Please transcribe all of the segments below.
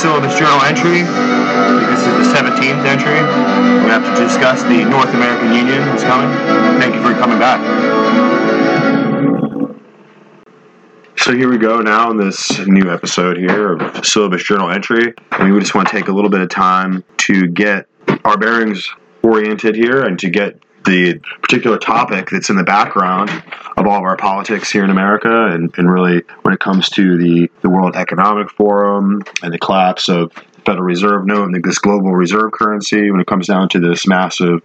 syllabus journal entry. This is the 17th entry. We have to discuss the North American Union is coming. Thank you for coming back. So here we go now in this new episode here of syllabus journal entry. And we just want to take a little bit of time to get our bearings oriented here and to get the particular topic that's in the background of all of our politics here in America, and, and really when it comes to the, the World Economic Forum and the collapse of the Federal Reserve note and this global reserve currency, when it comes down to this massive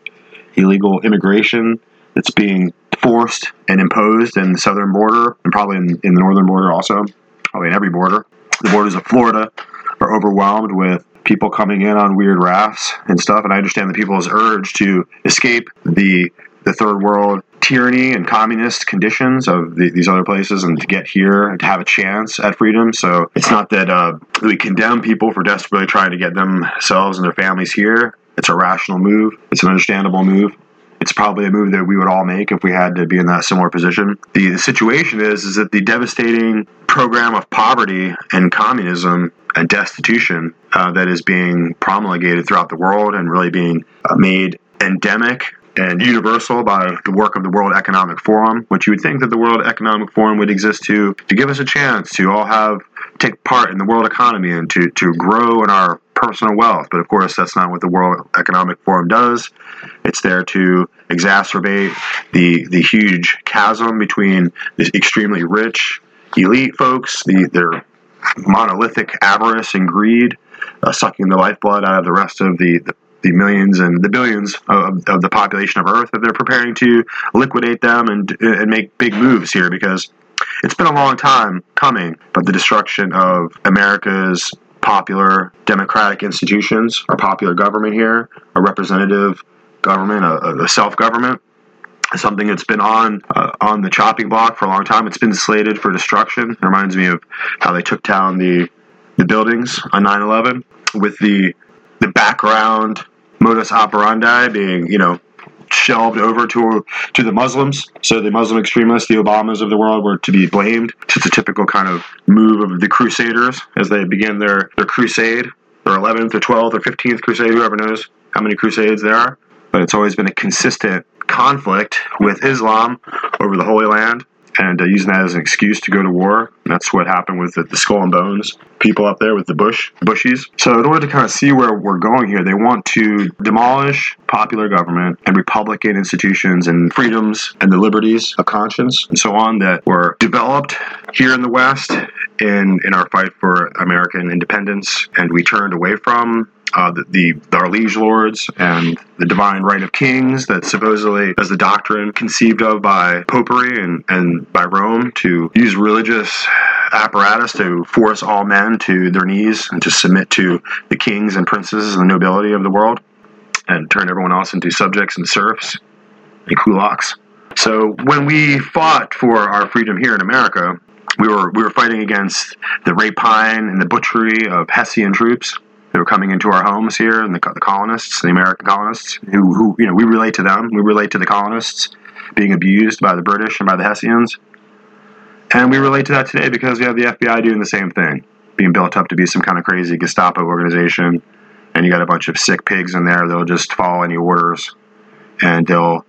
illegal immigration that's being forced and imposed in the southern border and probably in, in the northern border also, probably in every border. The borders of Florida are overwhelmed with people coming in on weird rafts and stuff. And I understand the people's urge to escape the the third world tyranny and communist conditions of the, these other places and to get here and to have a chance at freedom. So it's not that uh, we condemn people for desperately trying to get themselves and their families here. It's a rational move. It's an understandable move. It's probably a move that we would all make if we had to be in that similar position. The, the situation is is that the devastating program of poverty and communism and destitution uh, that is being promulgated throughout the world and really being uh, made endemic and universal by the work of the World Economic Forum, which you would think that the World Economic Forum would exist to to give us a chance to all have take part in the world economy and to to grow in our personal wealth. But of course, that's not what the World Economic Forum does. It's there to exacerbate the the huge chasm between the extremely rich elite folks, the their monolithic avarice and greed, uh, sucking the lifeblood out of the rest of the, the, the millions and the billions of, of, the population of Earth. That they're preparing to liquidate them and and make big moves here because it's been a long time coming. But the destruction of America's popular democratic institutions, our popular government here, a representative government, a, a self government something that's been on uh, on the chopping block for a long time. It's been slated for destruction. It reminds me of how they took down the the buildings on 9/11 with the the background modus operandi being, you know, shelved over to to the Muslims. So the Muslim extremists, the Obamas of the world, were to be blamed. It's a typical kind of move of the Crusaders as they begin their their crusade, their 11th or 12th or 15th crusade, whoever knows how many crusades there are. But it's always been a consistent conflict with Islam over the Holy Land and uh, using that as an excuse to go to war. And that's what happened with the, the, skull and bones people up there with the bush bushies. So in order to kind of see where we're going here, they want to demolish popular government and Republican institutions and freedoms and the liberties of conscience and so on that were developed here in the West in in our fight for American independence and we turned away from uh, the, the our liege lords and the divine right of kings that supposedly as the doctrine conceived of by popery and, and by Rome to use religious apparatus to force all men to their knees and to submit to the kings and princes and the nobility of the world and turn everyone else into subjects and serfs and kulaks. So when we fought for our freedom here in America, we were we were fighting against the rapine and the butchery of Hessian troops that were coming into our homes here, and the, the colonists, the American colonists, who, who, you know, we relate to them. We relate to the colonists being abused by the British and by the Hessians. And we relate to that today because we have the FBI doing the same thing, being built up to be some kind of crazy Gestapo organization. And you got a bunch of sick pigs in there that'll just follow any orders and they'll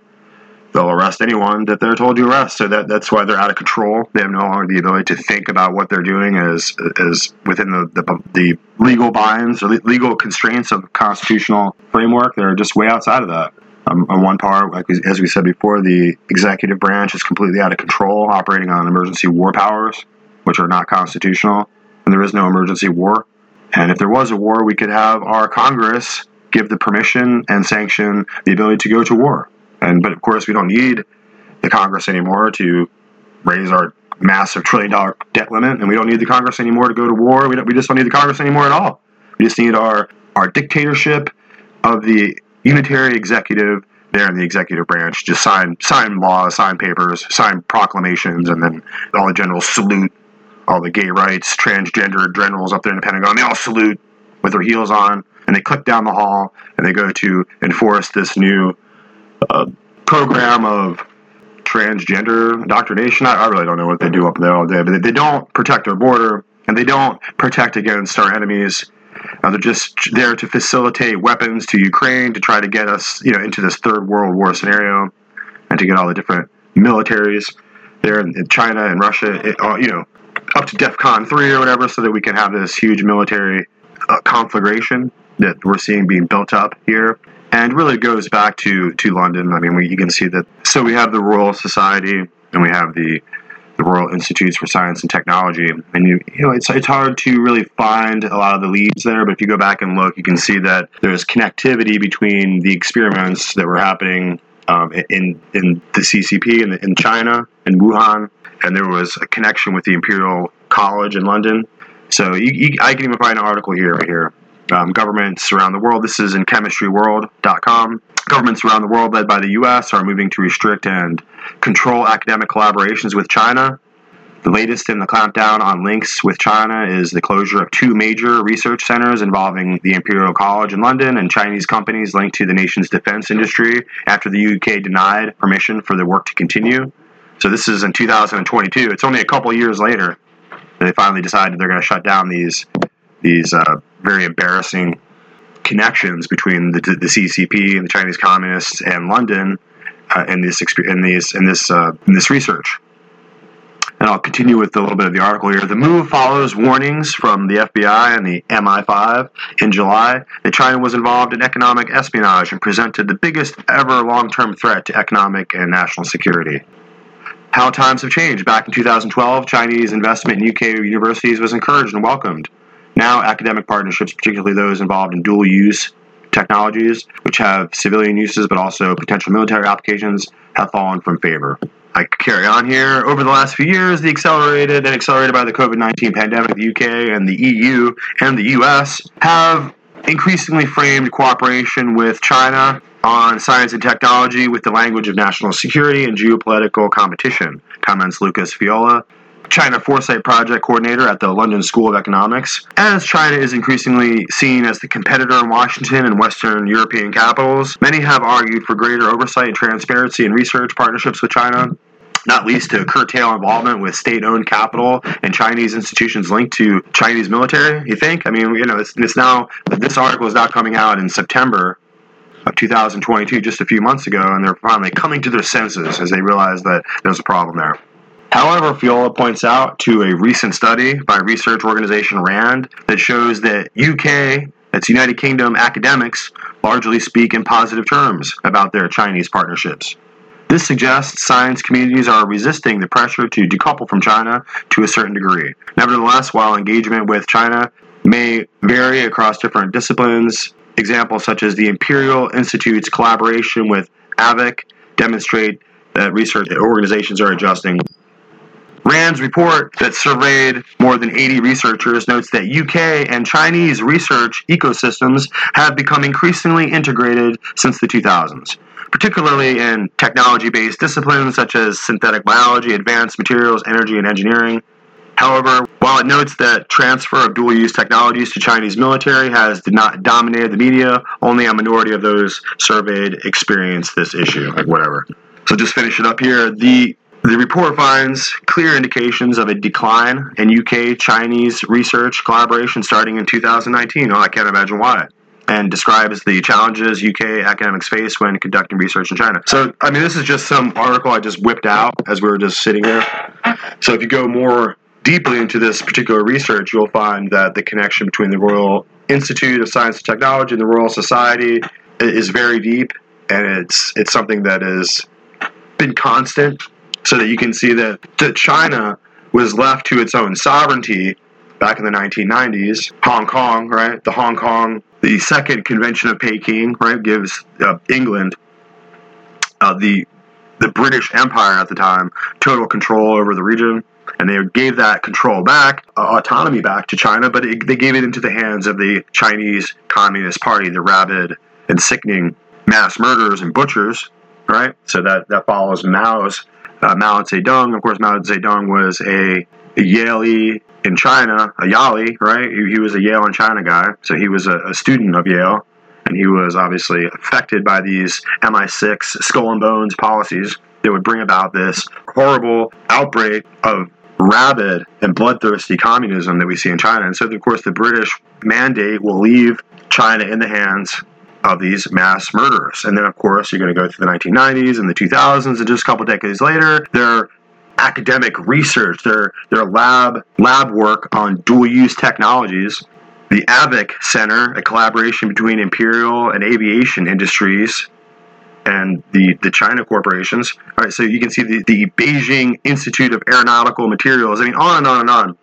they'll arrest anyone that they're told to arrest. So that that's why they're out of control. They have no longer the ability to think about what they're doing as as within the the, the legal binds or legal constraints of constitutional framework. They're just way outside of that. Um, on one part, like as we said before, the executive branch is completely out of control, operating on emergency war powers, which are not constitutional, and there is no emergency war. And if there was a war, we could have our Congress give the permission and sanction the ability to go to war and but of course, we don't need the Congress anymore to raise our massive trillion dollar debt limit, and we don't need the Congress anymore to go to war. We, we just don't need the Congress anymore at all. We just need our our dictatorship of the unitary executive there in the executive branch. Just sign sign laws, sign papers, sign proclamations, and then all the generals salute all the gay rights, transgender generals up there in the Pentagon. They all salute with their heels on, and they click down the hall, and they go to enforce this new program of transgender indoctrination. I, I, really don't know what they do up there all day, but they, they don't protect our border and they don't protect against our enemies Uh, they're just there to facilitate weapons to Ukraine to try to get us, you know, into this third world war scenario, and to get all the different militaries there in, in China and Russia, it, uh, you know, up to DEFCON three or whatever, so that we can have this huge military uh, conflagration that we're seeing being built up here. And really goes back to, to London. I mean, we, you can see that. So we have the Royal Society and we have the the Royal Institutes for Science and Technology. And you, you know, it's it's hard to really find a lot of the leads there, but if you go back and look, you can see that there's connectivity between the experiments that were happening um, in in the CCP in, in China in Wuhan, and there was a connection with the Imperial College in London. So you, you, I can even find an article here right here. Um, governments around the world. This is in chemistryworld.com. Governments around the world, led by the U.S., are moving to restrict and control academic collaborations with China. The latest in the clampdown on links with China is the closure of two major research centers involving the Imperial College in London and Chinese companies linked to the nation's defense industry after the UK denied permission for the work to continue. So this is in 2022. It's only a couple years later that they finally decided they're going to shut down these these uh, very embarrassing connections between the, the CCP and the Chinese Communists and London uh, in this in these in this uh, in this research. And I'll continue with a little bit of the article here. The move follows warnings from the FBI and the MI5 in July that China was involved in economic espionage and presented the biggest ever long term threat to economic and national security. How times have changed. Back in 2012, Chinese investment in UK universities was encouraged and welcomed. Now, academic partnerships, particularly those involved in dual use technologies, which have civilian uses but also potential military applications, have fallen from favor. I carry on here. Over the last few years, the accelerated and accelerated by the COVID 19 pandemic, the UK and the EU and the US have increasingly framed cooperation with China on science and technology with the language of national security and geopolitical competition, comments Lucas Fiola, China Foresight Project Coordinator at the London School of Economics. As China is increasingly seen as the competitor in Washington and Western European capitals, many have argued for greater oversight and transparency in research partnerships with China not least to curtail involvement with state-owned capital and Chinese institutions linked to Chinese military. You think? I mean, you know, it's, it's now this article is now coming out in September of 2022, just a few months ago, and they're finally coming to their senses as they realize that there's a problem there. However, Fiola points out to a recent study by research organization RAND that shows that UK, that's United Kingdom academics, largely speak in positive terms about their Chinese partnerships. This suggests science communities are resisting the pressure to decouple from China to a certain degree. Nevertheless, while engagement with China may vary across different disciplines, examples such as the Imperial Institute's collaboration with AVIC demonstrate that research organizations are adjusting Rand's report that surveyed more than 80 researchers notes that UK and Chinese research ecosystems have become increasingly integrated since the 2000s, particularly in technology based disciplines such as synthetic biology, advanced materials, energy, and engineering. However, while it notes that transfer of dual use technologies to Chinese military has not dominated the media, only a minority of those surveyed experienced this issue, like whatever. So just finish it up here. The the report finds clear indications of a decline in UK Chinese research collaboration starting in 2019. Oh, I can't imagine why. And describes the challenges UK academics face when conducting research in China. So, I mean, this is just some article I just whipped out as we were just sitting here. So, if you go more deeply into this particular research, you'll find that the connection between the Royal Institute of Science and Technology and the Royal Society is very deep, and it's it's something that has been constant so that you can see that, China was left to its own sovereignty back in the 1990s. Hong Kong, right? The Hong Kong, the second convention of Peking, right, gives uh, England uh, the the British Empire at the time total control over the region, and they gave that control back, uh, autonomy back to China, but it, they gave it into the hands of the Chinese Communist Party, the rabid and sickening mass murderers and butchers, right? So that that follows Mao's uh, Mao Zedong. Of course, Mao Zedong was a, a Yale in China, a Yali, right? He, he, was a Yale in China guy, so he was a, a, student of Yale, and he was obviously affected by these MI6 skull and bones policies that would bring about this horrible outbreak of rabid and bloodthirsty communism that we see in China. And so, of course, the British mandate will leave China in the hands of these mass murderers. And then, of course, you're going to go through the 1990s and the 2000s, and just a couple decades later, their academic research, their their lab lab work on dual use technologies. The AVIC Center, a collaboration between Imperial and aviation industries, and the, the China corporations. All right, so you can see the, the Beijing Institute of Aeronautical Materials. I mean, on and on and on,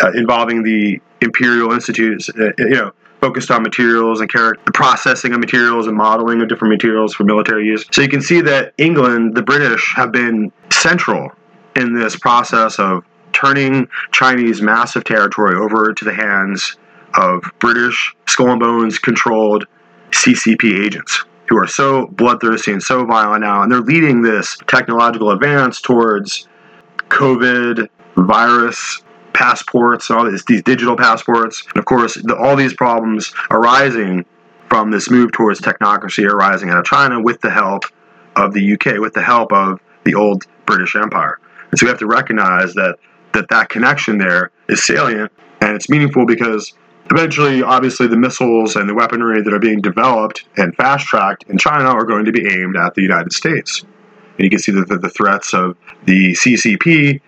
uh, involving the Imperial Institutes, uh, you know, focused on materials and character, the processing of materials and modeling of different materials for military use. So you can see that England, the British, have been central in this process of turning Chinese massive territory over to the hands of British skull and bones controlled CCP agents who are so bloodthirsty and so violent now, and they're leading this technological advance towards COVID virus passports, all these, digital passports, and of course, the, all these problems arising from this move towards technocracy arising out of China with the help of the UK, with the help of the old British Empire. And so we have to recognize that that, that connection there is salient and it's meaningful because Eventually, obviously, the missiles and the weaponry that are being developed and fast tracked in China are going to be aimed at the United States. And you can see that the, the threats of the CCP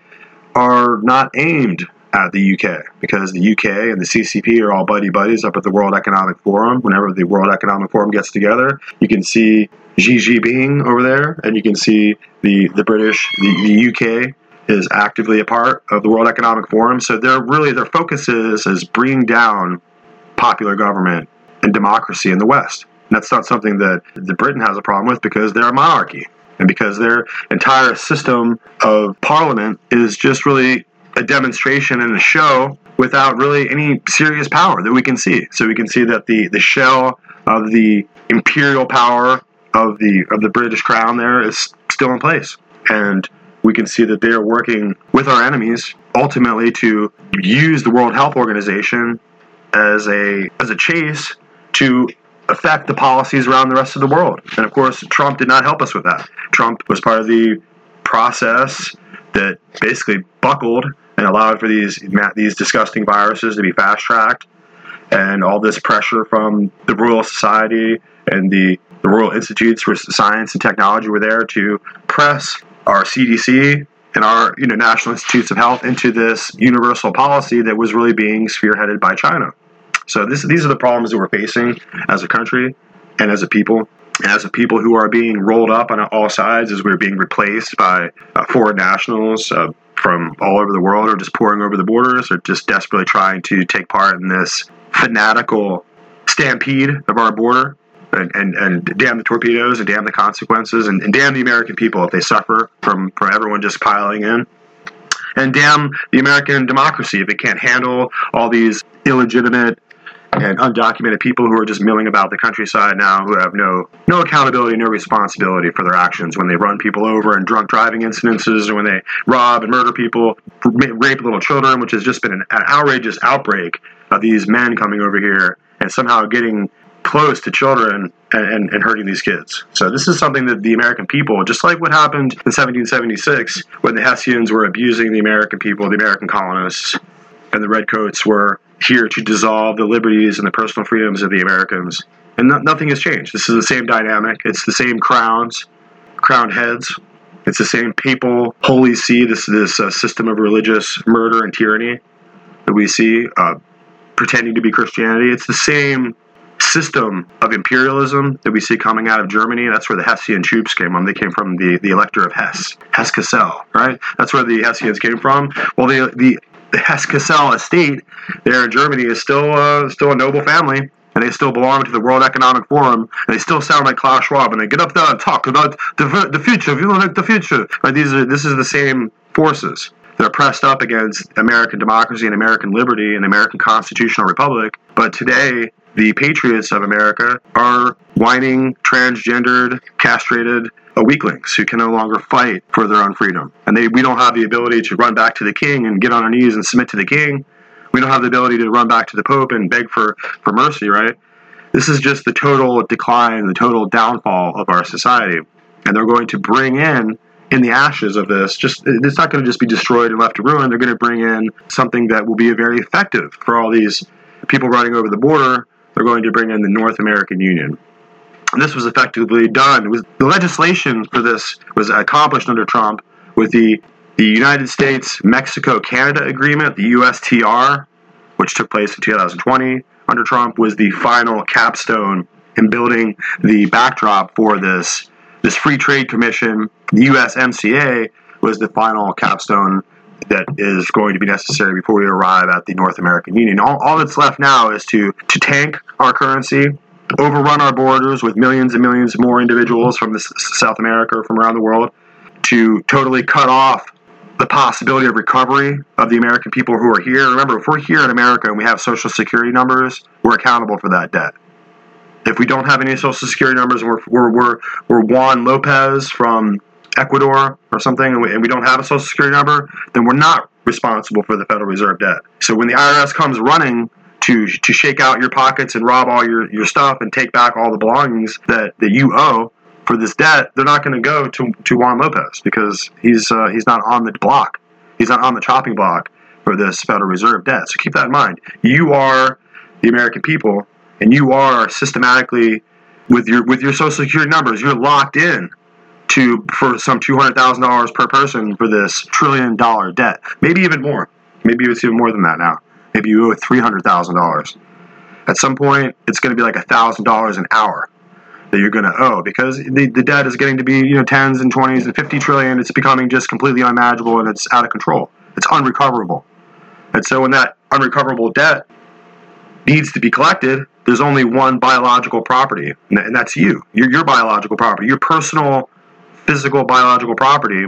are not aimed at the UK because the UK and the CCP are all buddy buddies up at the World Economic Forum. Whenever the World Economic Forum gets together, you can see Xi Jinping over there, and you can see the the British, the, the UK is actively a part of the World Economic Forum. So they're really their focus is is bringing down popular government and democracy in the West. And that's not something that the Britain has a problem with because they're a monarchy and because their entire system of parliament is just really a demonstration and a show without really any serious power that we can see. So we can see that the, the shell of the imperial power of the of the British crown there is still in place. And we can see that they are working with our enemies ultimately to use the World Health Organization as a as a chase to affect the policies around the rest of the world. And of course, Trump did not help us with that. Trump was part of the process that basically buckled and allowed for these these disgusting viruses to be fast tracked, and all this pressure from the Royal Society and the the Royal Institutes for Science and Technology were there to press our CDC and our you know National Institutes of Health into this universal policy that was really being spearheaded by China. So this, these are the problems that we're facing as a country and as a people. As a people who are being rolled up on all sides as we're being replaced by uh, foreign nationals uh, from all over the world are just pouring over the borders or just desperately trying to take part in this fanatical stampede of our border and, and, and damn the torpedoes and damn the consequences and, and damn the American people if they suffer from, from everyone just piling in. And damn the American democracy if it can't handle all these illegitimate and undocumented people who are just milling about the countryside now who have no no accountability, no responsibility for their actions when they run people over in drunk driving incidences or when they rob and murder people, rape little children, which has just been an, an outrageous outbreak of these men coming over here and somehow getting close to children and, and, and, hurting these kids. So this is something that the American people, just like what happened in 1776 when the Hessians were abusing the American people, the American colonists, and the Redcoats were here to dissolve the liberties and the personal freedoms of the Americans. And no, nothing has changed. This is the same dynamic. It's the same crowns, crowned heads. It's the same papal holy see. This this uh, system of religious murder and tyranny that we see, uh, pretending to be Christianity. It's the same system of imperialism that we see coming out of Germany. That's where the Hessian troops came from. They came from the, the elector of Hesse, Hesse Cassel, right? That's where the Hessians came from. Well, the, the, the Hesse Cassel estate there in Germany is still uh, still a noble family. And they still belong to the World Economic Forum, and they still sound like Klaus Schwab, and they get up there and talk about the, the future. The future, right? These are this is the same forces that are pressed up against American democracy and American liberty and American constitutional republic. But today, the patriots of America are whining, transgendered, castrated weaklings who can no longer fight for their own freedom. And they, we don't have the ability to run back to the king and get on our knees and submit to the king. We don't have the ability to run back to the pope and beg for, for mercy, right? This is just the total decline, the total downfall of our society. And they're going to bring in in the ashes of this, just it's not going to just be destroyed and left to ruin. They're going to bring in something that will be very effective for all these people running over the border. They're going to bring in the North American Union. This was effectively done. Was the legislation for this was accomplished under Trump with the the United States Mexico Canada agreement, the USTR, which took place in 2020 under Trump, was the final capstone in building the backdrop for this this free trade commission. The USMCA was the final capstone that is going to be necessary before we arrive at the North American Union. All, all that's left now is to to tank our currency, overrun our borders with millions and millions more individuals from South America or from around the world, to totally cut off the possibility of recovery of the American people who are here. Remember, if we're here in America and we have social security numbers, we're accountable for that debt. If we don't have any social security numbers we're, we're, we're, we're Juan Lopez from Ecuador or something and we, and we don't have a social security number, then we're not responsible for the Federal Reserve debt. So when the IRS comes running to to shake out your pockets and rob all your, your stuff and take back all the belongings that, that you owe for this debt, they're not going to go to to Juan Lopez because he's uh, he's not on the block. He's not on the chopping block for this Federal Reserve debt. So keep that in mind. You are the American people, and you are systematically with your with your Social Security numbers. You're locked in to for some two hundred thousand dollars per person for this trillion dollar debt. Maybe even more. Maybe it's even more than that now. Maybe you owe three hundred thousand dollars. At some point, it's going to be like a thousand dollars an hour that you're going to owe because the, the debt is getting to be you know tens and twenties and fifty trillion. It's becoming just completely unmanageable and it's out of control. It's unrecoverable. And so when that unrecoverable debt needs to be collected, there's only one biological property, and that's you. Your, your biological property, your personal, physical biological property,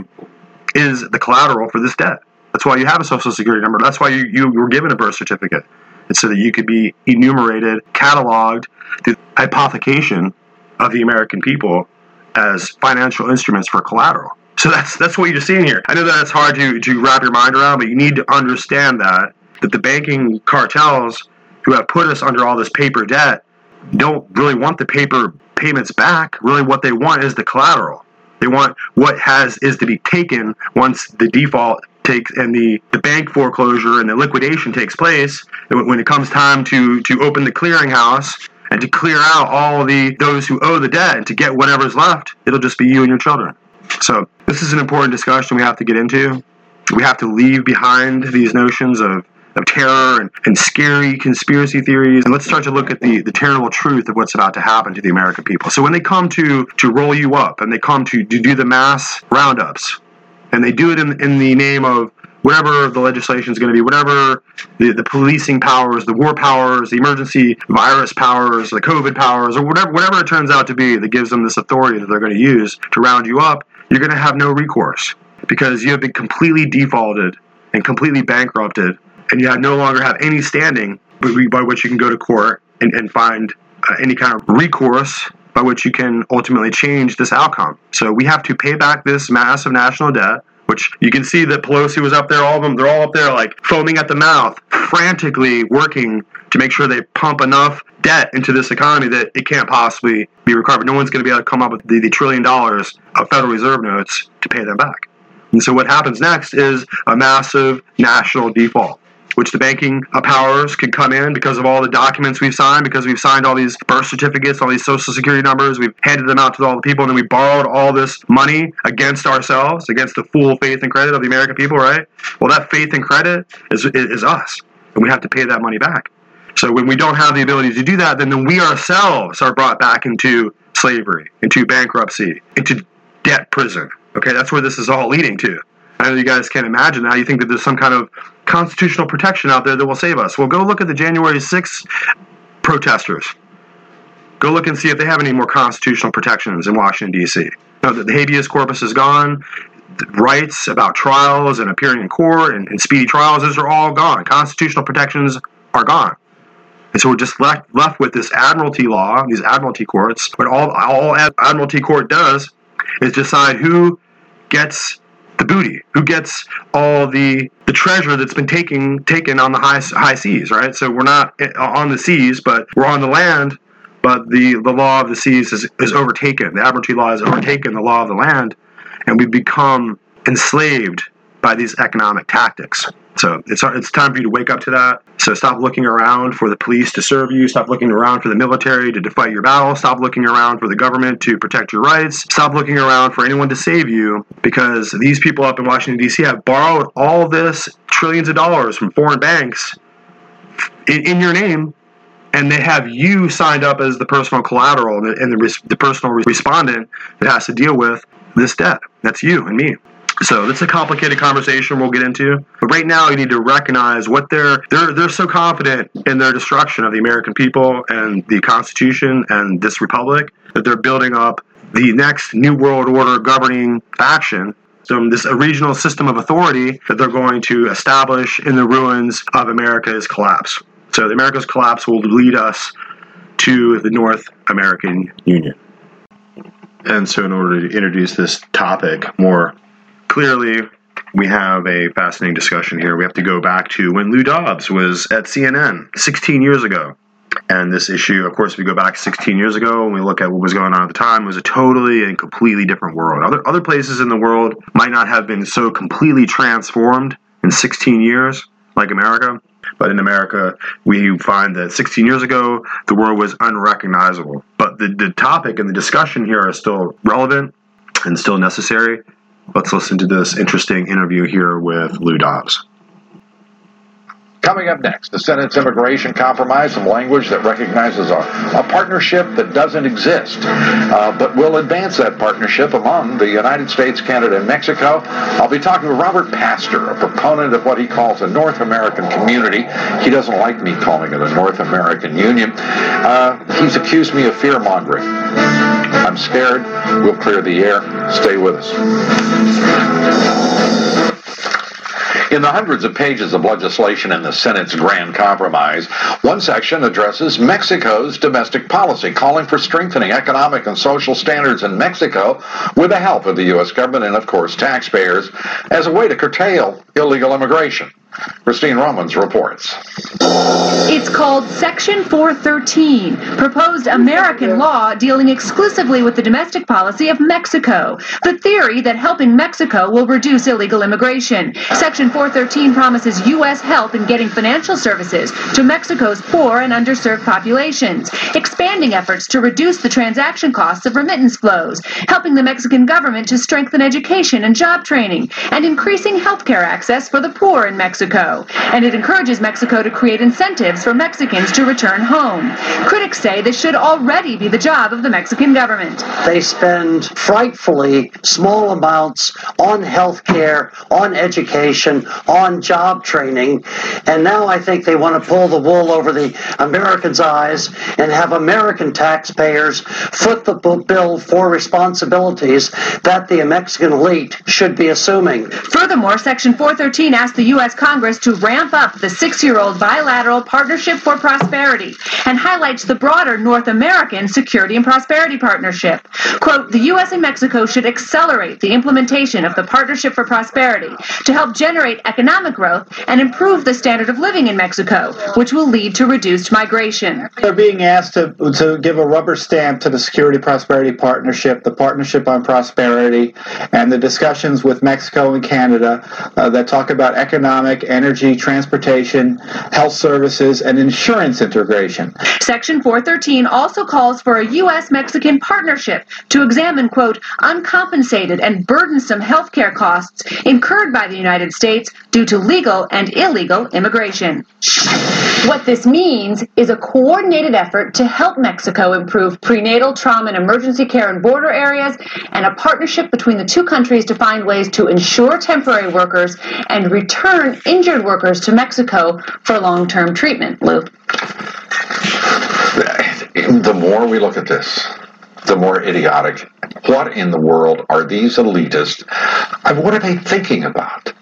is the collateral for this debt. That's why you have a social security number. That's why you, you were given a birth certificate. It's so that you could be enumerated, cataloged through hypothecation of the American people as financial instruments for collateral. So that's that's what you're seeing here. I know that it's hard to, to wrap your mind around, but you need to understand that that the banking cartels who have put us under all this paper debt don't really want the paper payments back. Really what they want is the collateral. They want what has is to be taken once the default takes and the, the bank foreclosure and the liquidation takes place. When it comes time to to open the clearinghouse and to clear out all the those who owe the debt and to get whatever's left, it'll just be you and your children. So this is an important discussion we have to get into. We have to leave behind these notions of of terror and, and scary conspiracy theories. And let's start to look at the, the terrible truth of what's about to happen to the American people. So when they come to, to roll you up and they come to, to do the mass roundups, and they do it in, in the name of whatever the legislation is going to be, whatever the, the policing powers, the war powers, the emergency virus powers, the COVID powers, or whatever whatever it turns out to be that gives them this authority that they're going to use to round you up, you're going to have no recourse. Because you have been completely defaulted and completely bankrupted, and you have no longer have any standing by which you can go to court and, and find uh, any kind of recourse by which you can ultimately change this outcome. So we have to pay back this massive national debt which you can see that Pelosi was up there, all of them, they're all up there like foaming at the mouth, frantically working to make sure they pump enough debt into this economy that it can't possibly be recovered. No one's going to be able to come up with the, the trillion dollars of Federal Reserve notes to pay them back. And so what happens next is a massive national default which the banking uh, powers can come in because of all the documents we've signed, because we've signed all these birth certificates, all these social security numbers, we've handed them out to all the people, and then we borrowed all this money against ourselves, against the full faith and credit of the American people, right? Well, that faith and credit is, is us, and we have to pay that money back. So when we don't have the ability to do that, then, then we ourselves are brought back into slavery, into bankruptcy, into debt prison. Okay, that's where this is all leading to. I know you guys can't imagine that. You think that there's some kind of constitutional protection out there that will save us. Well, go look at the January 6th protesters. Go look and see if they have any more constitutional protections in Washington, D.C. The habeas corpus is gone. Rights about trials and appearing in court and, and speedy trials, those are all gone. Constitutional protections are gone. And so we're just left, left with this admiralty law, these admiralty courts. But all, all admiralty court does is decide who gets the booty, who gets all the the treasure that's been taken taken on the high high seas, right? So we're not eh, on the seas, but we're on the land. But the, the law of the seas is, is overtaken. The Admiralty law has overtaken the law of the land, and we become enslaved by these economic tactics. So it's it's time for you to wake up to that. So stop looking around for the police to serve you. Stop looking around for the military to fight your battle. Stop looking around for the government to protect your rights. Stop looking around for anyone to save you because these people up in Washington D.C. have borrowed all this trillions of dollars from foreign banks in, in your name and they have you signed up as the personal collateral and the, and the, the personal respondent that has to deal with this debt. That's you and me. So it's a complicated conversation we'll get into. But right now you need to recognize what they're they're they're so confident in their destruction of the American people and the Constitution and this republic that they're building up the next new world order governing faction so this regional system of authority that they're going to establish in the ruins of America's collapse. So America's collapse will lead us to the North American Union. And so, in order to introduce this topic more clearly, we have a fascinating discussion here. We have to go back to when Lou Dobbs was at CNN 16 years ago. And this issue, of course, if we go back 16 years ago and we look at what was going on at the time, was a totally and completely different world. Other, other places in the world might not have been so completely transformed in 16 years like America. But in America, we find that 16 years ago, the world was unrecognizable. But the, the topic and the discussion here are still relevant and still necessary. Let's listen to this interesting interview here with Lou Dobbs. Coming up next, the Senate's immigration compromise, some language that recognizes a, a partnership that doesn't exist, uh, but will advance that partnership among the United States, Canada, and Mexico. I'll be talking to Robert Pastor, a proponent of what he calls a North American community. He doesn't like me calling it a North American Union. Uh, he's accused me of fear mongering. I'm scared. We'll clear the air. Stay with us. In the hundreds of pages of legislation in the Senate's Grand Compromise, one section addresses Mexico's domestic policy, calling for strengthening economic and social standards in Mexico with the help of the U.S. government and, of course, taxpayers as a way to curtail illegal immigration. Christine Romans reports. It's called Section 413, proposed American law dealing exclusively with the domestic policy of Mexico. The theory that helping Mexico will reduce illegal immigration. Section 413 promises U.S. help in getting financial services to Mexico's poor and underserved populations, expanding efforts to reduce the transaction costs of remittance flows, helping the Mexican government to strengthen education and job training, and increasing health care access for the poor in Mexico. Mexico, and it encourages Mexico to create incentives for Mexicans to return home. Critics say this should already be the job of the Mexican government. They spend frightfully small amounts on health care, on education, on job training, and now I think they want to pull the wool over the Americans' eyes and have American taxpayers foot the bill for responsibilities that the Mexican elite should be assuming. Furthermore, Section 413 asks the U.S. Congress Congress to ramp up the six year old bilateral Partnership for Prosperity and highlights the broader North American Security and Prosperity Partnership. Quote, the U.S. and Mexico should accelerate the implementation of the Partnership for Prosperity to help generate economic growth and improve the standard of living in Mexico, which will lead to reduced migration. They're being asked to, to give a rubber stamp to the Security Prosperity Partnership, the Partnership on Prosperity, and the discussions with Mexico and Canada uh, that talk about economic energy, transportation, health services, and insurance integration. Section 413 also calls for a U.S. Mexican partnership to examine, quote, uncompensated and burdensome health care costs incurred by the United States due to legal and illegal immigration. What this means is a coordinated effort to help Mexico improve prenatal trauma and emergency care in border areas and a partnership between the two countries to find ways to ensure temporary workers and return injured workers to Mexico for long term treatment. Lou. The more we look at this, the more idiotic. What in the world are these elitists? What are they thinking about?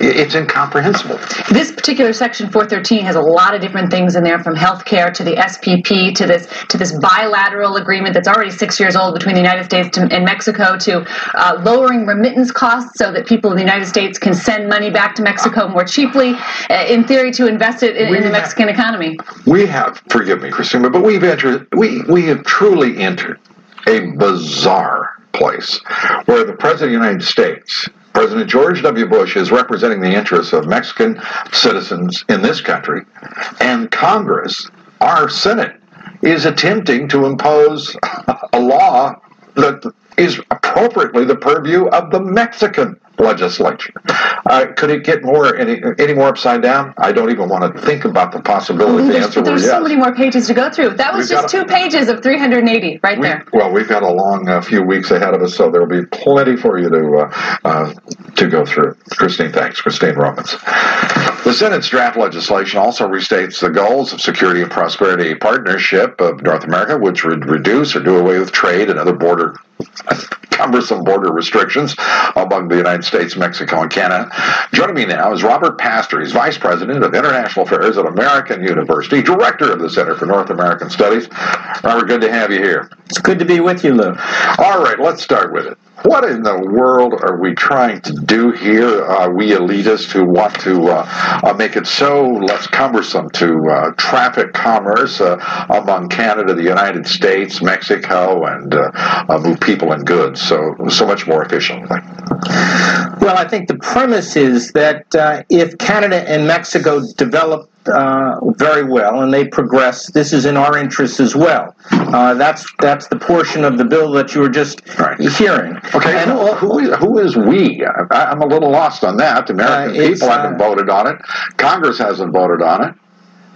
It's incomprehensible. This particular section 413 has a lot of different things in there, from healthcare to the SPP to this to this bilateral agreement that's already six years old between the United States and Mexico to uh, lowering remittance costs so that people in the United States can send money back to Mexico more cheaply, uh, in theory, to invest it in, in the Mexican economy. We have, forgive me, Christina, but we've entered, we we have truly entered a bizarre place where the President of the United States, President George W. Bush, is representing the interests of Mexican citizens in this country, and Congress, our Senate, is attempting to impose a law that is appropriately the purview of the Mexican legislature. Uh, could it get more any, any more upside down? I don't even want to think about the possibility. the There's, there's yes. so many more pages to go through. That was We've just got two a- pages of 380 right We, there. well, we've got a long uh, few weeks ahead of us, so there will be plenty for you to uh, uh, to go through. Christine, thanks. Christine Romans. The Senate's draft legislation also restates the goals of Security and Prosperity Partnership of North America, which would reduce or do away with trade and other border cumbersome border restrictions among the United States, Mexico, and Canada. Joining me now is Robert Pastor. He's Vice President of International Affairs at American University, Director of the Center for North American Studies. Robert, good to have you here. It's good to be with you, Lou. All right, let's start with it. What in the world are we trying to do here, uh, we elitists who want to uh, uh, make it so less cumbersome to uh, traffic commerce uh, among Canada, the United States, Mexico, and move people and goods so so much more efficiently? Well, I think the premise is that if Canada and Mexico develop uh, very well and they progress, this is in our interest as well. Uh, that's that's the portion of the bill that you were just Right. hearing. Okay, and who, all- who is, who is we? I, I'm a little lost on that. The American Uh, people haven't uh, voted on it. Congress hasn't voted on it.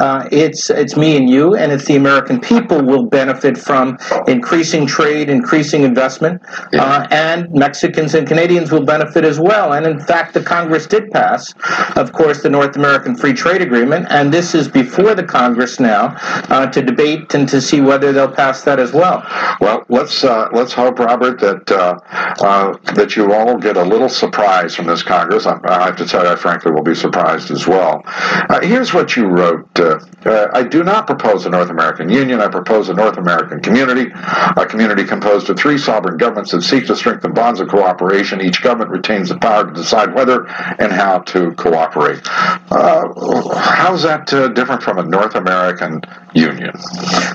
Uh, it's it's me and you, and it's the American people will benefit from increasing trade, increasing investment, uh, and Mexicans and Canadians will benefit as well. And in fact, the Congress did pass, of course, the North American Free Trade Agreement, and this is before the Congress now uh, to debate and to see whether they'll pass that as well. Well, let's uh, let's hope, Robert, that uh, uh, that you all get a little surprise from this Congress. I, I have to tell you, I frankly will be surprised as well. Uh, here's what you wrote. Uh, uh, I do not propose a North American Union. I propose a North American community, a community composed of three sovereign governments that seek to strengthen bonds of cooperation. Each government retains the power to decide whether and how to cooperate. Uh, how's that uh, different from a North American Union?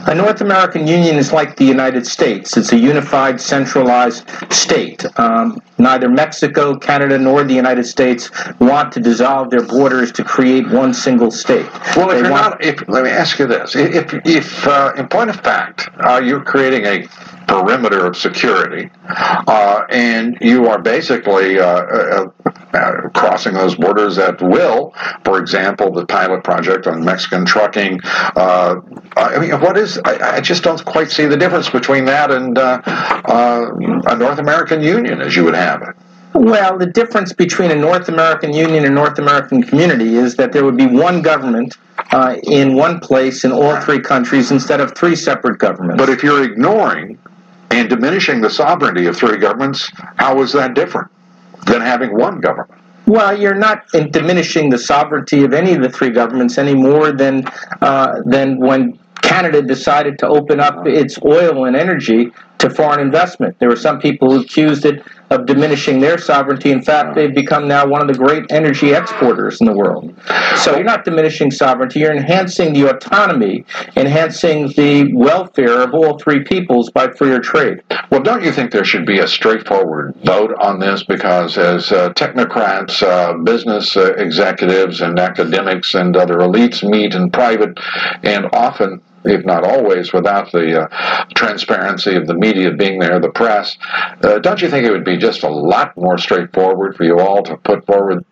A North American Union is like the United States. It's a unified, centralized state. Um, neither Mexico, Canada, nor the United States want to dissolve their borders to create one single state. Well, if They you're want- not, if, let me ask you this: if, if uh, in point of fact, uh, you're creating a perimeter of security, uh, and you are basically uh, uh, uh, crossing those borders at will. For example, the pilot project on Mexican trucking. I mean, what is? I, I just don't quite see the difference between that and a North American Union, as you would have it. Well, the difference between a North American Union and North American community is that there would be one government uh, in one place in all three countries instead of three separate governments. But if you're ignoring and diminishing the sovereignty of three governments, how is that different than having one government? Well, you're not in diminishing the sovereignty of any of the three governments any more than uh, than when Canada decided to open up its oil and energy to foreign investment. There were some people who accused it of diminishing their sovereignty. In fact, they've become now one of the great energy exporters in the world. So you're not diminishing sovereignty, you're enhancing the autonomy, enhancing the welfare of all three peoples by freer trade. Well, don't you think there should be a straightforward vote on this? Because as uh, technocrats, uh, business uh, executives, and academics and other elites meet in private, and often, if not always, without the uh, transparency of the media being there, the press, uh, don't you think it would be just a lot more straightforward for you all to put forward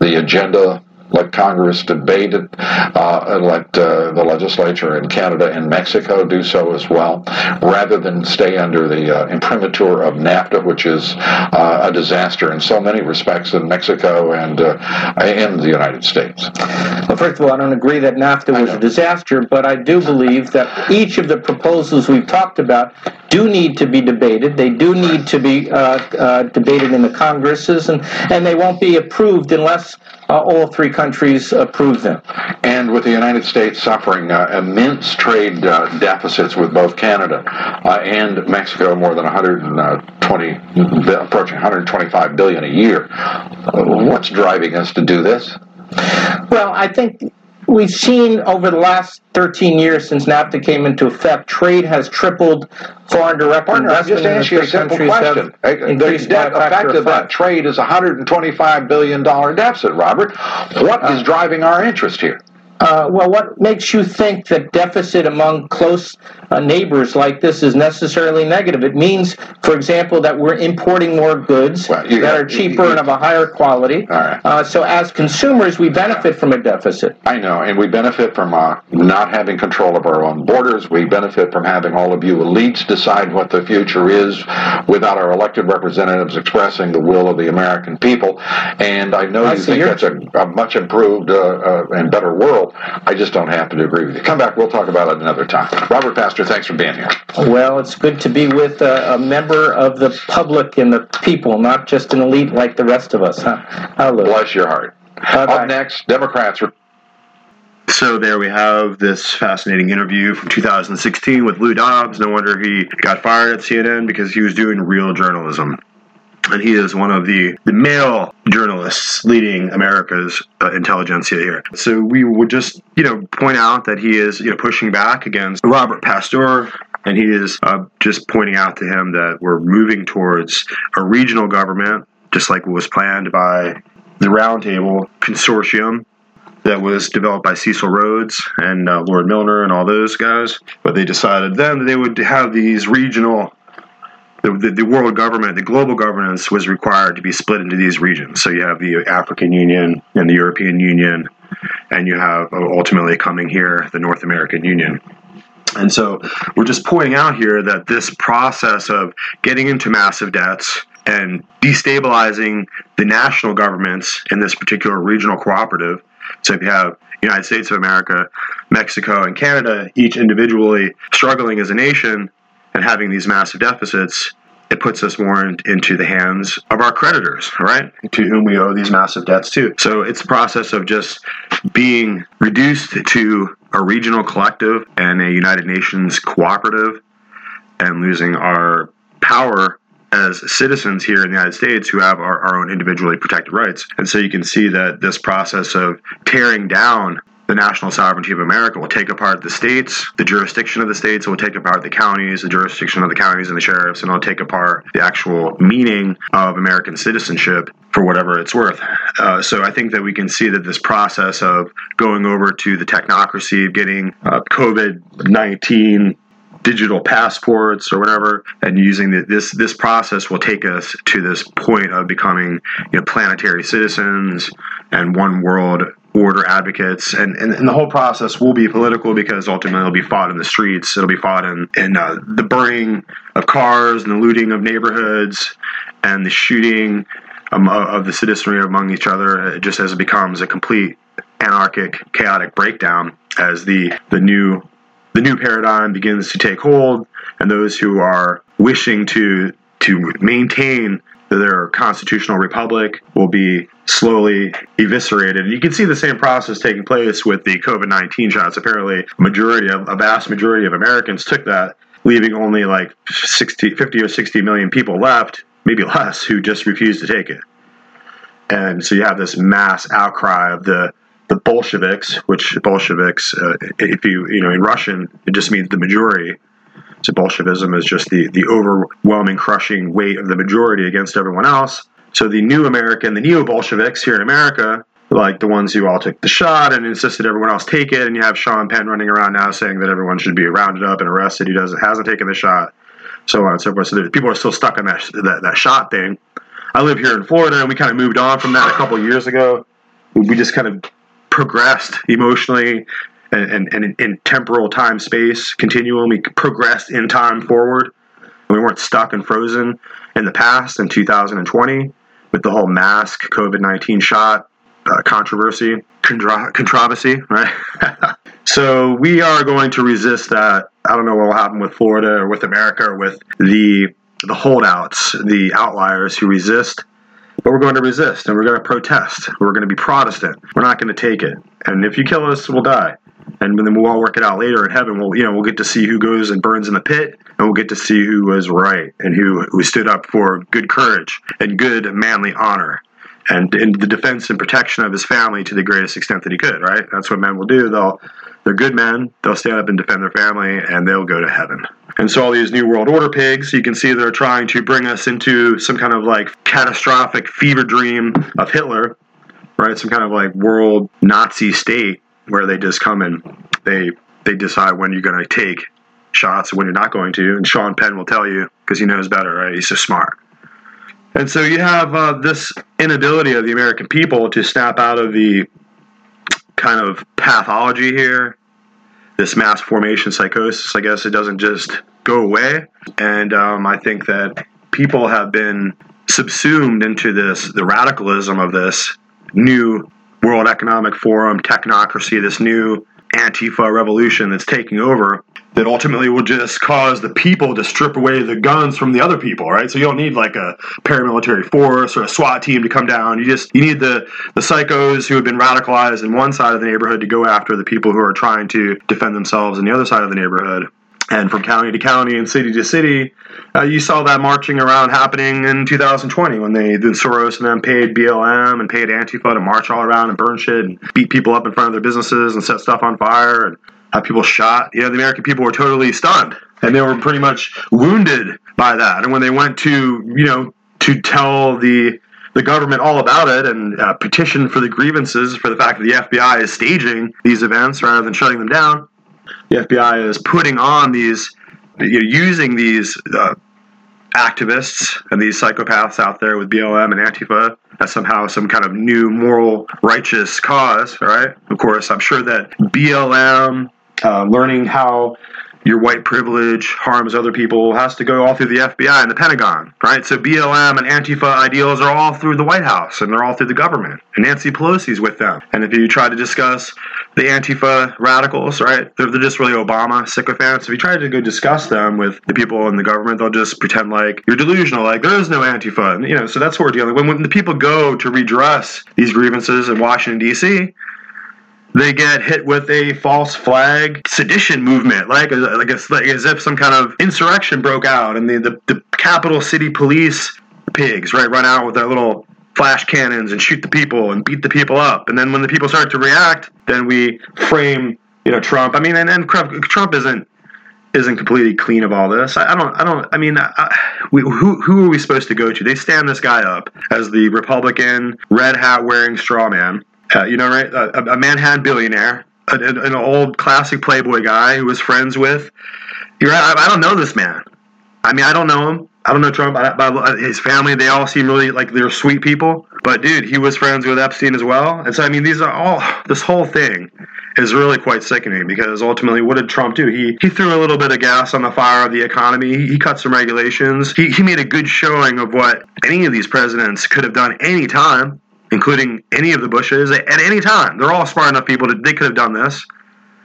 the agenda? Let Congress debate it, uh, and let uh, the legislature in Canada and Mexico do so as well, rather than stay under the uh, imprimatur of NAFTA, which is uh, a disaster in so many respects in Mexico and uh, and the United States. Well, first of all, I don't agree that NAFTA was a disaster, but I do believe that each of the proposals we've talked about do need to be debated. They do need to be uh, uh, debated in the Congresses, and, and they won't be approved unless uh, all three countries approve them. And with the United States suffering uh, immense trade uh, deficits with both Canada uh, and Mexico, more than 120, approaching 125 billion a year, what's driving us to do this? Well, I think we've seen over the last 13 years since NAFTA came into effect, trade has tripled. Foreign direct Partner, investment just in the asked you a simple question. Uh, The increased by a net factor effect of of that trade is a $125 billion deficit, Robert. What is driving our interest here? Uh, well, what makes you think that deficit among close uh, neighbors like this is necessarily negative? It means, for example, that we're importing more goods Well, that got- are cheaper you- and of a higher quality. Right. Uh, so, as consumers, we benefit from a deficit. I know, and we benefit from uh, not having control of our own borders. We benefit from having all of you elites decide what the future is without our elected representatives expressing the will of the American people. And I know I you think that's a, a much improved uh, uh, and better world. I just don't happen to agree with you. Come back, we'll talk about it another time. Robert Pastor, thanks for being here. Well, it's good to be with a, a member of the public and the people, not just an elite like the rest of us. Huh? Hello. Bless your heart. Bye-bye. Up next, Democrats are So there we have this fascinating interview from 2016 with Lou Dobbs. No wonder he got fired at CNN because he was doing real journalism. And he is one of the, the male journalists leading America's uh, intelligentsia here. So we would just, you know, point out that he is, you know, pushing back against Robert Pastor, and he is uh, just pointing out to him that we're moving towards a regional government, just like was planned by the Roundtable Consortium that was developed by Cecil Rhodes and uh, Lord Milner and all those guys. But they decided then that they would have these regional. The, the, the world government, the global governance was required to be split into these regions. So you have the African Union and the European Union, and you have uh, ultimately coming here the North American Union. And so we're just pointing out here that this process of getting into massive debts and destabilizing the national governments in this particular regional cooperative. So if you have United States of America, Mexico, and Canada, each individually struggling as a nation and having these massive deficits, it puts us more in, into the hands of our creditors, right? To whom we owe these massive debts to. So it's a process of just being reduced to a regional collective and a United Nations cooperative and losing our power as citizens here in the United States who have our, our own individually protected rights. And so you can see that this process of tearing down the national sovereignty of America will take apart the states, the jurisdiction of the states, will take apart the counties, the jurisdiction of the counties and the sheriffs, and it'll take apart the actual meaning of American citizenship for whatever it's worth. Uh, so I think that we can see that this process of going over to the technocracy, getting uh, COVID 19 digital passports or whatever, and using the, this this process will take us to this point of becoming you know, planetary citizens and one world order advocates, and, and, and the whole process will be political because ultimately it'll be fought in the streets. It'll be fought in in uh, the burning of cars and the looting of neighborhoods and the shooting um, of of the citizenry among each other, uh, just as it becomes a complete anarchic, chaotic breakdown as the the new the new paradigm begins to take hold, and those who are wishing to to maintain their constitutional republic will be slowly eviscerated. And you can see the same process taking place with the COVID nineteen shots. Apparently, majority of a vast majority of Americans took that, leaving only like 60, 50 or sixty million people left, maybe less, who just refused to take it. And so you have this mass outcry of the the Bolsheviks, which Bolsheviks, uh, if you you know in Russian, it just means the majority. So Bolshevism is just the the overwhelming, crushing weight of the majority against everyone else. So the new American, the neo Bolsheviks here in America, like the ones who all took the shot and insisted everyone else take it, and you have Sean Penn running around now saying that everyone should be rounded up and arrested who doesn't hasn't taken the shot, so on and so forth. So people are still stuck on that that, that shot thing. I live here in Florida, and we kind of moved on from that a couple years ago. We just kind of progressed emotionally and, and, and in, in temporal time space continuum. We progressed in time forward. We weren't stuck and frozen in the past in 2020 with the whole mask COVID 19 shot uh, controversy, contra- controversy, right? so we are going to resist that. I don't know what will happen with Florida or with America or with the the holdouts, the outliers who resist but we're going to resist and we're going to protest. We're going to be Protestant. We're not going to take it. And if you kill us, we'll die. And then we'll all work it out later in heaven. We'll, you know, we'll get to see who goes and burns in the pit, and we'll get to see who was right and who who stood up for good courage and good manly honor and in the defense and protection of his family to the greatest extent that he could. Right? That's what men will do. They'll they're good men. They'll stand up and defend their family, and they'll go to heaven. And so all these New World Order pigs, you can see they're trying to bring us into some kind of like catastrophic fever dream of Hitler, right? Some kind of like world Nazi state where they just come and they they decide when you're going to take shots and when you're not going to. And Sean Penn will tell you because he knows better, right? He's so smart. And so you have uh, this inability of the American people to snap out of the kind of pathology here, this mass formation psychosis. I guess it doesn't just go away. And um, I think that people have been subsumed into this, the radicalism of this new World Economic Forum technocracy, this new Antifa revolution that's taking over that ultimately will just cause the people to strip away the guns from the other people, right? So you don't need like a paramilitary force or a SWAT team to come down. You just you need the the psychos who have been radicalized in one side of the neighborhood to go after the people who are trying to defend themselves in the other side of the neighborhood. And from county to county and city to city, uh, you saw that marching around happening in 2020 when they, the Soros and them paid BLM and paid Antifa to march all around and burn shit and beat people up in front of their businesses and set stuff on fire and have people shot. You know, the American people were totally stunned and they were pretty much wounded by that. And when they went to, you know, to tell the the government all about it and uh, petition for the grievances for the fact that the FBI is staging these events rather than shutting them down the FBI is putting on these, you know, using these uh, activists and these psychopaths out there with BLM and Antifa as somehow some kind of new moral righteous cause, right? Of course, I'm sure that BLM, uh, learning how your white privilege harms other people has to go all through the FBI and the Pentagon, right? So BLM and Antifa ideals are all through the White House and they're all through the government. And Nancy Pelosi's with them. And if you try to discuss the Antifa radicals, right, they're, they're just really Obama sycophants. If you try to go discuss them with the people in the government, they'll just pretend like you're delusional, like there is no Antifa. And, you know, so that's what we're dealing with. When, when the people go to redress these grievances in Washington, D.C., they get hit with a false flag sedition movement, like uh, like, like as if some kind of insurrection broke out, and the, the, the capital city police pigs right run out with their little flash cannons and shoot the people and beat the people up, and then when the people start to react, then we frame you know Trump. I mean, and then Trump isn't isn't completely clean of all this. I, I don't. I don't. I mean, I, we, who who are we supposed to go to? They stand this guy up as the Republican red hat wearing straw man uh, you know, right? A, a Manhattan billionaire, an, an, old classic Playboy guy who was friends with. You're right. I, I don't know this man. I mean, I don't know him. I don't know Trump. I, I, uh, his family, they all seem really like they're sweet people. But dude, he was friends with Epstein as well. And so, I mean, these are all, this whole thing is really quite sickening because ultimately, what did Trump do? He, he threw a little bit of gas on the fire of the economy. He, he cut some regulations. He, he made a good showing of what any of these presidents could have done any time including any of the Bushes at any time. They're all smart enough people that they could have done this,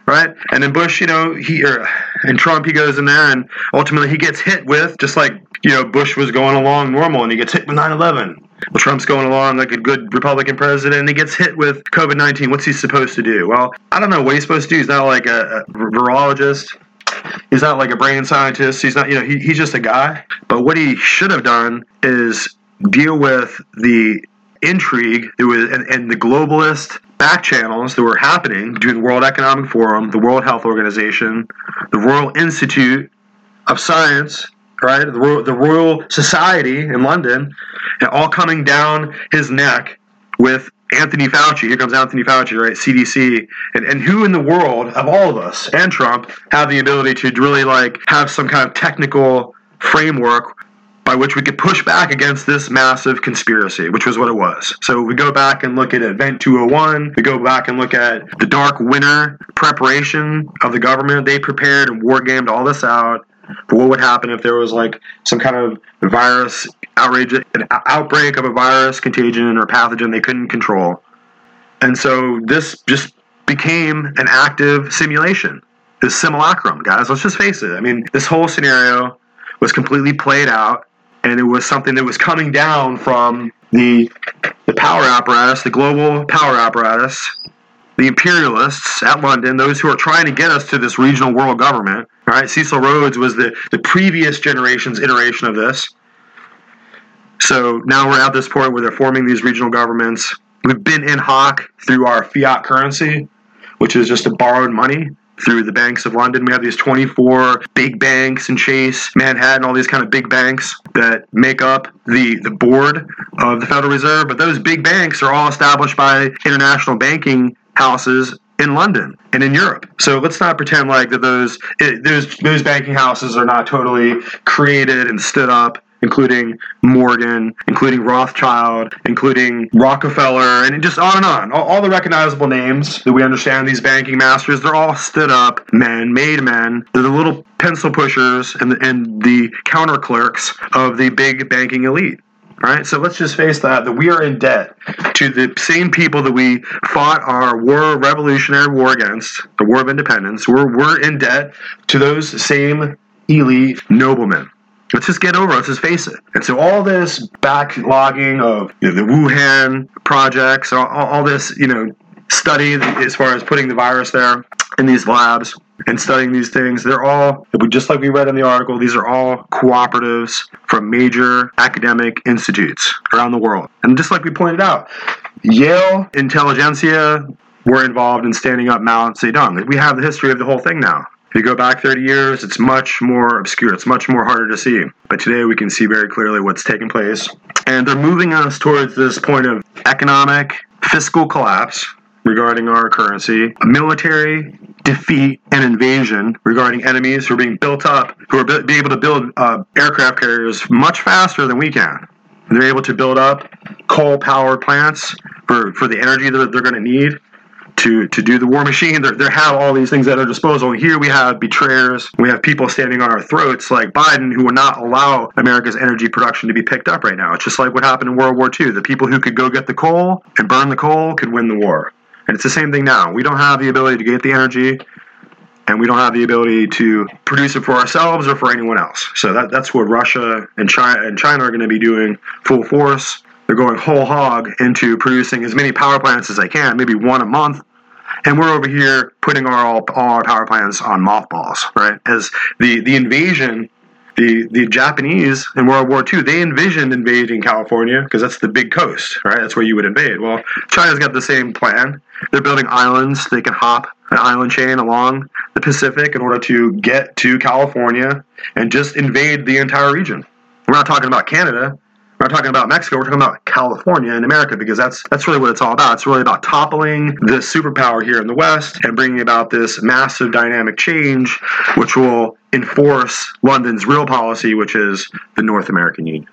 right? And then Bush, you know, he or, and Trump, he goes in there and ultimately he gets hit with just like you know Bush was going along normal and he gets hit with 9/11. Well, Trump's going along like a good Republican president, and he gets hit with COVID 19. What's he supposed to do? Well, I don't know what he's supposed to do. He's not like a, a virologist. He's not like a brain scientist. He's not, you know, he, he's just a guy. But what he should have done is deal with the intrigue and, and the globalist back channels that were happening between the World Economic Forum, the World Health Organization, the Royal Institute of Science, right, the Royal, the Royal Society in London, and all coming down his neck with Anthony Fauci. Here comes Anthony Fauci, right? CDC. And, and who in the world, of all of us and Trump, have the ability to really like have some kind of technical framework by which we could push back against this massive conspiracy, which was what it was. So we go back and look at Event 201. We go back and look at the dark winter preparation of the government. They prepared and war gamed all this out for what would happen if there was like some kind of virus outrage, an outbreak of a virus contagion or pathogen they couldn't control. And so this just became an active simulation, this simulacrum, guys. Let's just face it. I mean, this whole scenario was completely played out and it was something that was coming down from the the power apparatus, the global power apparatus, the imperialists at London, those who are trying to get us to this regional world government. All right, Cecil Rhodes was the, the previous generation's iteration of this. So now we're at this point where they're forming these regional governments. We've been in hock through our fiat currency, which is just a borrowed money through the banks of London. We have these 24 big banks and Chase, Manhattan, all these kind of big banks that make up the, the board of the Federal Reserve. But those big banks are all established by international banking houses in London and in Europe. So let's not pretend like that those it, those those banking houses are not totally created and stood up including Morgan, including Rothschild, including Rockefeller, and just on and on. All, all, the recognizable names that we understand, these banking masters, they're all stood up men, made men. They're the little pencil pushers and the, and the counter clerks of the big banking elite. Right, so let's just face that that we are in debt to the same people that we fought our war, revolutionary war against, the War of Independence. We're we're in debt to those same elite noblemen. Let's just get over it. Let's just face it. And so all this backlogging of you know, the Wuhan projects, all, all this, you know, study as far as putting the virus there in these labs and studying these things, they're all, just like we read in the article, these are all cooperatives from major academic institutes around the world. And just like we pointed out, Yale intelligentsia were involved in standing up Mao Zedong. We have the history of the whole thing now. If you go back 30 years, it's much more obscure. It's much more harder to see. But today we can see very clearly what's taking place. And they're moving us towards this point of economic, fiscal collapse regarding our currency, military defeat and invasion regarding enemies who are being built up, who are be able to build uh, aircraft carriers much faster than we can. They're able to build up coal powered plants for, for the energy that they're going to need to to do the war machine. They have all these things at their disposal. Here we have betrayers. We have people standing on our throats like Biden who will not allow America's energy production to be picked up right now. It's just like what happened in World War II. The people who could go get the coal and burn the coal could win the war. And it's the same thing now. We don't have the ability to get the energy and we don't have the ability to produce it for ourselves or for anyone else. So that, that's what Russia and China, and China are going to be doing full force. They're going whole hog into producing as many power plants as they can, maybe one a month. And we're over here putting our all, all our power plants on mothballs, right? As the, the invasion, the, the Japanese in World War II, they envisioned invading California because that's the big coast, right? That's where you would invade. Well, China's got the same plan. They're building islands. They can hop an island chain along the Pacific in order to get to California and just invade the entire region. We're not talking about Canada. We're not talking about Mexico. We're talking about California and America because that's that's really what it's all about. It's really about toppling the superpower here in the West and bringing about this massive dynamic change, which will enforce London's real policy, which is the North American Union.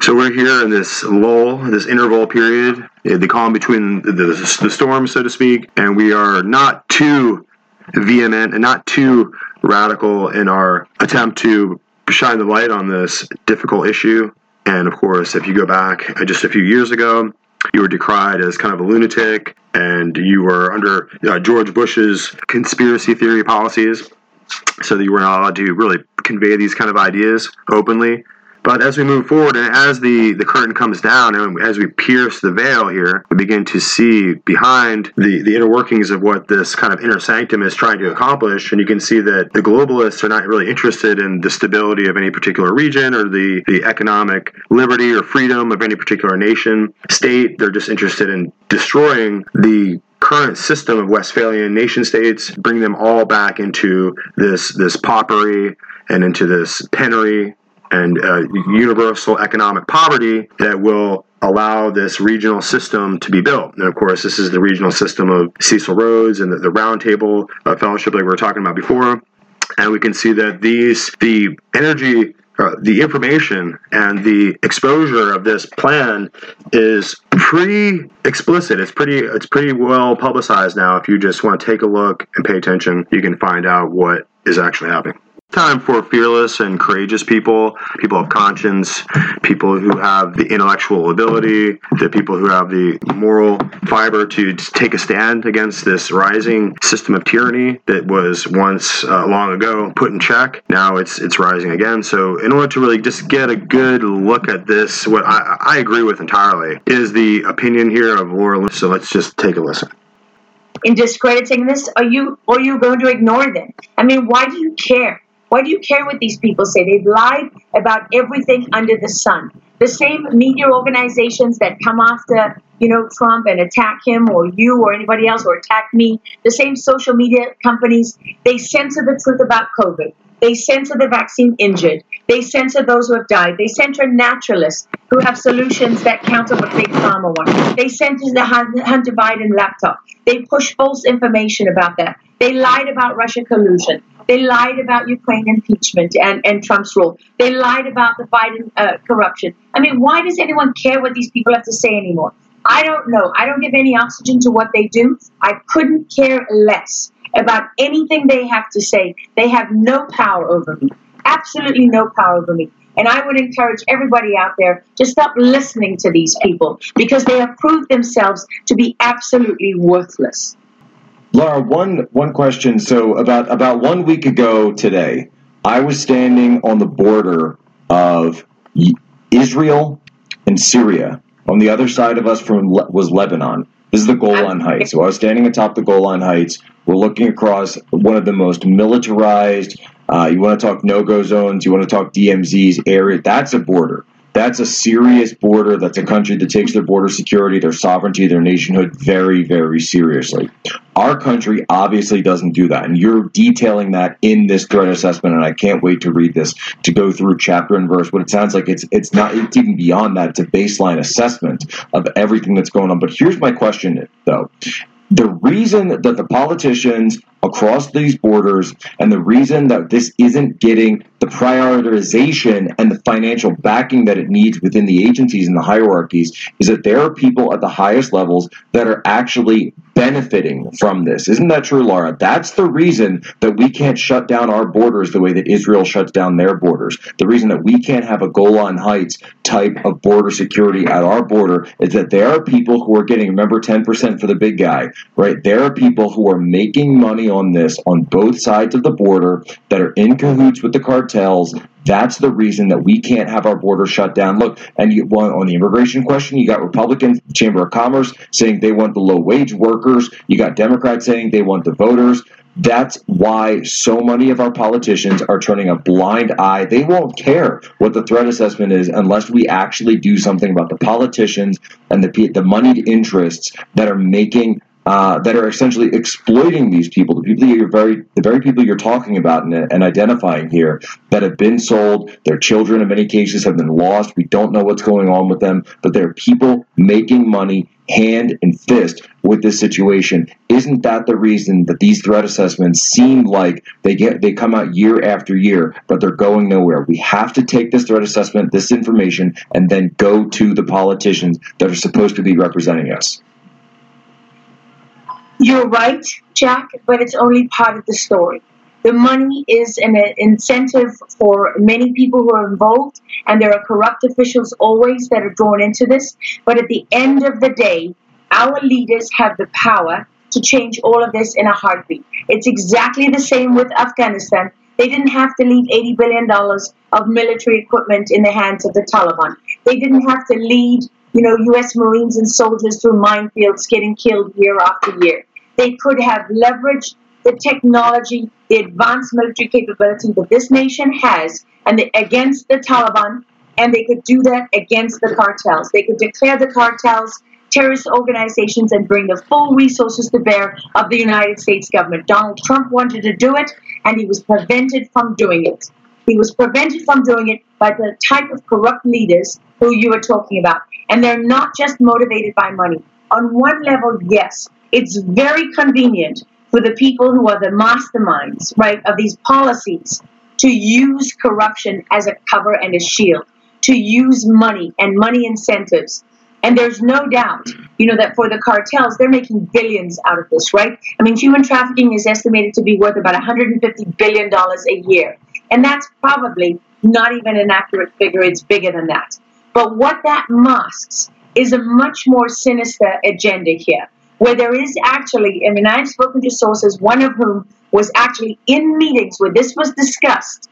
So we're here in this lull, this interval period, eh, the calm between the, the, the storms, so to speak, and we are not too vehement and not too radical in our attempt to shine the light on this difficult issue. And of course, if you go back just a few years ago, you were decried as kind of a lunatic and you were under uh, George Bush's conspiracy theory policies, so that you were not allowed to really convey these kind of ideas openly. But as we move forward and as the, the curtain comes down and as we pierce the veil here, we begin to see behind the, the inner workings of what this kind of inner sanctum is trying to accomplish. And you can see that the globalists are not really interested in the stability of any particular region or the, the economic liberty or freedom of any particular nation, state. They're just interested in destroying the current system of Westphalian nation states, bring them all back into this this paupery and into this penury and uh, universal economic poverty that will allow this regional system to be built. And of course, this is the regional system of Cecil Rhodes and the, the Roundtable uh, Fellowship, like we were talking about before. And we can see that these the energy uh, the information and the exposure of this plan is pretty explicit. It's pretty it's pretty well publicized now. If you just want to take a look and pay attention, you can find out what is actually happening time for fearless and courageous people, people of conscience, people who have the intellectual ability, the people who have the moral fiber to take a stand against this rising system of tyranny that was once uh, long ago put in check. Now it's it's rising again. So in order to really just get a good look at this, what I, I agree with entirely is the opinion here of Laura. So let's just take a listen in discrediting this? Are you or are you going to ignore them? I mean, why do you care? Why do you care what these people say? They've lied about everything under the sun. The same media organizations that come after, you know, Trump and attack him or you or anybody else or attack me, the same social media companies, they censor the truth about COVID. They censor the vaccine injured. They censor those who have died. They censor naturalists who have solutions that counter what Big Pharma want. They censor the Hunter Biden laptop. They push false information about that. They lied about Russia collusion. They lied about Ukraine impeachment and, and Trump's rule. They lied about the Biden uh, corruption. I mean, why does anyone care what these people have to say anymore? I don't know. I don't give any oxygen to what they do. I couldn't care less about anything they have to say. They have no power over me. Absolutely no power over me. And I would encourage everybody out there to stop listening to these people because they have proved themselves to be absolutely worthless. Laura, one one question. So about about one week ago today, I was standing on the border of Israel and Syria. On the other side of us from was Lebanon. This is the Golan Heights. So I was standing atop the Golan Heights. We're looking across one of the most militarized. Uh, you want to talk no-go zones. You want to talk DMZs area. That's a border. That's a serious border. That's a country that takes their border security, their sovereignty, their nationhood very, very seriously. Our country obviously doesn't do that. And you're detailing that in this threat assessment. And I can't wait to read this, to go through chapter and verse. But it sounds like it's it's not it's even beyond that. It's a baseline assessment of everything that's going on. But here's my question though the reason that the politicians across these borders and the reason that this isn't getting the prioritization and the financial backing that it needs within the agencies and the hierarchies is that there are people at the highest levels that are actually benefiting from this. Isn't that true, Laura? That's the reason that we can't shut down our borders the way that Israel shuts down their borders. The reason that we can't have a Golan Heights type of border security at our border is that there are people who are getting, remember, 10% for the big guy, right? There are people who are making money on this on both sides of the border that are in cahoots with the cartels. That's the reason that we can't have our border shut down. Look, and you, well, on the immigration question, you got Republicans, Chamber of Commerce saying they want the low wage workers. You got Democrats saying they want the voters. That's why so many of our politicians are turning a blind eye. They won't care what the threat assessment is unless we actually do something about the politicians and the the moneyed interests that are making uh, that are essentially exploiting these people, the people you're very, the very people you're talking about and, and, identifying here, that have been sold. Their children, in many cases, have been lost. We don't know what's going on with them, but there are people making money hand and fist with this situation. Isn't that the reason that these threat assessments seem like they get they come out year after year, but they're going nowhere? We have to take this threat assessment, this information, and then go to the politicians that are supposed to be representing us. You're right, Jack, but it's only part of the story. The money is an uh, incentive for many people who are involved, and there are corrupt officials always that are drawn into this. But at the end of the day, our leaders have the power to change all of this in a heartbeat. It's exactly the same with Afghanistan. They didn't have to leave $80 billion of military equipment in the hands of the Taliban. They didn't have to lead you know, U.S. Marines and soldiers through minefields getting killed year after year. They could have leveraged the technology, the advanced military capability that this nation has, and the, against the Taliban, and they could do that against the cartels. They could declare the cartels terrorist organizations and bring the full resources to bear of the United States government. Donald Trump wanted to do it, and he was prevented from doing it. He was prevented from doing it by the type of corrupt leaders who you are talking about. And they're not just motivated by money. On one level, yes, it's very convenient for the people who are the masterminds, right, of these policies to use corruption as a cover and a shield, to use money and money incentives. And there's no doubt, you know, that for the cartels, they're making billions out of this, right? I mean, human trafficking is estimated to be worth about $150 billion a year. And that's probably not even an accurate figure, it's bigger than that. But what that masks is a much more sinister agenda here, where there is actually, I mean, I've spoken to sources, one of whom was actually in meetings where this was discussed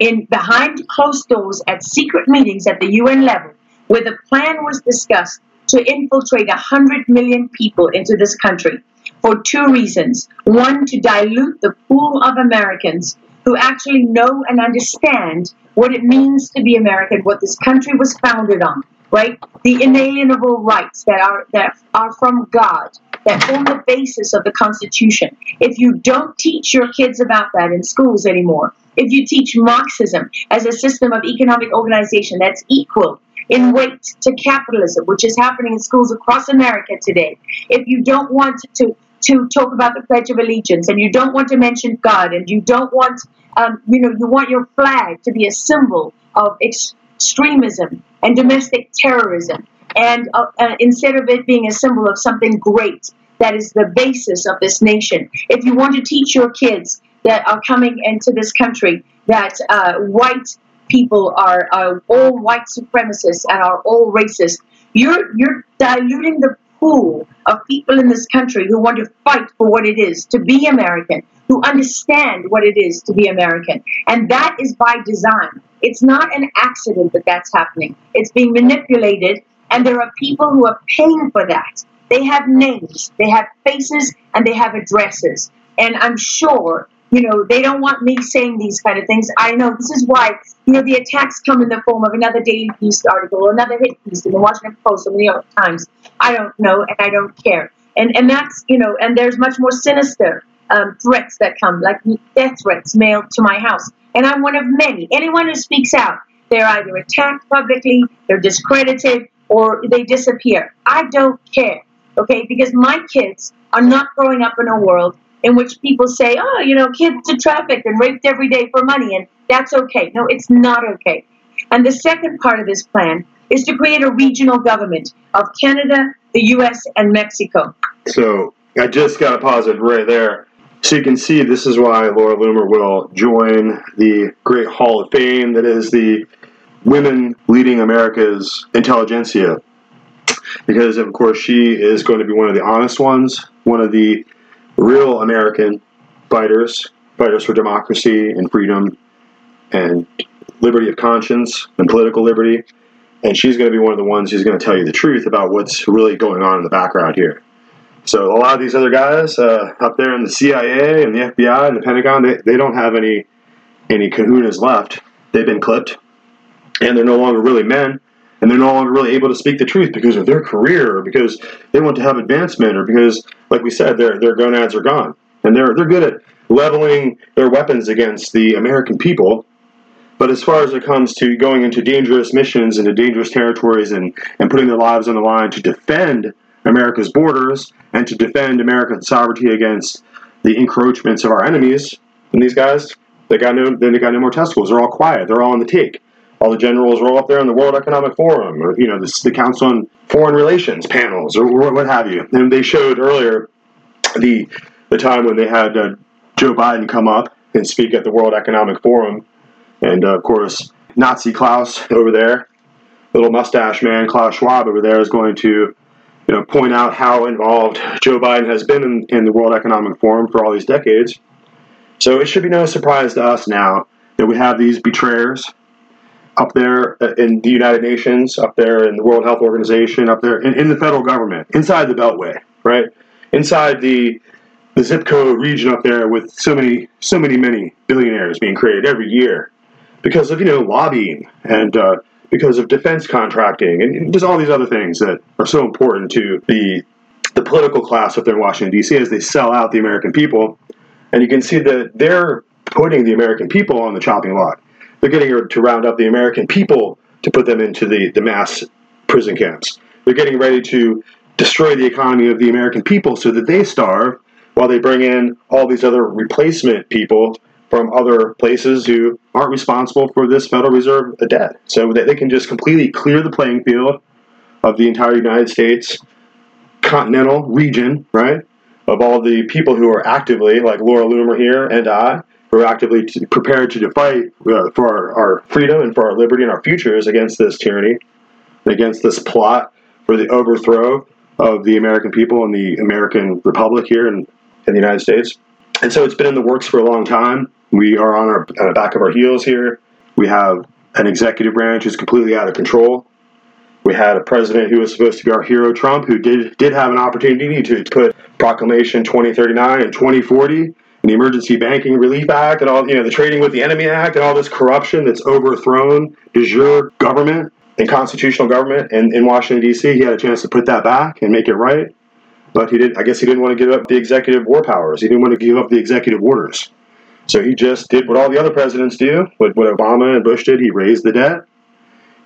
in behind closed doors at secret meetings at the UN level, where the plan was discussed to infiltrate 100 million people into this country for two reasons. One, to dilute the pool of Americans who actually know and understand what it means to be American, what this country was founded on, right? The inalienable rights that are that are from God, that form the basis of the Constitution. If you don't teach your kids about that in schools anymore, if you teach Marxism as a system of economic organization that's equal in weight to capitalism, which is happening in schools across America today, if you don't want to to talk about the Pledge of Allegiance, and you don't want to mention God, and you don't want, um, you know, you want your flag to be a symbol of extremism and domestic terrorism, and uh, uh, instead of it being a symbol of something great that is the basis of this nation, if you want to teach your kids that are coming into this country that uh, white people are, are all white supremacists and are all racist, you're you're diluting the pool of people in this country who want to fight for what it is to be American, who understand what it is to be American. And that is by design. It's not an accident that that's happening. It's being manipulated, and there are people who are paying for that. They have names, they have faces, and they have addresses. And I'm sure you know, they don't want me saying these kind of things. I know this is why, you know, the attacks come in the form of another Daily Beast article, another hit piece in the Washington Post or the New York Times. I don't know, and I don't care. And and that's you know, and there's much more sinister um, threats that come, like death threats mailed to my house. And I'm one of many. Anyone who speaks out, they're either attacked publicly, they're discredited, or they disappear. I don't care, okay? Because my kids are not growing up in a world in which people say, oh, you know, kids are trafficked and raped every day for money, and that's okay. No, it's not okay. And the second part of this plan is to create a regional government of Canada, the U.S., and Mexico. So I just got to pause it right there. So you can see this is why Laura Loomer will join the great Hall of Fame that is the Women Leading America's Intelligentsia. Because, of course, she is going to be one of the honest ones, one of the real American fighters, fighters for democracy and freedom and liberty of conscience and political liberty. And she's going to be one of the ones who's going to tell you the truth about what's really going on in the background here. So a lot of these other guys uh, up there in the CIA and the FBI and the Pentagon, they, they don't have any any kahunas left. They've been clipped, and they're no longer really men and they're no longer really able to speak the truth because of their career or because they want to have advancement or because, like we said, their their gonads are gone. And they're they're good at leveling their weapons against the American people. But as far as it comes to going into dangerous missions into dangerous territories and, and putting their lives on the line to defend America's borders and to defend American sovereignty against the encroachments of our enemies, and these guys, they got no they got no more testicles. They're all quiet. They're all on the take all the generals roll up there in the World Economic Forum, or you know, the, the Council on Foreign Relations panels, or what have you. And they showed earlier the the time when they had uh, Joe Biden come up and speak at the World Economic Forum, and uh, of course Nazi Klaus over there, little mustache man Klaus Schwab over there is going to you know point out how involved Joe Biden has been in, in the World Economic Forum for all these decades. So it should be no surprise to us now that we have these betrayers up there in the United Nations, up there in the World Health Organization, up there in, in the federal government, inside the Beltway, right? Inside the the zip code region up there with so many, so many, many billionaires being created every year because of you know lobbying and uh, because of defense contracting and just all these other things that are so important to the the political class up there in Washington D.C. as they sell out the American people, and you can see that they're putting the American people on the chopping block. They're getting ready to round up the American people to put them into the, the mass prison camps. They're getting ready to destroy the economy of the American people so that they starve while they bring in all these other replacement people from other places who aren't responsible for this Federal Reserve debt. So that they can just completely clear the playing field of the entire United States continental region, right? Of all the people who are actively, like Laura Loomer here and I, we're actively prepared to fight uh, for our, our, freedom and for our liberty and our futures against this tyranny, against this plot for the overthrow of the American people and the American Republic here in, in the United States. And so it's been in the works for a long time. We are on, our, on the back of our heels here. We have an executive branch who's completely out of control. We had a president who was supposed to be our hero, Trump, who did did have an opportunity to put Proclamation 2039 and 2040 and the Emergency Banking Relief Act and all, you know, the Trading with the Enemy Act and all this corruption that's overthrown de jure government and constitutional government in, in Washington, D.C. He had a chance to put that back and make it right. But he did. I guess he didn't want to give up the executive war powers. He didn't want to give up the executive orders. So he just did what all the other presidents do, what, what Obama and Bush did. He raised the debt,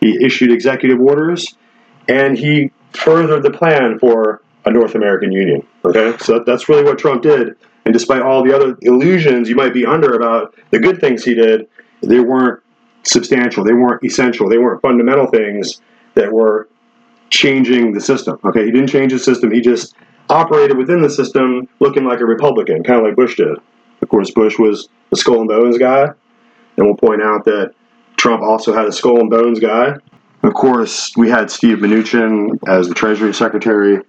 he issued executive orders, and he furthered the plan for a North American Union. Okay, so that's really what Trump did. And despite all the other illusions you might be under about the good things he did, they weren't substantial. They weren't essential. They weren't fundamental things that were changing the system. Okay, he didn't change the system. He just operated within the system looking like a Republican, kind of like Bush did. Of course, Bush was the skull and bones guy. And we'll point out that Trump also had a skull and bones guy. Of course, we had Steve Mnuchin as the Treasury Secretary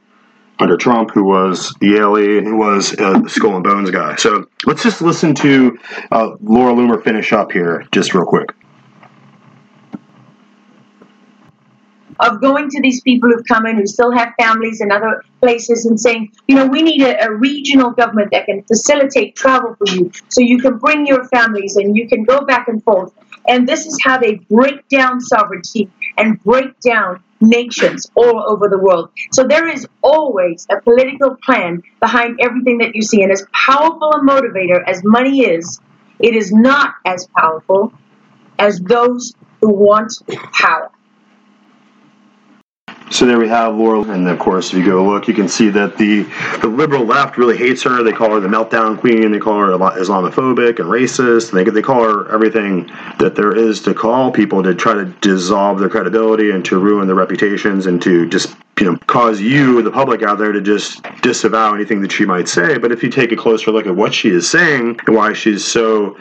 under Trump, who was Yaley and who was a skull and bones guy. So let's just listen to uh, Laura Loomer finish up here, just real quick. of going to these people who've come in who still have families in other places and saying, you know, we need a, a, regional government that can facilitate travel for you so you can bring your families and you can go back and forth. And this is how they break down sovereignty and break down nations all over the world. So there is always a political plan behind everything that you see. And as powerful a motivator as money is, it is not as powerful as those who want power. So there we have Laura, and of course, if you go look, you can see that the the liberal left really hates her. They call her the meltdown queen. They call her Islamophobic and racist. They they call her everything that there is to call people to try to dissolve their credibility and to ruin their reputations and to just you know cause you, the public out there, to just disavow anything that she might say. But if you take a closer look at what she is saying and why she's so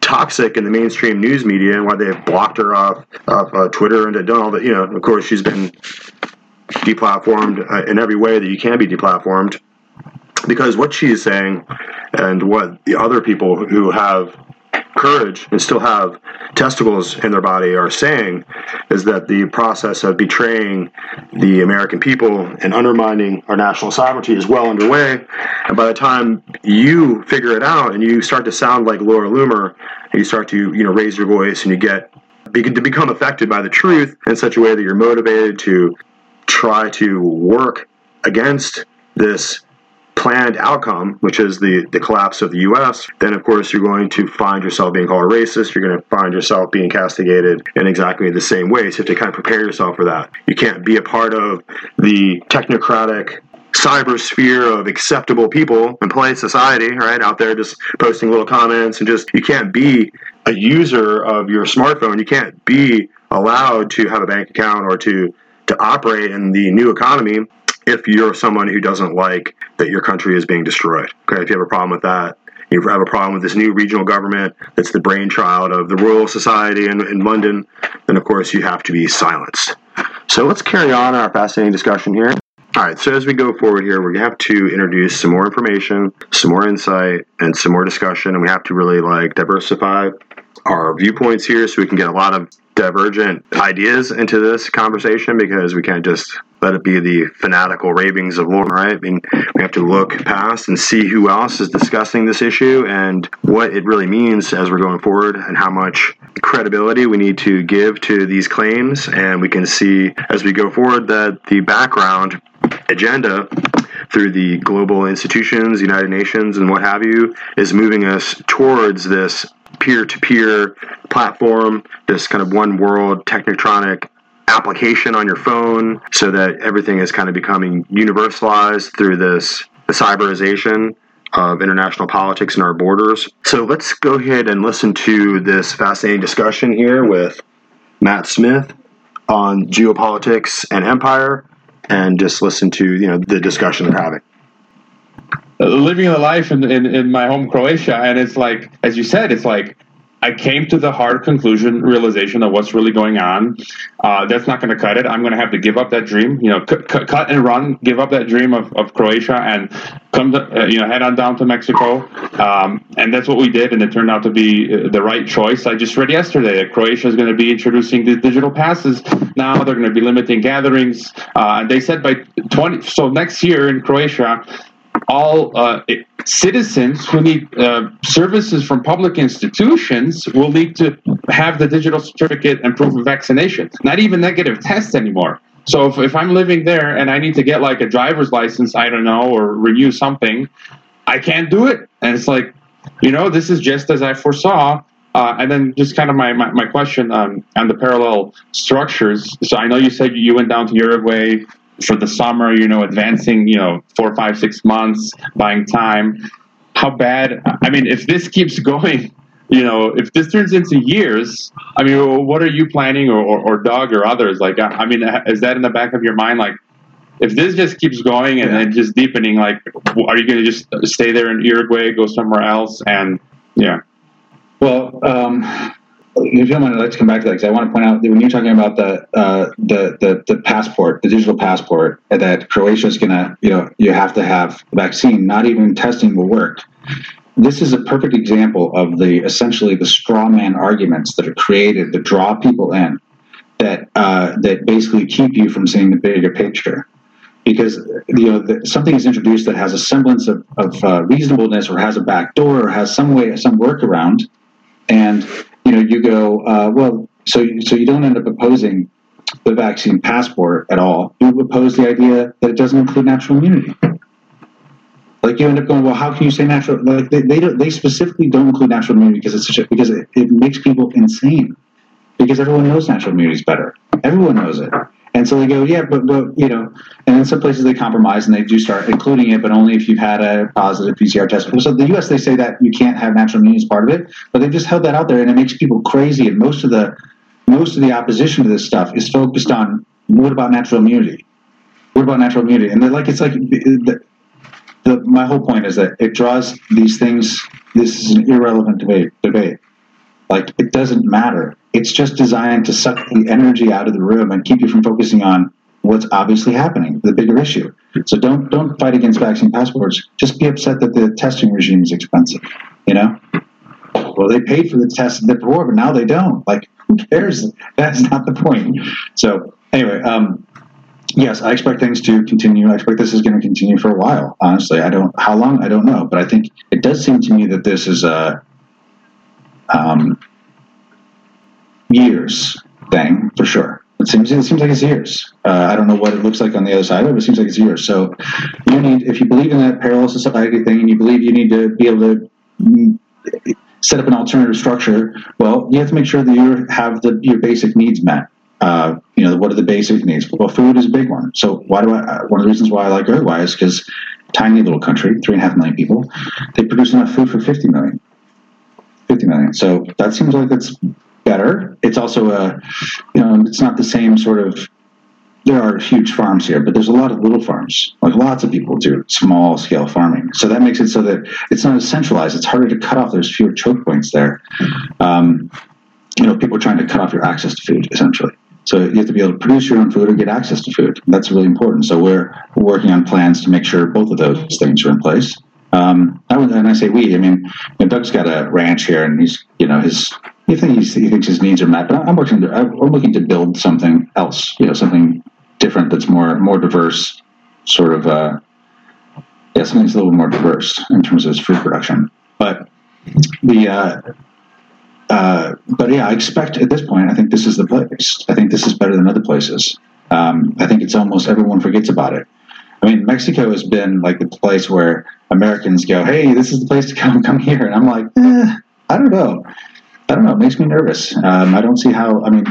toxic in the mainstream news media and why they've blocked her off, off uh, Twitter and done all that. You know, of course, she's been deplatformed uh, in every way that you can be deplatformed because what she is saying and what the other people who have courage and still have testicles in their body are saying is that the process of betraying the American people and undermining our national sovereignty is well underway. And by the time you figure it out and you start to sound like Laura Loomer, and you start to you know raise your voice and you get to become affected by the truth in such a way that you're motivated to try to work against this planned outcome, which is the, the collapse of the U.S., then of course you're going to find yourself being called a racist. You're going to find yourself being castigated in exactly the same way. So you have to kind of prepare yourself for that. You can't be a part of the technocratic cyber sphere of acceptable people in polite society, right? Out there just posting little comments and just, you can't be a user of your smartphone. You can't be allowed to have a bank account or to to operate in the new economy if you're someone who doesn't like that your country is being destroyed. Okay, if you have a problem with that, you have a problem with this new regional government that's the brainchild of the Royal Society in, in London, then of course you have to be silenced. So let's carry on our fascinating discussion here. All right, so as we go forward here, we're gonna have to introduce some more information, some more insight, and some more discussion, and we have to really like diversify our viewpoints here so we can get a lot of divergent ideas into this conversation because we can't just let it be the fanatical ravings of Laura, right? I mean, we have to look past and see who else is discussing this issue and what it really means as we're going forward and how much credibility we need to give to these claims. And we can see as we go forward that the background agenda through the global institutions, United Nations, and what have you, is moving us towards this peer to peer platform, this kind of one world technotronic application on your phone so that everything is kind of becoming universalized through this cyberization of international politics and our borders. So let's go ahead and listen to this fascinating discussion here with Matt Smith on geopolitics and empire and just listen to you know the discussion they're having living the life in, in, in my home Croatia, and it's like, as you said, it's like I came to the hard conclusion, realization of what's really going on. Uh, that's not going to cut it. I'm going to have to give up that dream, you know, cut, cut and run, give up that dream of, of Croatia and come to, uh, you know, head on down to Mexico. Um, and that's what we did. And it turned out to be uh, the right choice. I just read yesterday that Croatia is going to be introducing the digital passes. Now they're going to be limiting gatherings. Uh, and they said by 20, so next year in Croatia, all uh, citizens who need uh, services from public institutions will need to have the digital certificate and proof of vaccination. Not even negative tests anymore. So if, if I'm living there and I need to get like a driver's license, I don't know, or renew something, I can't do it. And it's like, you know, this is just as I foresaw. Uh, and then just kind of my, my, my question um, on the parallel structures. So I know you said you went down to Uruguay for the summer, you know, advancing, you know, four, five, six months, buying time. How bad? I mean, if this keeps going, you know, if this turns into years, I mean, what are you planning, or, or, or Doug or others? Like, I, I mean, is that in the back of your mind? Like, if this just keeps going and then just deepening, like, are you going to just stay there in Uruguay, go somewhere else, and yeah? Well, um, if you don't mind, I'd like to come back to that because I want to point out that when you're talking about the uh, the, the the passport, the digital passport, that Croatia is going to, you know, you have to have a vaccine. Not even testing will work. This is a perfect example of the essentially the straw man arguments that are created to draw people in, that uh, that basically keep you from seeing the bigger picture because you know the, something is introduced that has a semblance of, of uh, reasonableness or has a back door or has some way some workaround and you know you go uh, well so so you don't end up opposing the vaccine passport at all. You oppose the idea that it doesn't include natural immunity. Like you end up going well how can you say natural like they they, don't, they specifically don't include natural immunity because it's such a, because it, it makes people insane. Because everyone knows natural immunity is better. Everyone knows it and so they go, yeah, but, but you know, and in some places they compromise and they do start including it, but only if you've had a positive PCR test. So the U.S. they say that you can't have natural immunity as part of it, but they've just held that out there, and it makes people crazy. And most of the most of the opposition to this stuff is focused on what about natural immunity? What about natural immunity? And they're like, it's like the, the, my whole point is that it draws these things. This is an irrelevant debate. Debate. Like it doesn't matter. It's just designed to suck the energy out of the room and keep you from focusing on what's obviously happening, the bigger issue. So don't don't fight against vaccine passports. Just be upset that the testing regime is expensive. You know. Well, they paid for the test before, but now they don't. Like, who cares? That's not the point. So anyway, um, yes, I expect things to continue. I expect this is going to continue for a while. Honestly, I don't how long I don't know, but I think it does seem to me that this is a um, years thing for sure. It seems it seems like it's years. Uh, I don't know what it looks like on the other side but it seems like it's years. So you need, if you believe in that parallel society thing, and you believe you need to be able to set up an alternative structure, well, you have to make sure that you have the your basic needs met. Uh, you know, what are the basic needs? Well, food is a big one. So why do I? One of the reasons why I like Uruguay is because tiny little country, three and a half million people, they produce enough food for 50 million. 50 million. So that seems like it's better. It's also a, you know, it's not the same sort of. There are huge farms here, but there's a lot of little farms. Like lots of people do small scale farming. So that makes it so that it's not as centralized. It's harder to cut off. There's fewer choke points there. Um, you know, people are trying to cut off your access to food essentially. So you have to be able to produce your own food or get access to food. That's really important. So we're working on plans to make sure both of those things are in place. Um, I would, and I say we. I mean, Doug's got a ranch here, and he's, you know, his. He thinks he thinks his needs are met, but I'm working. To, I'm looking to build something else. You know, something different that's more more diverse. Sort of, uh, yeah, something a little more diverse in terms of its food production. But the uh, uh, but yeah, I expect at this point, I think this is the place. I think this is better than other places. Um, I think it's almost everyone forgets about it. I mean, Mexico has been like the place where Americans go, "Hey, this is the place to come, come here," and I'm like, eh, I don't know, I don't know. It makes me nervous. Um, I don't see how. I mean,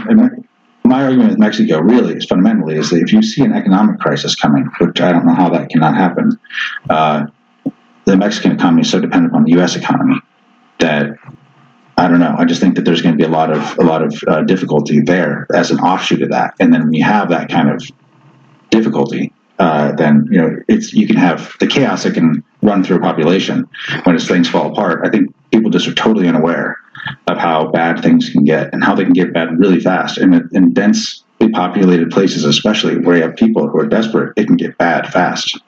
my argument with Mexico really is fundamentally is that if you see an economic crisis coming, which I don't know how that cannot happen, uh, the Mexican economy is so dependent on the U.S. economy that I don't know. I just think that there's going to be a lot of a lot of uh, difficulty there as an offshoot of that. And then we have that kind of difficulty, uh, then you know it's you can have the chaos that can run through a population when things fall apart. I think people just are totally unaware of how bad things can get and how they can get bad really fast. And in densely populated places, especially where you have people who are desperate, it can get bad fast.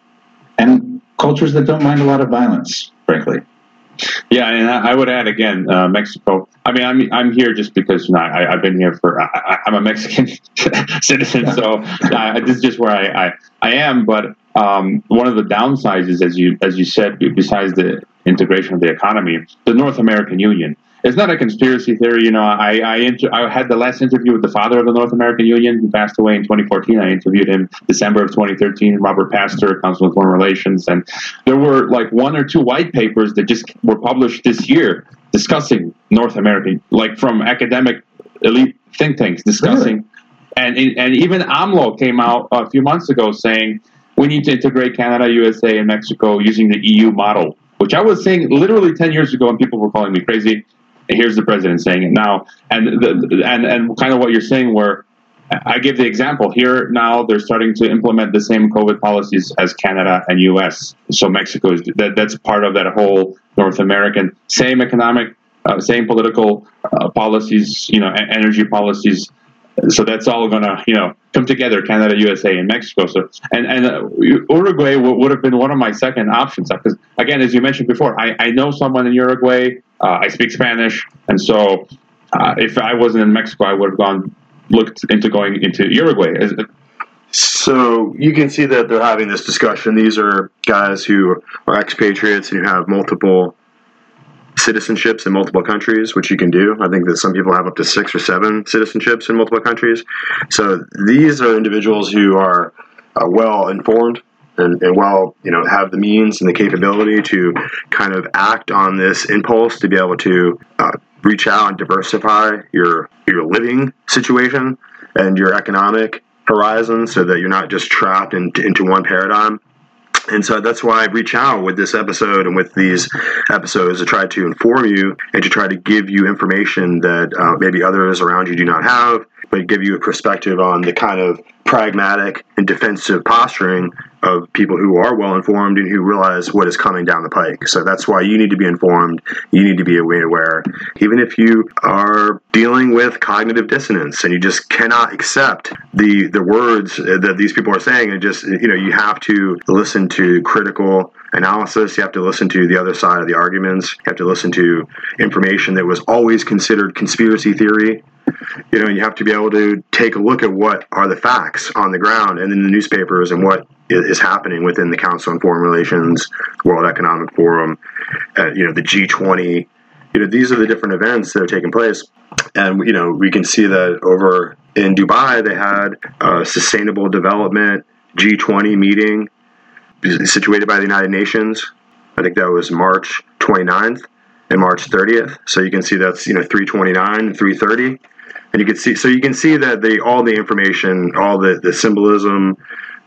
And cultures that don't mind a lot of violence, frankly. Yeah, and I I would add again, uh, Mexico. I mean, I'm I'm here just because you know I, I've been here for I, I- I'm a Mexican citizen, so uh, this is just where I, I, I am. But um, one of the downsides is, as you as you said, besides the integration of the economy, the North American Union. It's not a conspiracy theory, you know. I I, inter- I had the last interview with the father of the North American Union. He passed away in 2014. I interviewed him December of 2013. Robert Pastor, Council on Foreign Relations, and there were like one or two white papers that just were published this year discussing North America, like from academic elite think tanks discussing. And and even AMLO came out a few months ago saying we need to integrate Canada, USA, and Mexico using the EU model, which I was saying literally 10 years ago, and people were calling me crazy. Here's the president saying it now, and the, and and kind of what you're saying, where I give the example here now they're starting to implement the same COVID policies as Canada and US. So Mexico is that that's part of that whole North American same economic, uh, same political uh, policies, you know, energy policies. So that's all gonna you know come together, Canada, USA, and Mexico. So and and uh, Uruguay w- would have been one of my second options because again, as you mentioned before, I, I know someone in Uruguay. Uh, I speak Spanish, and so uh, if I wasn't in Mexico, I would have gone looked into going into Uruguay. So you can see that they're having this discussion. These are guys who are expatriates and who have multiple citizenships in multiple countries, which you can do. I think that some people have up to six or seven citizenships in multiple countries. So these are individuals who are uh, well informed and, and well, you know, have the means and the capability to kind of act on this impulse to be able to uh, reach out and diversify your your living situation and your economic horizon, so that you're not just trapped in, into one paradigm. And so that's why I reach out with this episode and with these episodes to try to inform you and to try to give you information that uh, maybe others around you do not have, but give you a perspective on the kind of pragmatic and defensive posturing of people who are well informed and who realize what is coming down the pike. So that's why you need to be informed. You need to be aware, even if you are dealing with cognitive dissonance and you just cannot accept the the words that these people are saying. And just you know, you have to listen to critical analysis. You have to listen to the other side of the arguments. You have to listen to information that was always considered conspiracy theory you know, and you have to be able to take a look at what are the facts on the ground and in the newspapers and what is happening within the Council on Foreign Relations, World Economic Forum, uh, you know, the G20. You know, these are the different events that are taking place. And, you know, we can see that over in Dubai, they had a sustainable development G20 meeting situated by the United Nations. I think that was March 29th and March 30th. So you can see that's, you know, 329 and 330 and you can see so you can see that they all the information all the the symbolism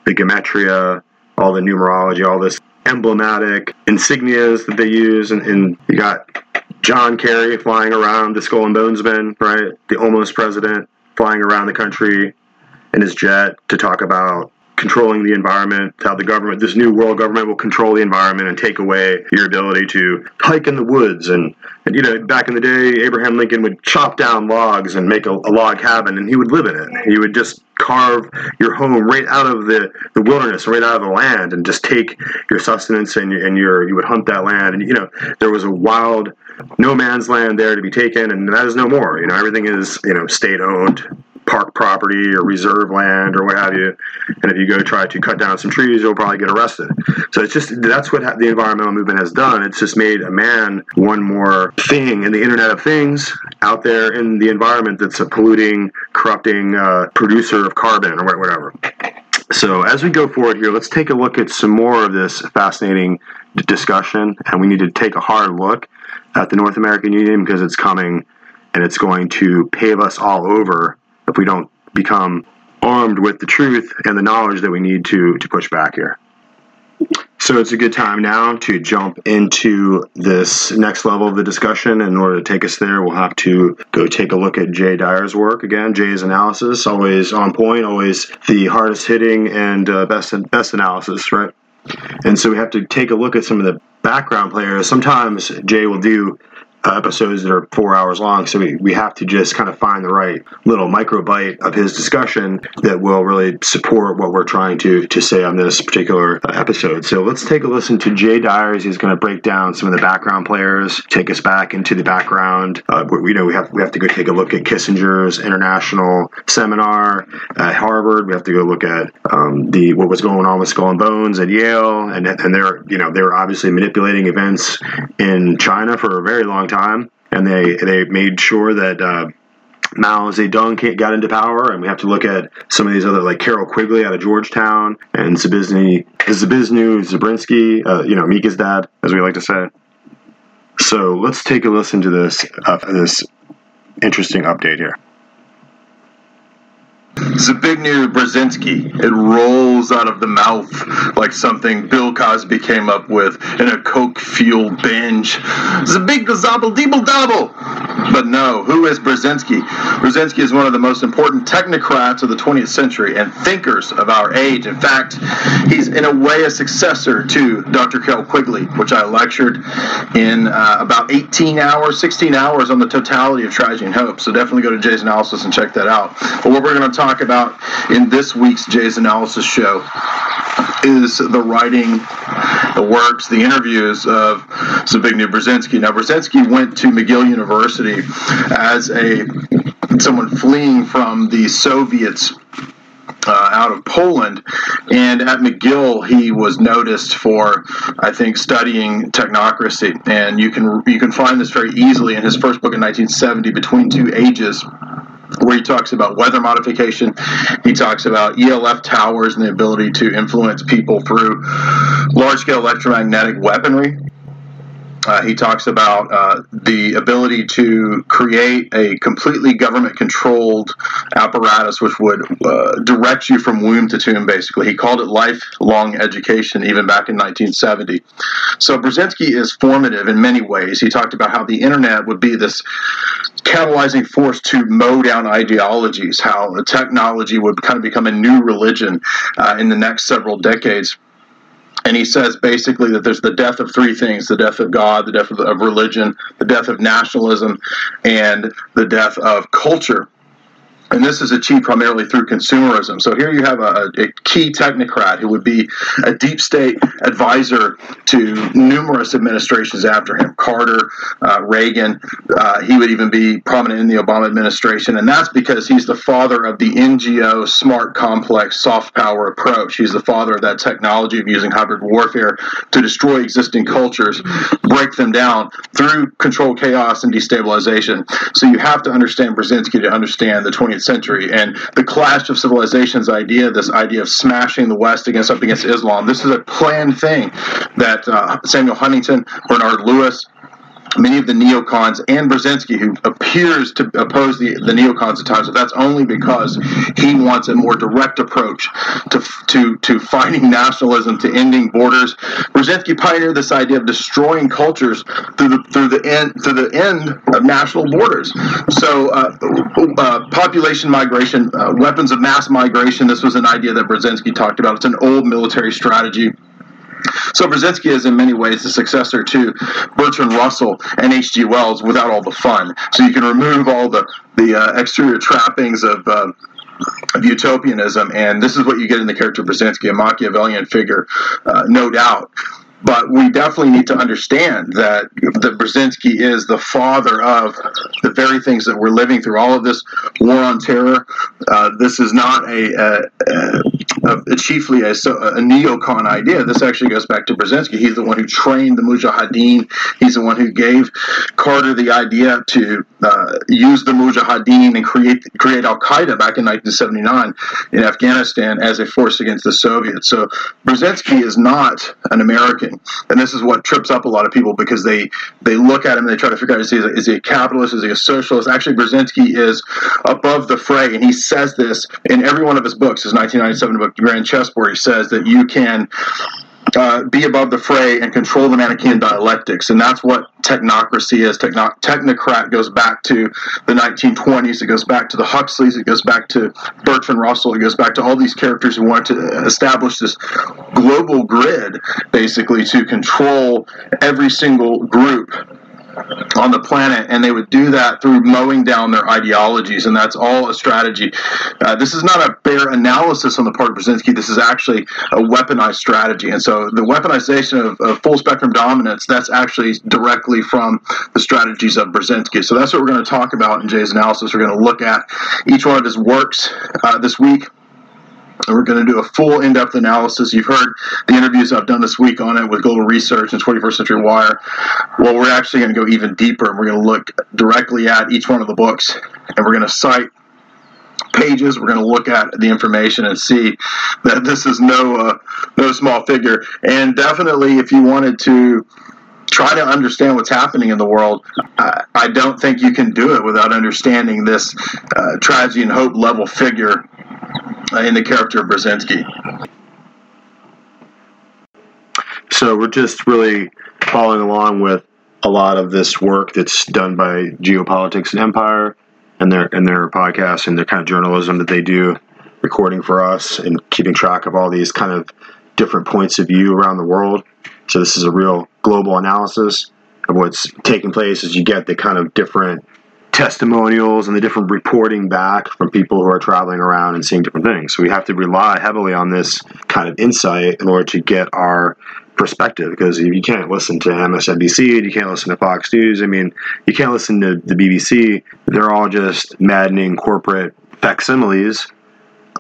the gematria all the numerology all this emblematic insignias that they use and, and you got john kerry flying around the skull and bones man right the almost president flying around the country in his jet to talk about controlling the environment, how the government, this new world government will control the environment and take away your ability to hike in the woods. And, and you know, back in the day, Abraham Lincoln would chop down logs and make a, a log cabin and he would live in it. He would just carve your home right out of the, the wilderness, right out of the land and just take your sustenance and, and your, you would hunt that land. And, you know, there was a wild, no man's land there to be taken and that is no more. You know, everything is, you know, state owned park property or reserve land or what have you. And if you go try to cut down some trees, you'll probably get arrested. So it's just that's what ha- the environmental movement has done. It's just made a man one more thing in the Internet of Things out there in the environment that's a polluting, corrupting uh, producer of carbon or whatever. So as we go forward here, let's take a look at some more of this fascinating discussion, and we need to take a hard look at the North American Union because it's coming and it's going to pave us all over if we don't become armed with the truth and the knowledge that we need to to push back here. So it's a good time now to jump into this next level of the discussion. In order to take us there, we'll have to go take a look at Jay Dyer's work again. Jay's analysis, always on point, always the hardest hitting and uh, best best analysis, right? And so we have to take a look at some of the background players. Sometimes Jay will do episodes that are four hours long. So we, we have to just kind of find the right little microbite of his discussion that will really support what we're trying to, to say on this particular uh, episode. So let's take a listen to Jay Dyers. He's going to break down some of the background players, take us back into the background. Uh, we, you know, we have we have to go take a look at Kissinger's international seminar at Harvard. We have to go look at um, the what was going on with Skull and Bones at Yale, and and they're you know they were obviously manipulating events in China for a very long time, and they they made sure that. Uh, Mao Zedong got into power, and we have to look at some of these other, like Carroll Quigley out of Georgetown, and Zabizny, Zabiznu Zabrinsky, uh, you know, Mika's dad, as we like to say. So let's take a listen to this uh, this interesting update here. Zbigniew Brzezinski. It rolls out of the mouth like something Bill Cosby came up with in a coke-fueled binge. Zabig zobble deeble double. But no, who is Brzezinski? Brzezinski is one of the most important technocrats of the 20th century and thinkers of our age. In fact, he's in a way a successor to Dr. Carroll Quigley, which I lectured in uh, about 18 hours, 16 hours on the totality of tragedy and hope. So definitely go to Jay's analysis and check that out. But what we're going to talk talk about in this week's Jay's Analysis show is the writing, the works, the interviews of Zbigniew Brzezinski. Now, Brzezinski went to McGill University as a someone fleeing from the Soviets uh, out of Poland, and at McGill he was noticed for, I think, studying technocracy, and you can you can find this very easily in his first book in 1970, Between Two Ages where he talks about weather modification. He talks about ELF towers and the ability to influence people through large scale electromagnetic weaponry. Uh, he talks about uh, the ability to create a completely government controlled apparatus which would uh, direct you from womb to tomb, basically. He called it lifelong education even back in 1970. So Brzezinski is formative in many ways. He talked about how the internet would be this catalyzing force to mow down ideologies, how technology would kind of become a new religion uh, in the next several decades and he says basically that there's the death of three things the death of God, the death of, of, religion, the death of nationalism, and the death of culture and this is achieved primarily through consumerism. So here you have a, a, key technocrat who would be a deep state advisor to numerous administrations after him Carter, uh, Reagan. Uh, he would even be prominent in the Obama administration. And that's because he's the father of the NGO smart, complex, soft power approach. He's the father of that technology of using hybrid warfare to destroy existing cultures, break them down through control chaos and destabilization. So you have to understand Brzezinski to understand the 20th 20th century and the clash of civilizations idea, this idea of smashing the West against up against Islam. This is a planned thing that uh, Samuel Huntington, Bernard Lewis, many of the neocons and Brzezinski, who appears to oppose the, the neocons at times, but that's only because he wants a more direct approach to, to, to fighting nationalism, to ending borders. Brzezinski pioneered this idea of destroying cultures through the, through the, end, through the end of national borders. So, uh, uh, population migration, uh, weapons of mass migration, this was an idea that Brzezinski talked about. It's an old military strategy. So Brzezinski is in many ways the successor to Bertrand Russell and H.G. Wells without all the fun. So you can remove all the the uh, exterior trappings of. Uh, of utopianism, and this is what you get in the character of Brzezinski, a Machiavellian figure, uh, no doubt. But we definitely need to understand that that Brzezinski is the father of the very things that we're living through. All of this war on terror. Uh, this is not a, a, a, a chiefly a, a, neocon idea. This actually goes back to Brzezinski. He's the one who trained the Mujahideen. He's the one who gave Carter the idea to uh, use the Mujahideen and create create Al Qaeda back in 1979 in Afghanistan as a force against the Soviets. So Brzezinski is not an American and this is what trips up a lot of people because they they look at him and they try to figure out is he, is he a capitalist, is he a socialist? Actually, Brzezinski is above the fray, and he says this in every one of his books. His 1997 book, Grand Chess, Chessboard, he says that you can uh, be above the fray and control the Manichaean dialectics. And that's what technocracy is. Techno- technocrat goes back to the 1920s. It goes back to the Huxleys. It goes back to Bertrand Russell. It goes back to all these characters who wanted to establish this global grid, basically, to control every single group on the planet, and they would do that through mowing down their ideologies, and that's all a strategy. Uh, this is not a bare analysis on the part of Brzezinski. This is actually a weaponized strategy, and so the weaponization of, of full spectrum dominance that's actually directly from the strategies of Brzezinski. So that's what we're going to talk about in Jay's analysis. We're going to look at each one of his works uh, this week. We're going to do a full in-depth analysis. You've heard the interviews I've done this week on it with Global Research and 21st Century Wire. Well, we're actually going to go even deeper, and we're going to look directly at each one of the books, and we're going to cite pages. We're going to look at the information and see that this is no uh, no small figure. And definitely, if you wanted to try to understand what's happening in the world, I, I don't think you can do it without understanding this uh, tragedy and hope level figure uh, in the character of Brzezinski. So we're just really following along with a lot of this work that's done by Geopolitics and Empire and their and their podcasts and their kind of journalism that they do, recording for us and keeping track of all these kind of different points of view around the world. So this is a real global analysis of what's taking place as you get the kind of different testimonials and the different reporting back from people who are traveling around and seeing different things. So we have to rely heavily on this kind of insight in order to get our perspective because you can't listen to MSNBC, and you can't listen to Fox News. I mean, you can't listen to the BBC. They're all just maddening corporate facsimiles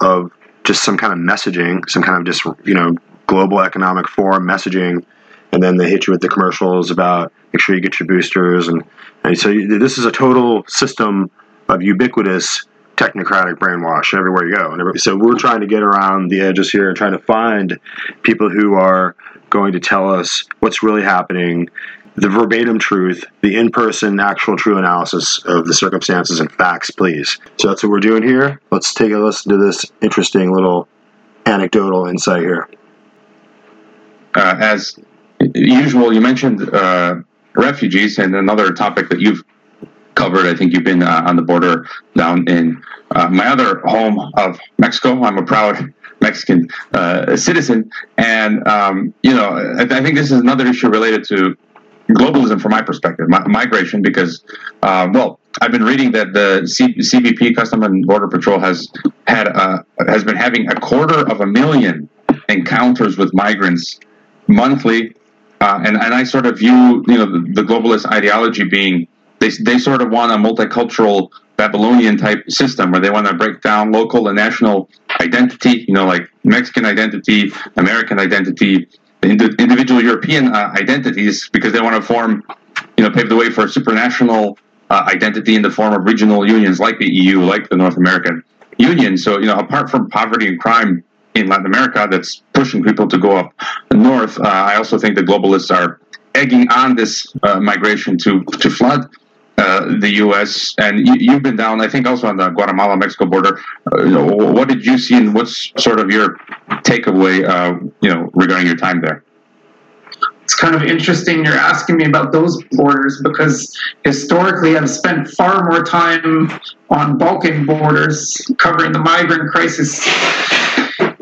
of just some kind of messaging, some kind of just, you know, global economic forum messaging. And then they hit you with the commercials about make sure you get your boosters. And, and so you, this is a total system of ubiquitous technocratic brainwash everywhere you go. So we're trying to get around the edges here and trying to find people who are going to tell us what's really happening, the verbatim truth, the in person, actual true analysis of the circumstances and facts, please. So that's what we're doing here. Let's take a listen to this interesting little anecdotal insight here. Uh, as usual, you mentioned uh, refugees, and another topic that you've covered. I think you've been uh, on the border down in uh, my other home of Mexico. I'm a proud Mexican uh, citizen, and um, you know, I, I, think this is another issue related to globalism from my perspective, my, migration. Because, uh, well, I've been reading that the C- CBP, Custom and Border Patrol, has had uh, has been having a quarter of a million encounters with migrants monthly. Uh, and, and I sort of view, you know, the, the globalist ideology being they, they sort of want a multicultural Babylonian type system where they want to break down local and national identity, you know, like Mexican identity, American identity, individual European uh, identities, because they want to form, you know, pave the way for a supranational uh, identity in the form of regional unions like the EU, like the North American Union. So, you know, apart from poverty and crime in Latin America that's pushing people to go up north, uh, I also think the globalists are egging on this uh, migration to, to flood uh, the U.S. and you, have been down, I think, also on the Guatemala-Mexico border. Uh, what did you see, and what's sort of your takeaway, uh, you know, regarding your time there? It's kind of interesting you're asking me about those borders because historically I've spent far more time on Balkan borders covering the migrant crisis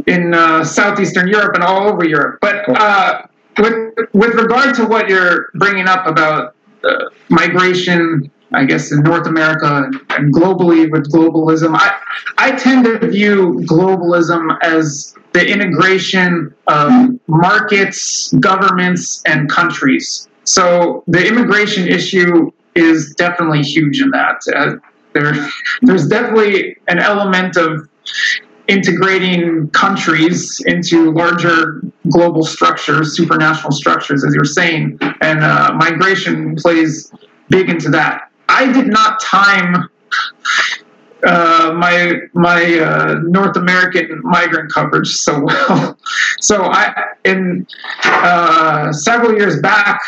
in uh, southeastern Europe and all over Europe. But uh, with with regard to what you're bringing up about uh, migration, I guess, in North America and globally with globalism. I, I tend to view globalism as the integration of markets, governments, and countries. So the immigration issue is definitely huge in that. Uh, there, there's definitely an element of integrating countries into larger global structures, supranational structures, as you're saying, and uh, migration plays big into that. I did not time uh, my my uh, North American migrant coverage so well. So I in uh, several years back,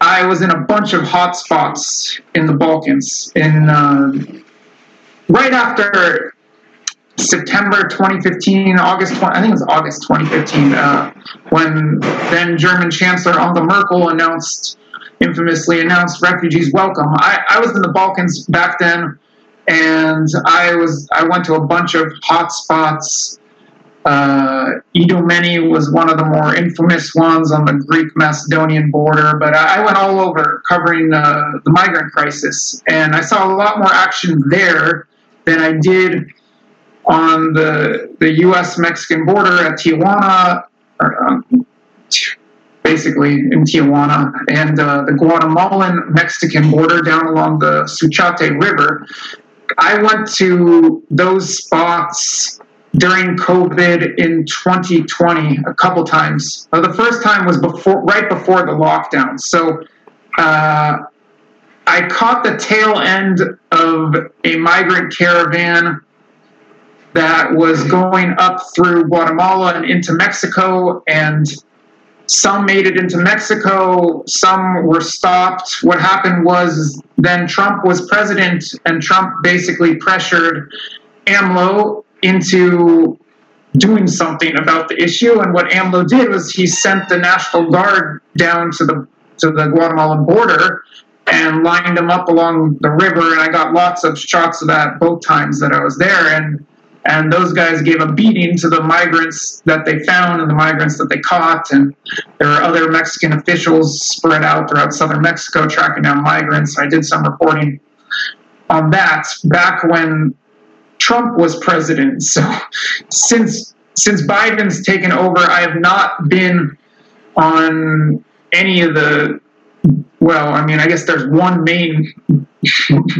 I was in a bunch of hotspots in the Balkans. In uh, right after September 2015, August 20, I think it was August 2015, uh, when then German Chancellor Angela Merkel announced, infamously announced refugees welcome. I, I was in the Balkans back then, and I was I went to a bunch of hot spots Uh, Idomeni was one of the more infamous ones on the Greek Macedonian border, but I, I went all over covering uh, the migrant crisis, and I saw a lot more action there than I did on the the U.S. Mexican border at Tijuana, or, um, basically in Tijuana, and uh, the Guatemalan Mexican border down along the Suchiate River. I went to those spots during COVID in 2020 a couple times. Uh, the first time was before, right before the lockdown. So uh, I caught the tail end of a migrant caravan that was going up through Guatemala and into Mexico, and some made it into Mexico, some were stopped. What happened was then Trump was president, and Trump basically pressured AMLO into doing something about the issue. And what AMLO did was he sent the National Guard down to the to the Guatemalan border and lined them up along the river. And I got lots of shots of that both times that I was there. And and those guys gave a beating to the migrants that they found and the migrants that they caught. And there are other Mexican officials spread out throughout southern Mexico tracking down migrants. I did some reporting on that back when Trump was president. So since since Biden's taken over, I have not been on any of the well, I mean, I guess there's one main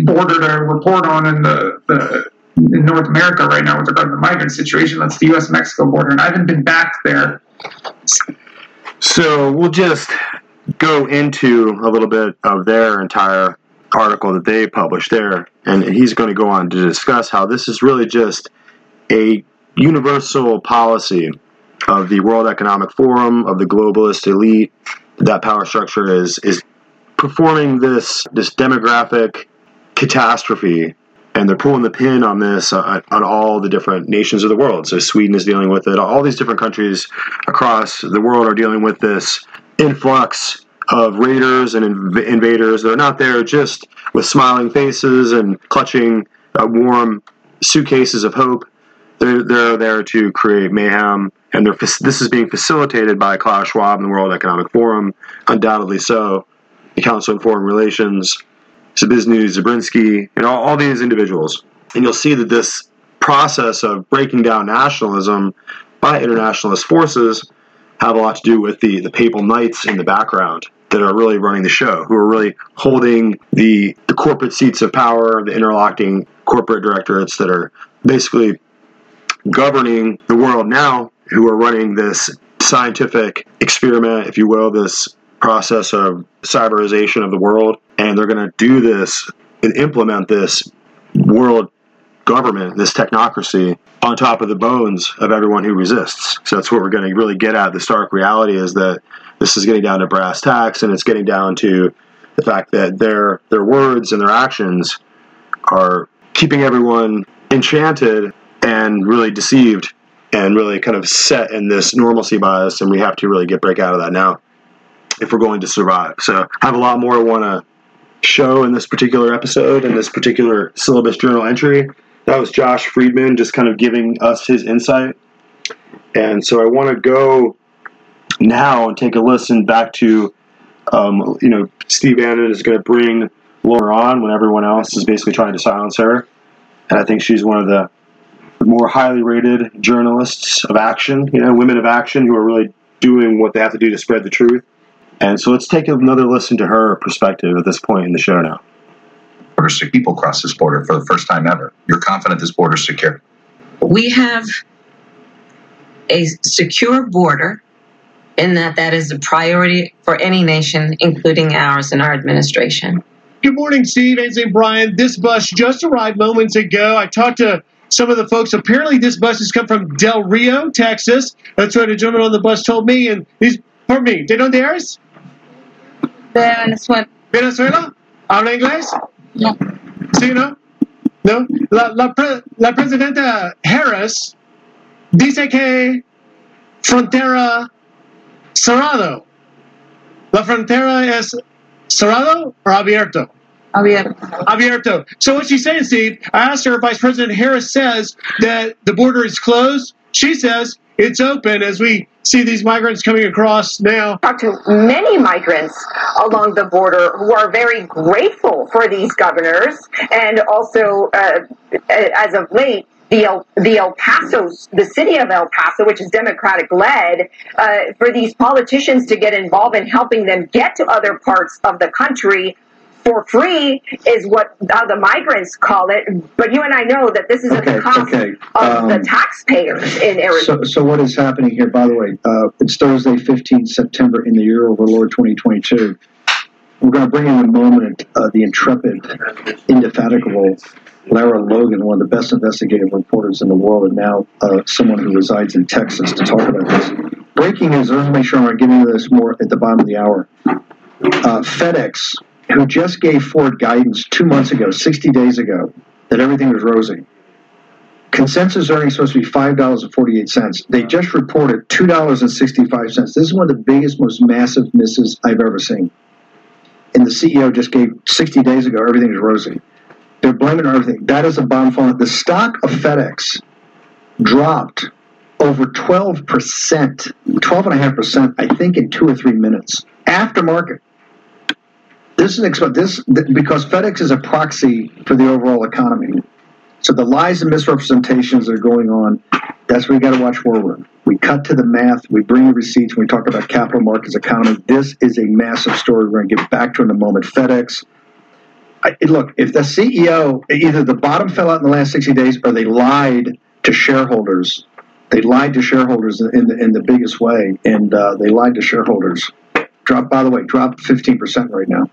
border to report on in the, the in North America right now with regard to the migrant situation. That's the U.S. Mexico border, and I haven't been back there. So we'll just go into a little bit of their entire article that they published there, and he's going to go on to discuss how this is really just a universal policy of the World Economic Forum, of the globalist elite. That power structure is is performing this this demographic catastrophe and they're pulling the pin on this uh, on all the different nations of the world. So Sweden is dealing with it. All these different countries across the world are dealing with this influx of raiders and inv- invaders. They're not there just with smiling faces and clutching uh, warm suitcases of hope. They're, they're there to create mayhem, and they're, this is being facilitated by Klaus Schwab and the World Economic Forum, undoubtedly so. The Council on Foreign Relations, Zabizny, Zabrinsky, you know, all these individuals. And you'll see that this process of breaking down nationalism by internationalist forces have a lot to do with the, the papal knights in the background that are really running the show, who are really holding the, the corporate seats of power, the interlocking corporate directorates that are basically governing the world now, who are running this scientific experiment, if you will, this process of cyberization of the world. And they're going to do this and implement this world government, this technocracy, on top of the bones of everyone who resists. So that's what we're going to really get at. The stark reality is that this is getting down to brass tacks, and it's getting down to the fact that their their words and their actions are keeping everyone enchanted and really deceived and really kind of set in this normalcy bias and we have to really get break out of that now if we're going to survive. So i have a lot more i want to show in this particular episode in this particular syllabus journal entry. That was josh friedman just kind of giving us his insight. And so i want to go now and take a listen back to um, you know steve bannon is going to bring laura on when everyone else is basically trying to silence her. And i think she's one of the more highly rated journalists of action, you know, women of action who are really doing what they have to do to spread the truth. And so let's take another listen to her perspective at this point in the show now. Borders people cross this border for the first time ever. You're confident this border is secure. We have a secure border in that that is a priority for any nation, including ours and our administration. Good morning, Steve and St. Brian. This bus just arrived moments ago. I talked to some of the folks. Apparently, this bus has come from Del Rio, Texas. That's what a gentleman on the bus told me. And these, pardon me, ¿de dónde eres? Venezuela. ¿Venezuela? ¿Habla inglés? No. ¿Sí, no? No. La, la, pre, la presidenta Harris dice que frontera cerrado. ¿La frontera es cerrado o abierto? Abierto. Abierto. So what she's saying, Steve, I asked her if Vice President Harris says that the border is closed. she says it's open as we see these migrants coming across now. Talked to many migrants along the border who are very grateful for these governors, and also uh, as of late. The El, the El Paso, the city of El Paso, which is Democratic led, uh, for these politicians to get involved in helping them get to other parts of the country for free is what the migrants call it. But you and I know that this is at the Okay, cost okay. of the Um, taxpayers in Arizona. So, so what is happening here, by the way, uh, it's Thursday, 15 September in the year of our Lord 2022. We're going to bring in a moment uh, the intrepid, indefatigable Lara Logan, one of the best investigative reporters in the world, and now uh, someone who resides in Texas to talk about this. Breaking news, let's make sure I'm getting into this more at the bottom of the hour. Uh, FedEx, who just gave forward guidance two months ago, 60 days ago, that everything was rosy. Consensus earnings supposed to be five dollars and forty eight cents. They just reported two dollars and sixty five cents. This is one of the biggest, most massive misses I've ever seen. And the CEO just gave sixty days ago everything is rosy. They're blaming everything. That is a bomb falling. The stock of FedEx dropped over 12%, 12.5%, I think, in two or three minutes. Aftermarket. This is this because FedEx is a proxy for the overall economy. So the lies and misrepresentations that are going on, that's what we got to watch forward. We cut to the math, we bring the receipts, we talk about capital markets economy. This is a massive story. We're going to get back to in a moment. FedEx. I, look, if the CEO either the bottom fell out in the last 60 days or they lied to shareholders, they lied to shareholders in the in the biggest way, and uh, they lied to shareholders. Drop, by the way, drop 15% right now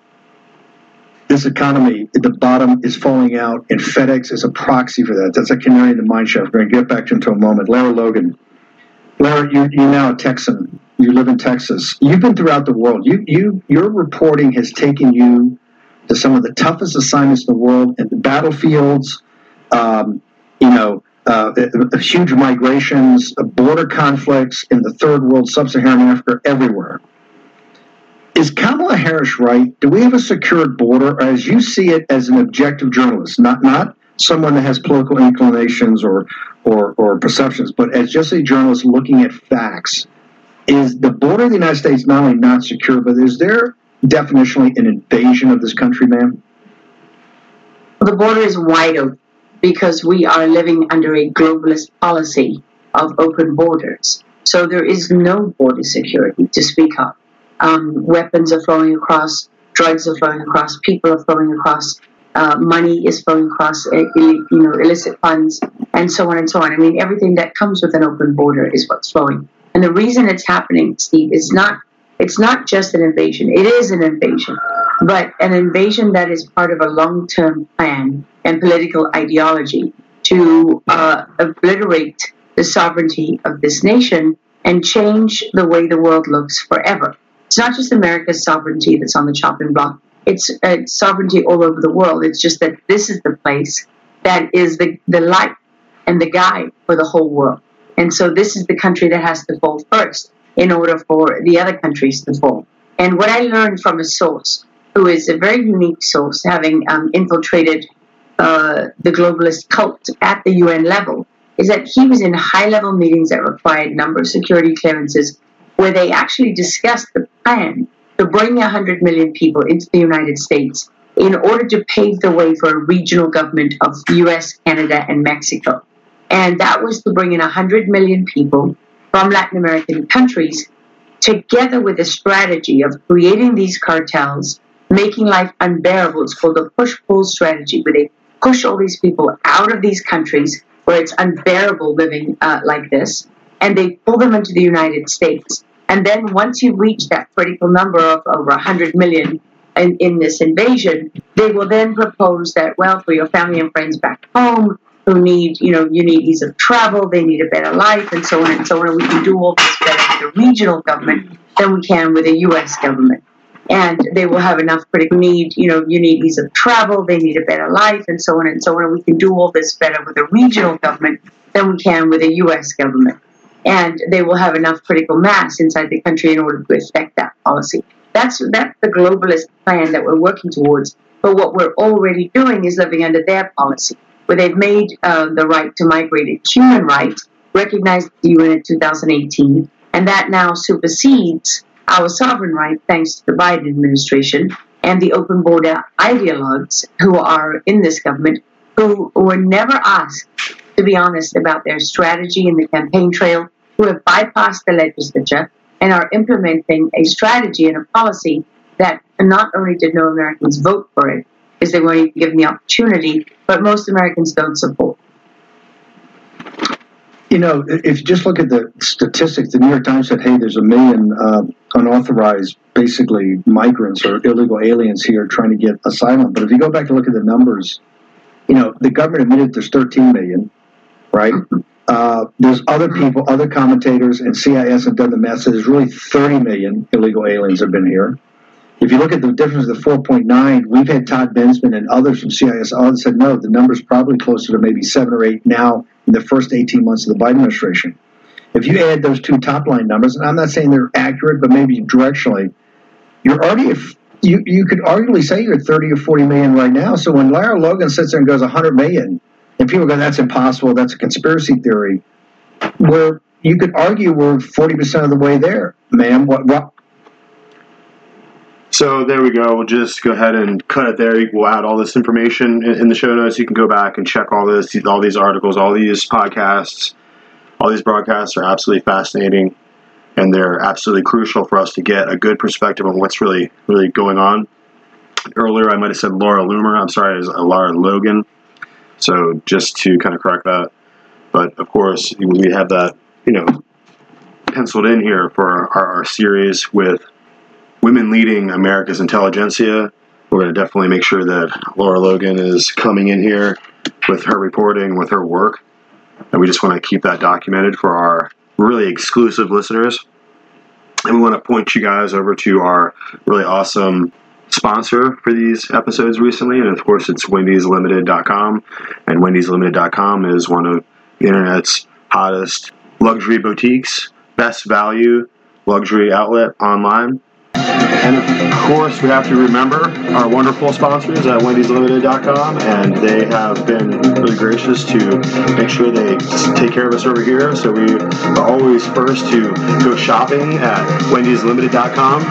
this economy at the bottom is falling out, and FedEx is a proxy for that. That's a canary in the mine shaft. We're going to get back to into a moment. Lara Logan. Lara, you, you're now a Texan. You live in Texas. You've been throughout the world. You, you, your reporting has taken you to some of the toughest assignments in the world, and the battlefields, um, you know, uh, huge migrations, border conflicts in the third world, sub-Saharan Africa, everywhere is Kamala Harris right? Do we have a secured border, or as you see it as an objective journalist, not not someone that has political inclinations or or, or perceptions, but as just a journalist looking at facts? Is the border of the United States not only not secure, but is there definitionally an invasion of this country, ma'am? The border is wide open because we are living under a globalist policy of open borders. So there is no border security to speak of um, weapons are flowing across, drugs are flowing across, people are flowing across, uh, money is flowing across, uh, you know, illicit funds, and so on and so on. I mean, everything that comes with an open border is what's flowing. And the reason it's happening, Steve, is not it's not just an invasion. It is an invasion, but an invasion that is part of a long-term plan and political ideology to uh, obliterate the sovereignty of this nation and change the way the world looks forever. It's not just America's sovereignty that's on the chopping block. It's uh, sovereignty all over the world. It's just that this is the place that is the, the light and the guide for the whole world. And so this is the country that has to fall first in order for the other countries to fall. And what I learned from a source who is a very unique source, having um, infiltrated uh, the globalist cult at the UN level, is that he was in high level meetings that required number of security clearances where they actually discussed the plan to bring 100 million people into the United States in order to pave the way for a regional government of US, Canada, and Mexico. And that was to bring in 100 million people from Latin American countries together with a strategy of creating these cartels, making life unbearable. It's called a push pull strategy, where they push all these people out of these countries where it's unbearable living uh, like this, and they pull them into the United States. And then once you reach that critical number of over 100 million in, in this invasion, they will then propose that, well, for your family and friends back home who need, you know, you need ease of travel, they need a better life, and so on and so on. And we can do all this better with a regional government than we can with a U.S. government. And they will have enough critical need, you know, you need ease of travel, they need a better life, and so on and so on. And we can do all this better with a regional government than we can with a U.S. government and they will have enough critical mass inside the country in order to effect that policy. That's that's the globalist plan that we're working towards. But what we're already doing is living under their policy, where they've made uh, the right to migrate a human right, recognized the UN in 2018, and that now supersedes our sovereign right thanks to the Biden administration and the open border ideologues who are in this government who were never asked to be honest about their strategy in the campaign trail, who have bypassed the legislature and are implementing a strategy and a policy that not only did no Americans vote for it, because they weren't even given the opportunity, but most Americans don't support. You know, if you just look at the statistics, the New York Times said, hey, there's a million uh, unauthorized, basically, migrants or illegal aliens here trying to get asylum. But if you go back and look at the numbers, you know, the government admitted there's 13 million, right? Uh, there's other people, other commentators, and CIS have done the math. So there's really 30 million illegal aliens have been here. If you look at the difference of the 4.9, we've had Todd Bensman and others from CIS all said no, the number's probably closer to maybe seven or eight now in the first 18 months of the Biden administration. If you add those two top line numbers, and I'm not saying they're accurate, but maybe directionally, you're already if you you could arguably say you're 30 or 40 million right now. So when Lara Logan sits there and goes 100 million, and people go, "That's impossible. That's a conspiracy theory," where you could argue we're 40 percent of the way there, ma'am. What what So there we go. We'll just go ahead and cut it there. We'll add all this information in, the show notes. You can go back and check all this, all these articles, all these podcasts, all these broadcasts are absolutely fascinating, and they're absolutely crucial for us to get a good perspective on what's really, really going on. Earlier, I might have said Laura Loomer. I'm sorry, it's uh, Laura Logan. So just to kind of correct that. But of course, we have that, you know, penciled in here for our, our series with women leading America's intelligentsia. We're going to definitely make sure that Laura Logan is coming in here with her reporting, with her work. And we just want to keep that documented for our really exclusive listeners. And we want to point you guys over to our really awesome sponsor for these episodes recently. And of course, it's wendyslimited.com. And wendyslimited.com is one of the internet's hottest luxury boutiques, best value luxury outlet online. And of course, we have to remember our wonderful sponsors at wendyslimited.com, and they have been really gracious to make sure they take care of us over here. So we are always first to go shopping at wendyslimited.com.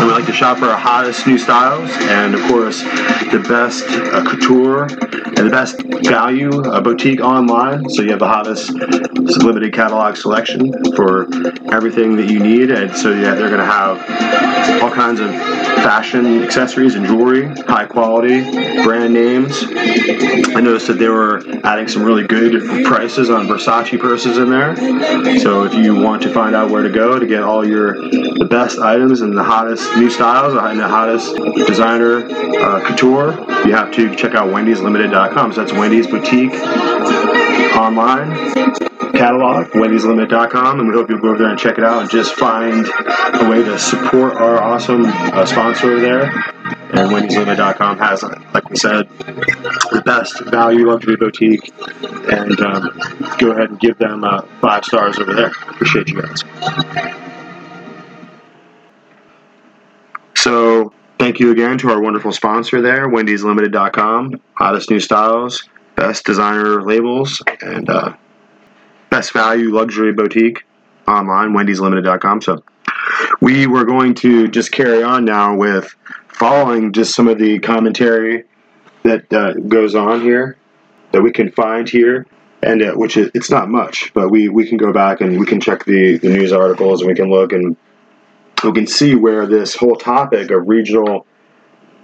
And we like to shop for our hottest new styles, and of course, the best uh, couture and the best value uh, boutique online. So you have the hottest limited catalog selection for everything that you need, and so yeah, they're going to have all kinds of fashion accessories and jewelry, high quality brand names. I noticed that they were adding some really good prices on Versace purses in there. So if you want to find out where to go to get all your the best items and the hottest new styles and the hottest designer uh, couture, you have to check out wendyslimited.com. So that's Wendy's Boutique online catalog, wendyslimited.com, and we hope you'll go over there and check it out and just find a way to support our awesome uh, sponsor there. And wendyslimited.com has, like we said, the best value luxury boutique, and um, go ahead and give them uh, five stars over there. Appreciate you guys. So, thank you again to our wonderful sponsor there, wendyslimited.com. Hottest new styles, best designer labels, and uh, best value luxury boutique online, wendyslimited.com. So we were going to just carry on now with following just some of the commentary that uh, goes on here that we can find here. And uh, which is, it's not much, but we, we can go back and we can check the, the news articles and we can look and we can see where this whole topic of regional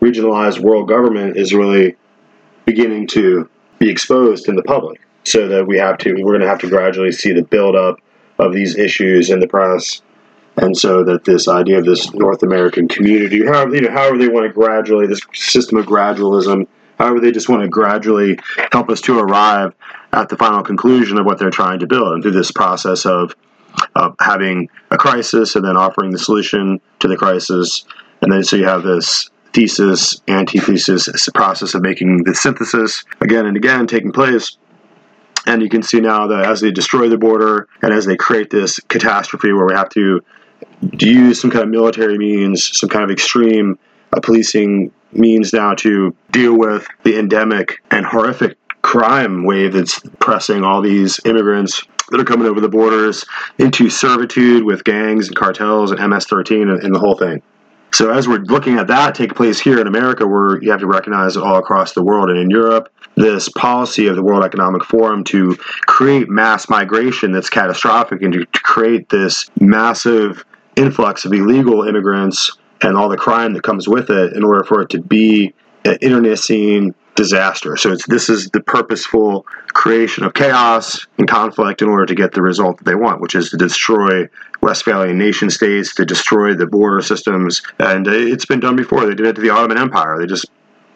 regionalized world government is really beginning to be exposed in the public so that we have to we're going to have to gradually see the buildup of these issues in the press and so that this idea of this North American community, however, you know, however they want to gradually, this system of gradualism, however they just want to gradually help us to arrive at the final conclusion of what they're trying to build, and through this process of of having a crisis and then offering the solution to the crisis, and then so you have this thesis, antithesis, process of making the synthesis again and again taking place. And you can see now that as they destroy the border and as they create this catastrophe where we have to use some kind of military means, some kind of extreme uh, policing means now to deal with the endemic and horrific crime wave that's pressing all these immigrants that are coming over the borders into servitude with gangs and cartels and MS-13 and, and the whole thing. So as we're looking at that take place here in America, where you have to recognize it all across the world and in Europe, this policy of the World Economic Forum to create mass migration that's catastrophic and to, create this massive influx of illegal immigrants and all the crime that comes with it in order for it to be an internecine disaster. So this is the purposeful creation of chaos and conflict in order to get the result that they want, which is to destroy Westphalian nation states, to destroy the border systems. And it's been done before. They did it to the Ottoman Empire. They just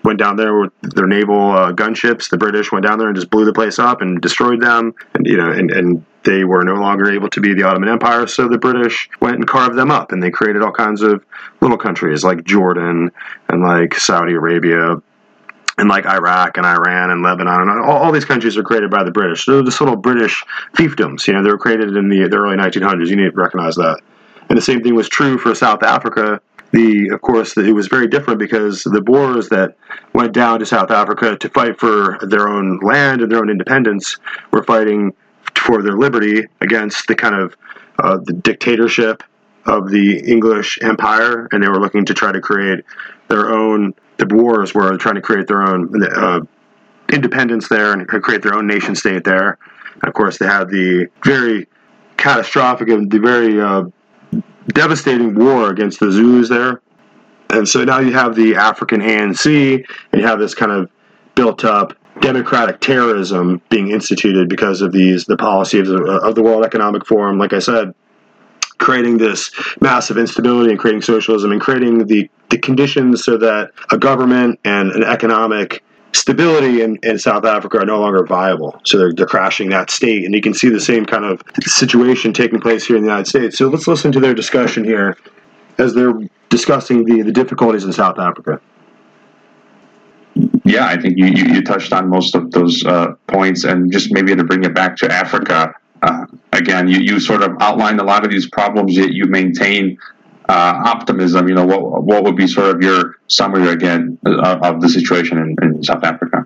went down there with their naval uh, gunships. The British went down there and just blew the place up and destroyed them. And you know, and, and they were no longer able to be the Ottoman Empire, so the British went and carved them up, and they created all kinds of little countries like Jordan and like Saudi Arabia. And like Iraq and Iran and Lebanon and all, all these countries were created by the British. They're just little British fiefdoms. You know, they were created in the, the early 1900s. You need to recognize that. And the same thing was true for South Africa the of course it was very different because the Boers that went down to South Africa to fight for their own land and their own independence were fighting for their liberty against the kind of uh, the dictatorship of the English Empire, and they were looking to try to create their own. The Boers were trying to create their own uh, independence there and create their own nation state there. And of course, they had the very catastrophic and the very uh, devastating war against the Zulus there. And so now you have the African ANC, and you have this kind of built up democratic terrorism being instituted because of these the policy of of the World Economic Forum. Like I said, creating this massive instability and creating socialism and creating the, the conditions so that a government and an economic stability in, in South Africa are no longer viable. So they're, they're crashing that state. And you can see the same kind of situation taking place here in the United States. So let's listen to their discussion here as they're discussing the, the difficulties in South Africa. Yeah, I think you, you, you touched on most of those uh, points. And just maybe to bring it back to Africa, uh, again, you, you sort of outlined a lot of these problems that you maintain uh, optimism, you know, what what would be sort of your summary again of, of the situation in, in, South Africa?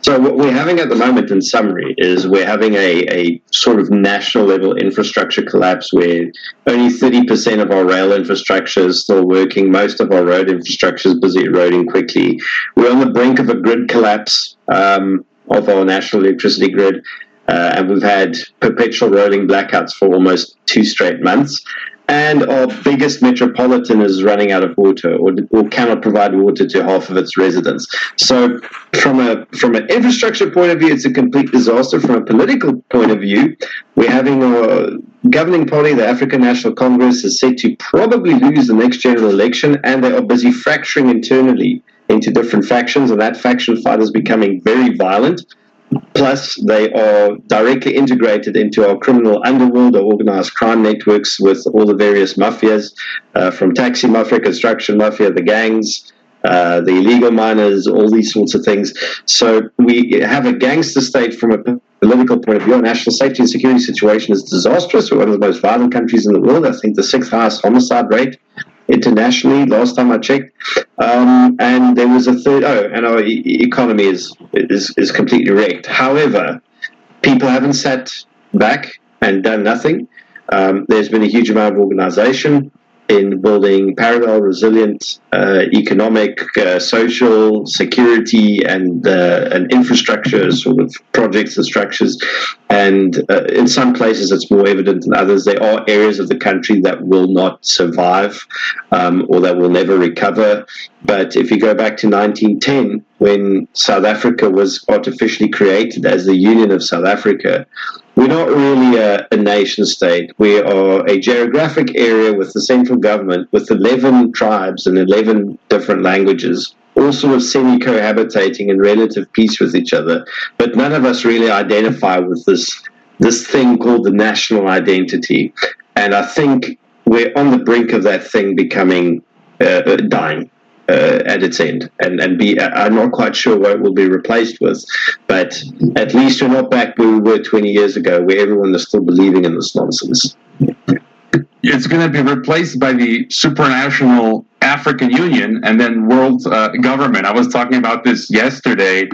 So what we're having at the moment, in summary, is we're having a, a sort of national level infrastructure collapse where only 30% of our rail infrastructure is still working. Most of our road infrastructure is busy eroding quickly. We're on the brink of a grid collapse um, of our national electricity grid. Uh, and we've had perpetual rolling blackouts for almost two straight months and our biggest metropolitan is running out of water or, or cannot provide water to half of its residents. So, from a from an infrastructure point of view, it's a complete disaster. From a political point of view, we're having a governing party, the African National Congress, is set to probably lose the next general election, and they are busy fracturing internally into different factions, and that faction fight is becoming very violent. Plus, they are directly integrated into our criminal underworld, our organized crime networks with all the various mafias, uh, from taxi mafia, construction mafia, the gangs, uh, the illegal miners, all these sorts of things. So we have a gangster state from a political point of view. Our national safety and security situation is disastrous. We're one of the most violent countries in the world. I think the sixth highest homicide rate internationally last time I checked. Um, and there was a third. Oh, and our e- economy is, is is completely wrecked. However, people haven't sat back and done nothing. Um, there's been a huge amount of organisation in building parallel, resilient uh, economic, uh, social, security, and uh, and infrastructure sort of projects and structures. And uh, in some places, it's more evident than others. There are areas of the country that will not survive um, or that will never recover. But if you go back to 1910, when South Africa was artificially created as the Union of South Africa, we're not really a, a, nation state. We are a geographic area with the central government with 11 tribes and 11 different languages, all sort of semi cohabitating in relative peace with each other. But none of us really identify with this, this thing called the national identity. And I think we're on the brink of that thing becoming uh, dying uh, at its end and, and be I'm not quite sure what it will be replaced with but at least we're not back where we were 20 years ago where everyone is still believing in this nonsense it's going to be replaced by the supranational African Union and then world uh, government I was talking about this yesterday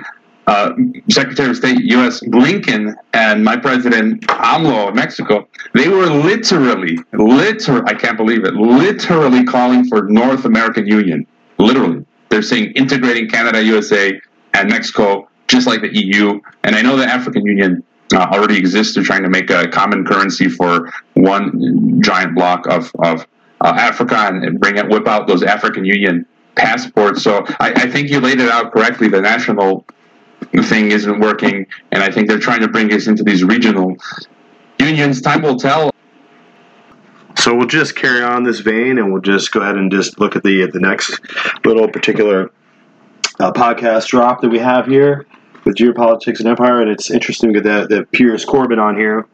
uh, Secretary of State U.S. Blinken and my president AMLO of Mexico, they were literally, literally, I can't believe it, literally calling for North American Union. Literally, they're saying integrating Canada, USA, and Mexico just like the EU. And I know the African Union uh, already exists. They're trying to make a common currency for one giant block of of uh, Africa and bring it, whip out those African Union passports. So I, I think you laid it out correctly. The national thing isn't working, and I think they're trying to bring us into these regional unions. Time will tell. So we'll just carry on this vein, and we'll just go ahead and just look at the at the next little particular uh, podcast drop that we have here with geopolitics and empire. And it's interesting that, that Piers Corbyn on here.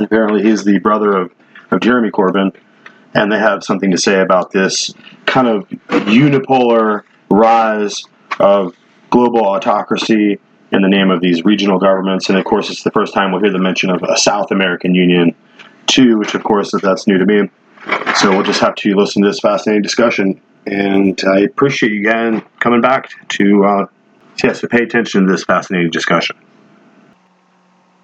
Apparently, he's the brother of, of Jeremy Corbyn, and they have something to say about this kind of unipolar rise of global autocracy in the name of these regional governments. And of course, it's the first time we'll hear the mention of a South American Union, too, which of course that's new to me. So we'll just have to listen to this fascinating discussion. And I appreciate you again coming back to uh, yes to pay attention to this fascinating discussion.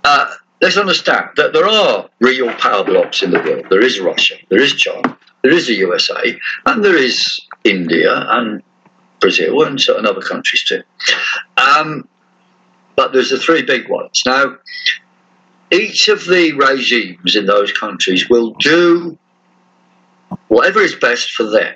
Uh, let's understand that there are real power blocks in the world. There is Russia, there is China, there is the USA, and there is India and Brazil and certain other countries too. Um, but there's the three big ones. Now, each of the regimes in those countries will do whatever is best for them.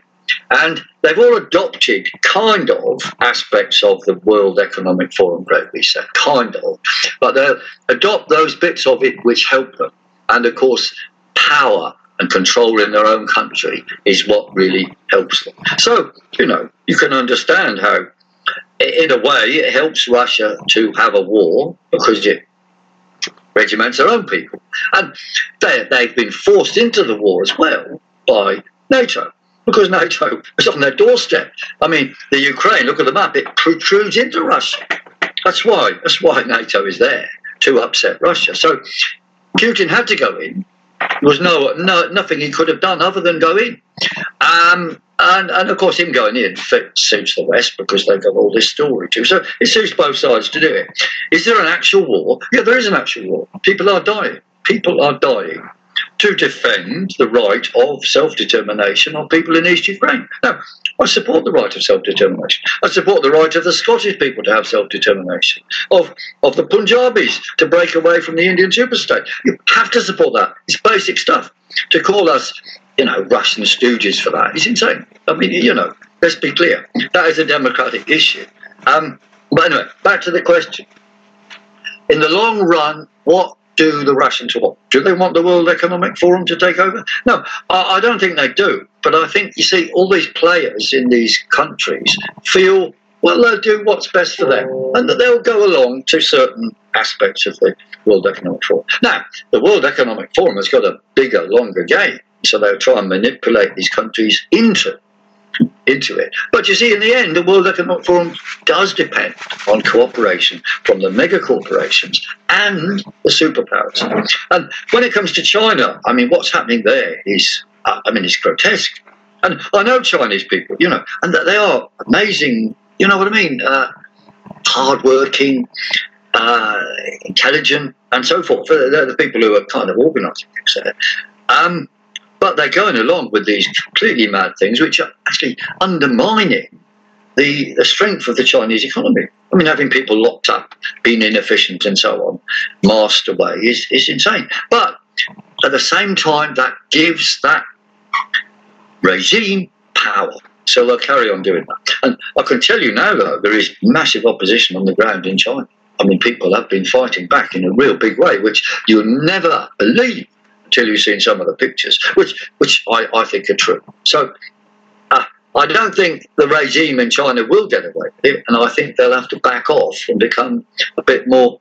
And they've all adopted kind of aspects of the World Economic Forum Great Reset, kind of, but they'll adopt those bits of it which help them. And of course, power and control in their own country is what really helps them. So, you know, you can understand how, in a way, it helps Russia to have a war because it regiments their own people. And they, they've been forced into the war as well by NATO because NATO is on their doorstep. I mean, the Ukraine, look at the map, it protrudes into Russia. That's why, that's why NATO is there to upset Russia. So Putin had to go in. There was no, no nothing he could have done other than go in. Um, and, and of course, him going in suits the West because they've got all this story too. So it suits both sides to do it. Is there an actual war? Yeah, there is an actual war. People are dying. People are dying to defend the right of self determination of people in East Ukraine. Now, I support the right of self determination. I support the right of the Scottish people to have self determination, of, of the Punjabis to break away from the Indian superstate. You have to support that. It's basic stuff. To call us, you know, Russian stooges for that is insane. I mean, you know, let's be clear. That is a democratic issue. Um, but anyway, back to the question. In the long run, what do the Russians want? Do they want the World Economic Forum to take over? No, I, I don't think they do. But I think, you see, all these players in these countries feel, well, they'll do what's best for them. And that they'll go along to certain aspects of the World Economic Forum. Now, the World Economic Forum has got a bigger, longer game. So they'll try and manipulate these countries into into it. But you see, in the end, the World Economic Forum does depend on cooperation from the mega corporations and the superpowers. And when it comes to China, I mean, what's happening there is, uh, I mean, it's grotesque. And I know Chinese people, you know, and they are amazing, you know what I mean, uh, hardworking, uh, intelligent, and so forth. They're the people who are kind of organising things there. Um, but they're going along with these completely mad things, which are actually undermining the, the strength of the Chinese economy. I mean, having people locked up, being inefficient, and so on, masked away is, is insane. But at the same time, that gives that regime power. So they'll carry on doing that. And I can tell you now, though, there is massive opposition on the ground in China. I mean, people have been fighting back in a real big way, which you'll never believe until you've seen some of the pictures, which which I, I think are true. So uh, I don't think the regime in China will get away with it, and I think they'll have to back off and become a bit more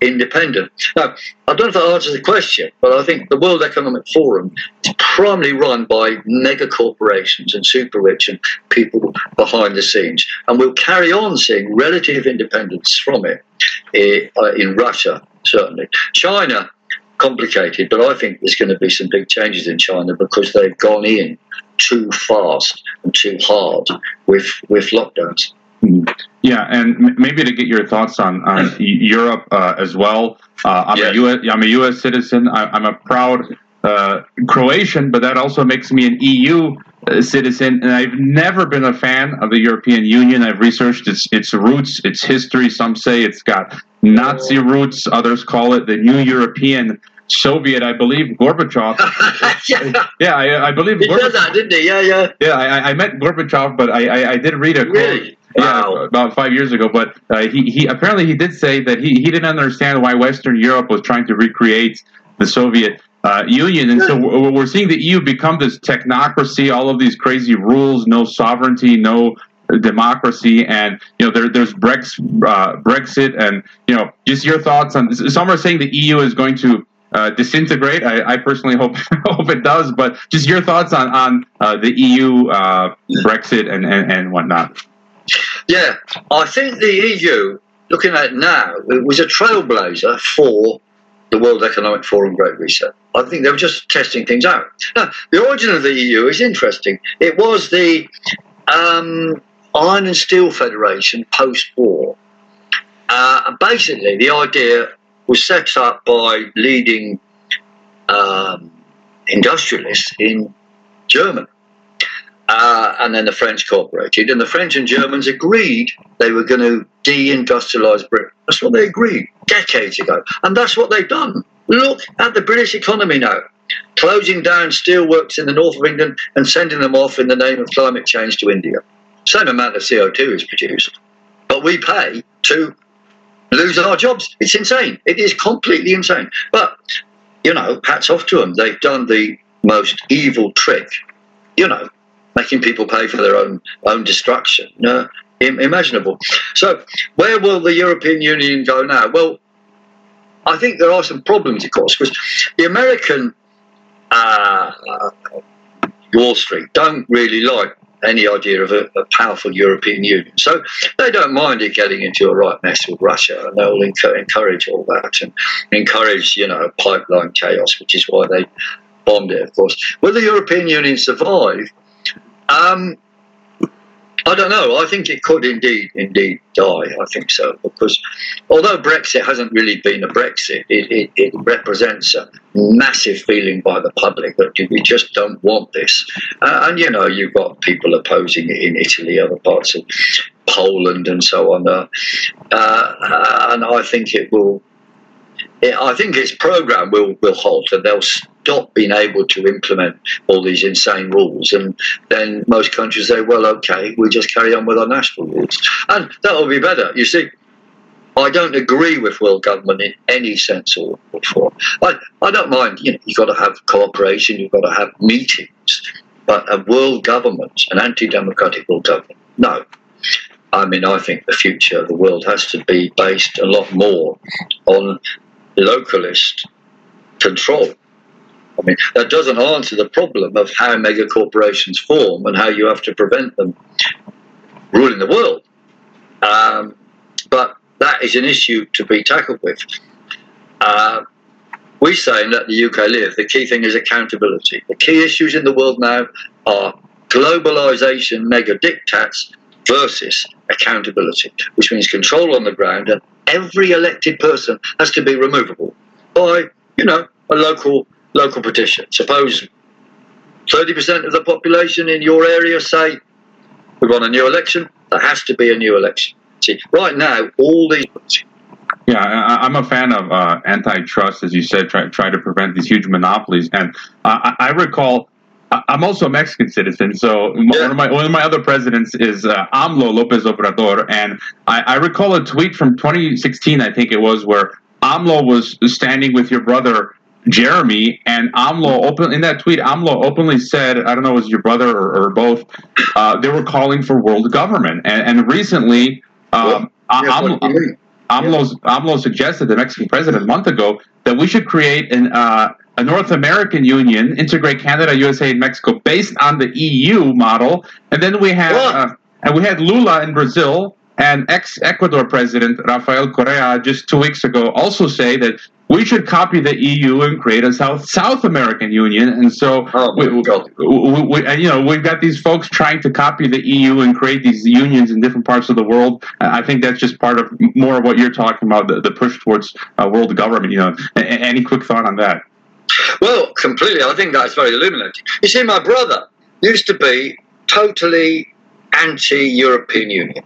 independent. Now, I don't know if that answers the question, but I think the World Economic Forum is primarily run by mega corporations and super rich and people behind the scenes, and we'll carry on seeing relative independence from it uh, in Russia, certainly. China complicated, but I think there's going to be some big changes in China because they've gone in too fast and too hard with with lockdowns. Yeah, and maybe to get your thoughts on, on Europe uh, as well. Uh, I'm a U.S. I'm a U.S. citizen. I, I'm a proud uh, Croatian, but that also makes me an EU citizen. And I've never been a fan of the European Union. I've researched its its roots, its history. Some say it's got Nazi roots. Others call it the New European Soviet. I believe Gorbachev. yeah, I, I believe He Gorbachev. that, didn't he? Yeah, yeah. Yeah, I, I met Gorbachev, but I, I, I did read a quote. Really? Yeah, about five years ago. But uh, he, he apparently he did say that he, he didn't understand why Western Europe was trying to recreate the Soviet uh, Union, and so we're we're seeing the EU become this technocracy, all of these crazy rules, no sovereignty, no democracy, and you know there, there's Brex, uh, Brexit, and you know just your thoughts on. Some are saying the EU is going to uh, disintegrate. I, I personally hope hope it does, but just your thoughts on on uh, the EU, uh, Brexit, and, and and whatnot. Yeah, I think the EU, looking at it now, it was a trailblazer for the World Economic Forum Great Reset. I think they were just testing things out. Now, the origin of the EU is interesting. It was the um, Iron and Steel Federation post war. Uh, basically, the idea was set up by leading um, industrialists in Germany. Uh, and then the French cooperated, and the French and Germans agreed they were going to deindustrialise Britain. That's what they agreed decades ago, and that's what they've done. Look at the British economy now, closing down steelworks in the north of England and sending them off in the name of climate change to India. Same amount of CO2 is produced, but we pay to lose our jobs. It's insane. It is completely insane. But you know, hats off to them. They've done the most evil trick. You know, making people pay for their own own destruction. Uh, imaginable. So, where will the European Union go now? Well, I think there are some problems, of course, because the American uh, Wall Street don't really like any idea of a, a powerful European Union. So they don't mind it getting into a right mess with Russia, and they'll enc- encourage all that and encourage, you know, pipeline chaos, which is why they bombed it, of course. Will the European Union survive? Um, I don't know. I think it could indeed, indeed die. I think so because although Brexit hasn't really been a Brexit, it, it, it represents a massive feeling by the public that we just don't want this. Uh, and you know, you've got people opposing it in Italy, other parts of Poland, and so on. Uh, uh, and I think it will. I think its program will, will halt and they'll stop being able to implement all these insane rules. And then most countries say, well, okay, we just carry on with our national rules. And that will be better. You see, I don't agree with world government in any sense or form. I, I don't mind, you know, you've got to have cooperation, you've got to have meetings, but a world government, an anti democratic world government, no. I mean, I think the future of the world has to be based a lot more on localist control. I mean, that doesn't answer the problem of how mega corporations form and how you have to prevent them ruling the world. Um, but that is an issue to be tackled with. Uh, we say Let the UK Live, the key thing is accountability. The key issues in the world now are globalization, mega diktats versus accountability, which means control on the ground, and every elected person has to be removable by, you know, a local local petition. Suppose 30% of the population in your area say, we want a new election, there has to be a new election. See, right now, all these Yeah, I, I'm a fan of uh, antitrust, as you said, try try to prevent these huge monopolies. And uh, I, recall, I'm also a Mexican citizen, so m- one of my one of my other presidents is uh, AMLO Lopez Obrador, and I, I recall a tweet from 2016, I think it was, where AMLO was standing with your brother. Jeremy and AMLO open in that tweet. AMLO openly said, "I don't know, it was your brother or, or both." Uh, they were calling for world government, and, and recently, um, AMLO, AMLO, AMLO suggested, the Mexican president, a month ago, that we should create an, uh, a North American Union, integrate Canada, USA, and Mexico based on the EU model. And then we had, uh, and we had Lula in Brazil and ex Ecuador president Rafael Correa just two weeks ago also say that we should copy the EU and create a South South American Union. And so, we, we, we, and, you know, we've got these folks trying to copy the EU and create these unions in different parts of the world. I think that's just part of more of what you're talking about, the, the push towards uh, world government. You know, a- any quick thought on that? Well, completely. I think that's very illuminating. You see, my brother used to be totally anti-European Union,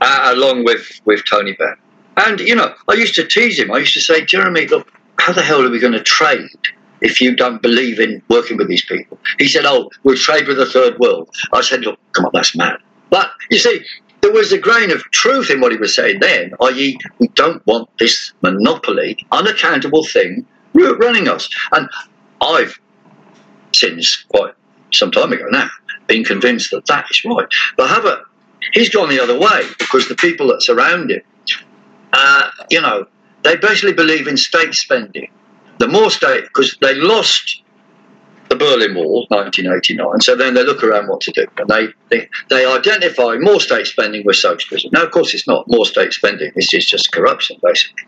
uh, along with with Tony Benn. And you know, I used to tease him. I used to say, Jeremy, look, how the hell are we going to trade if you don't believe in working with these people? He said, Oh, we'll trade with the third world. I said, Look, come on, that's mad. But you see, there was a grain of truth in what he was saying then, i.e., we don't want this monopoly, unaccountable thing running us. And I've, since quite some time ago now, been convinced that that is right. But however, he's gone the other way because the people that surround him, uh, you know, they basically believe in state spending. The more state, because they lost the Berlin Wall, 1989. So then they look around what to do, and they they, they identify more state spending with socialism. Now, of course, it's not more state spending. This is just corruption, basically.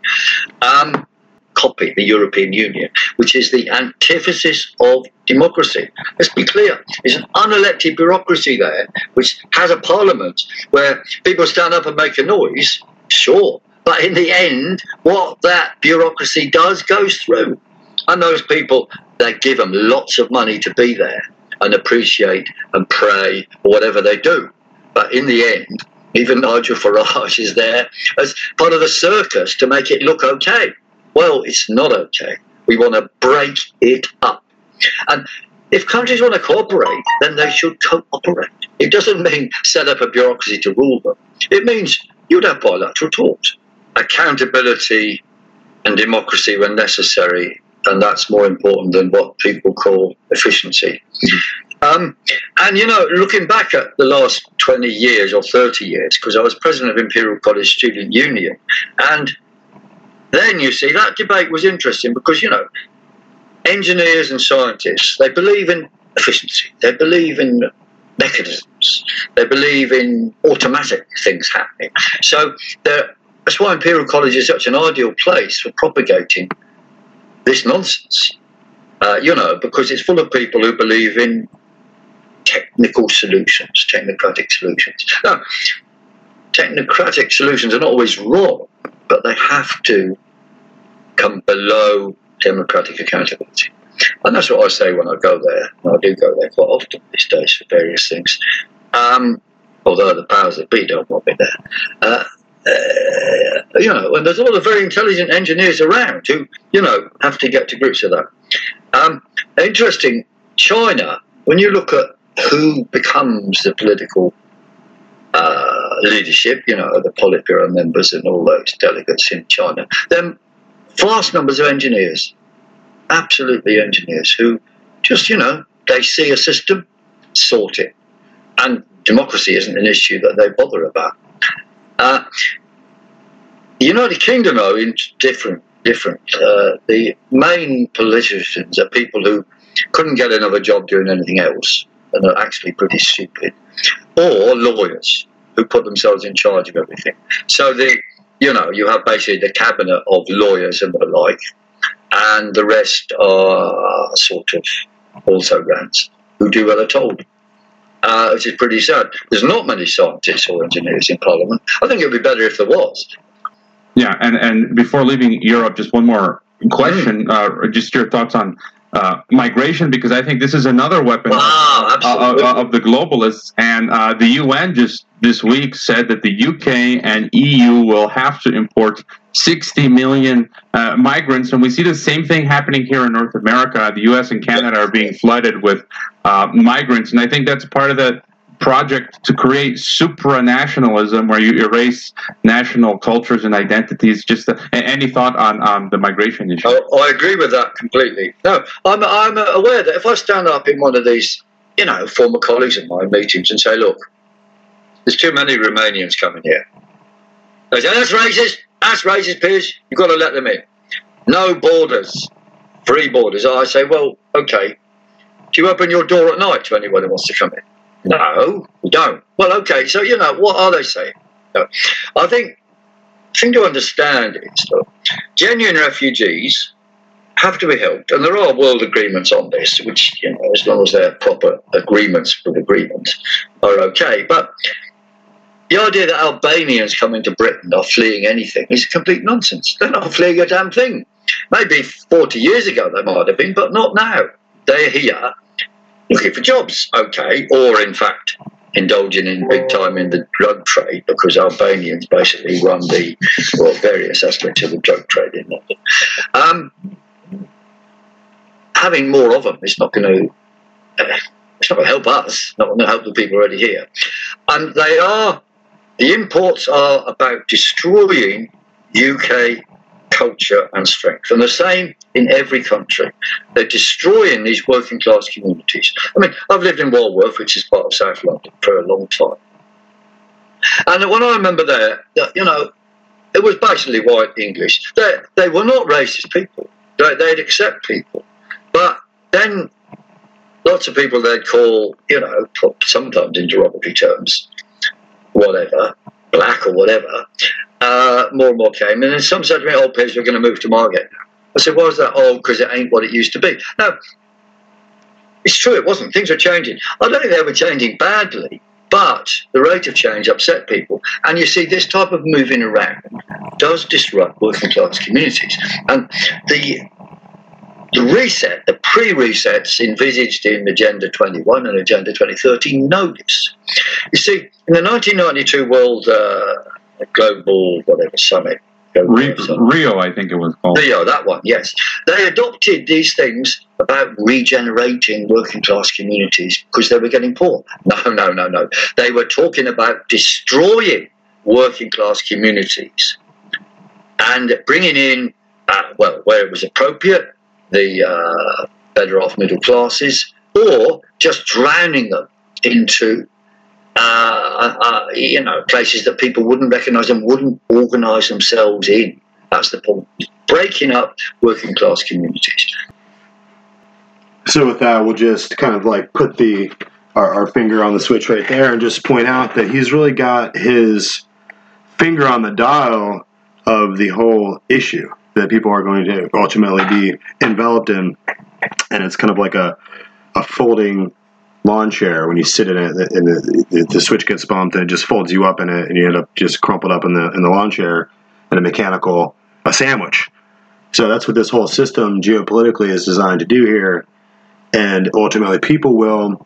Um, copy the European Union, which is the antithesis of democracy. Let's be clear. It's an unelected bureaucracy there, which has a parliament where people stand up and make a noise, sure. But in the end, what that bureaucracy does goes through. And those people, they give them lots of money to be there and appreciate and pray or whatever they do. But in the end, even Nigel Farage is there as part of the circus to make it look okay. Well, it's not okay. We want to break it up. And if countries want to cooperate, then they should cooperate. It doesn't mean set up a bureaucracy to rule them. It means you'd have bilateral talks, accountability and democracy when necessary, and that's more important than what people call efficiency. Um, and you know, looking back at the last 20 years or 30 years, because I was president of Imperial College Student Union, and then you see that debate was interesting because you know, engineers and scientists they believe in efficiency, they believe in mechanisms, they believe in automatic things happening. So that's why Imperial College is such an ideal place for propagating this nonsense. Uh, you know, because it's full of people who believe in technical solutions, technocratic solutions. Now, technocratic solutions are not always wrong, but they have to come below democratic accountability. And that's what I say when I go there. I do go there quite often these days for various things. Um, although the powers that be don't want me there. Uh, uh, you know, and there's a lot of very intelligent engineers around who, you know, have to get to grips with that. Um, interesting, China, when you look at who becomes the political uh, leadership, you know, the Politburo members and all those delegates in China, then vast numbers of engineers, absolutely engineers, who just, you know, they see a system, sort it. And democracy isn't an issue that they bother about. Uh, the United Kingdom are in different. Different. Uh, the main politicians are people who couldn't get another job doing anything else and are actually pretty stupid, or lawyers who put themselves in charge of everything. So the you know you have basically the cabinet of lawyers and the like, and the rest are sort of also rants who do what they're told uh, which is pretty sad. There's not many scientists or engineers in Parliament. I think it would be better if there was. Yeah, and, and before leaving Europe, just one more question. Uh, just your thoughts on uh, migration, because I think this is another weapon of, of, of the globalists. And uh, the UN just this week said that the UK and EU will have to import 60 million uh, migrants. And we see the same thing happening here in North America. The US and Canada are being flooded with uh, migrants. And I think that's part of the project to create supranationalism where you erase national cultures and identities. Just a- any thought on um, the migration issue? I, I agree with that completely. No, I'm, I'm aware that if I stand up in one of these, you know, former colleagues of mine meetings and say, look, there's too many Romanians coming here. They say, that's racist, that's racist, Piers, you've got to let them in. No borders, free borders. I say, well, okay, do you open your door at night to anyone who wants to come in? No, we don't. Well, okay, so, you know, what are they saying? I think the thing to understand is that genuine refugees have to be helped. And there are world agreements on this, which, you know, as long as they're proper agreements with agreements, are okay. But the idea that Albanians coming to Britain are fleeing anything is complete nonsense. They're not fleeing a damn thing. Maybe 40 years ago they might have been, but not now. They're here looking for jobs, okay, or in fact indulging in big time in the drug trade because Albanians basically run the well various aspects of the drug trade in London. Um, having more of them is not going to uh, it's not going to help us, not going to help the people already here. And they are the imports are about destroying UK culture and strength. And the same in every country. They're destroying these working class communities. I mean, I've lived in Walworth, which is part of South London, for a long time. And when I remember there, you know, it was basically white English. They, they were not racist people. They, they'd accept people. But then lots of people they'd call, you know, sometimes in derogatory terms, whatever, black or whatever, uh, more and more came. And then some said to me, oh, Piers, we're going to move to Margate now. I said, why is that? Oh, because it ain't what it used to be. Now, it's true, it wasn't. Things were changing. I don't think they were changing badly, but the rate of change upset people. And you see, this type of moving around does disrupt working class communities. And the the reset, the pre-resets envisaged in Agenda 21 and Agenda 2030 know this. You see, in the 1992 World uh, Global whatever summit, Rio, Rio, I think it was called. Rio, that one, yes. They adopted these things about regenerating working class communities because they were getting poor. No, no, no, no. They were talking about destroying working class communities and bringing in, uh, well, where it was appropriate, the uh, better off middle classes, or just drowning them into uh, uh, you know places that people wouldn't recognise and wouldn't organise themselves in. That's the point. Breaking up working class communities. So with that, we'll just kind of like put the our, our finger on the switch right there and just point out that he's really got his finger on the dial of the whole issue that people are going to ultimately be enveloped in, and it's kind of like a a folding lawn chair when you sit in it and the, the, the, switch gets bumped and it just folds you up in it and you end up just crumpled up in the in the lawn chair in a mechanical a sandwich. So that's what this whole system geopolitically is designed to do here, and ultimately people will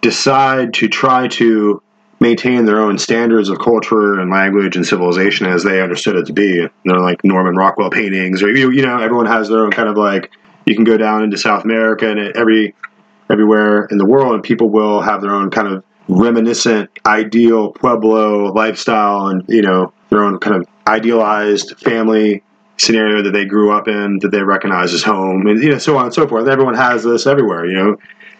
decide to try to maintain their own standards of culture and language and civilization as they understood it to be. They're like Norman Rockwell paintings, or you, you know, everyone has their own kind of like. You can go down into South America and every everywhere in the world, and people will have their own kind of reminiscent, ideal pueblo lifestyle, and you know, their own kind of idealized family scenario that they grew up in that they recognize as home, and you know, so on and so forth. Everyone has this everywhere, you know.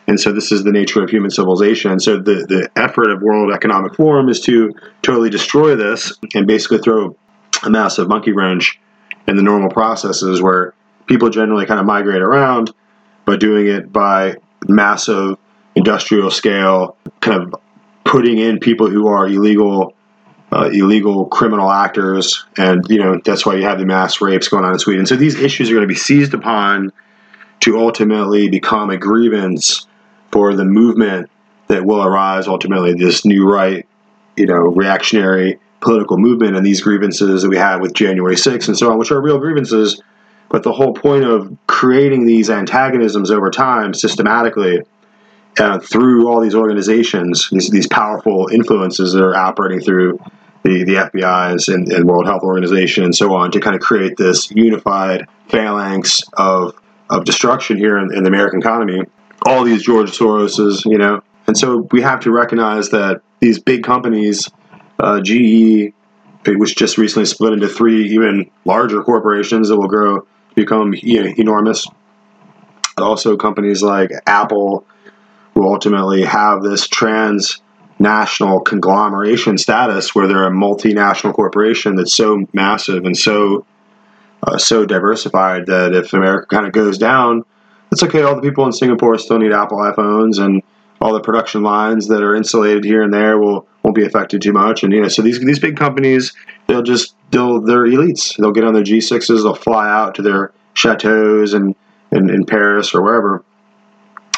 And so this is the nature of human civilization. So the, the effort of World Economic Forum is to totally destroy this and basically throw a massive monkey wrench in the normal processes where people generally kind of migrate around, but doing it by massive industrial scale, kind of putting in people who are illegal uh, illegal criminal actors, and you know that's why you have the mass rapes going on in Sweden. So these issues are going to be seized upon to ultimately become a grievance for the movement that will arise ultimately this new right, you know, reactionary political movement and these grievances that we had with January 6th and so on, which are real grievances. But the whole point of creating these antagonisms over time systematically uh, through all these organizations, these, these powerful influences that are operating through the, the FBI's and, and World Health Organization and so on to kind of create this unified phalanx of, of destruction here in, in the American economy all these George Soroses, you know. And so we have to recognize that these big companies, uh, GE, which just recently split into three even larger corporations that will grow become you know, enormous. Also, companies like Apple will ultimately have this transnational conglomeration status where they're a multinational corporation that's so massive and so uh, so diversified that if America kind of goes down, it's okay. All the people in Singapore still need Apple iPhones, and all the production lines that are insulated here and there will won't be affected too much. And you know, so these these big companies, they'll just they'll they're elites. They'll get on their G6s, they'll fly out to their chateaus and in, in Paris or wherever,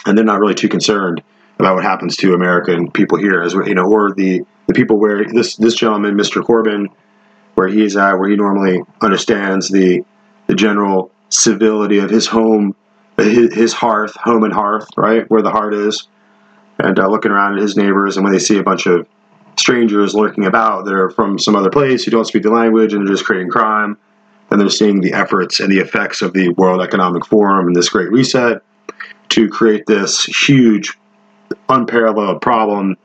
and they're not really too concerned about what happens to American people here, as you know, or the the people where this this gentleman, Mr. Corbyn, where he's at, where he normally understands the the general civility of his home, his, his hearth, home and hearth, right where the heart is, and uh, looking around at his neighbors, and when they see a bunch of strangers lurking about that are from some other place who don't speak the language and they're just creating crime, and they're seeing the efforts and the effects of the World Economic Forum and this Great Reset to create this huge, unparalleled problem,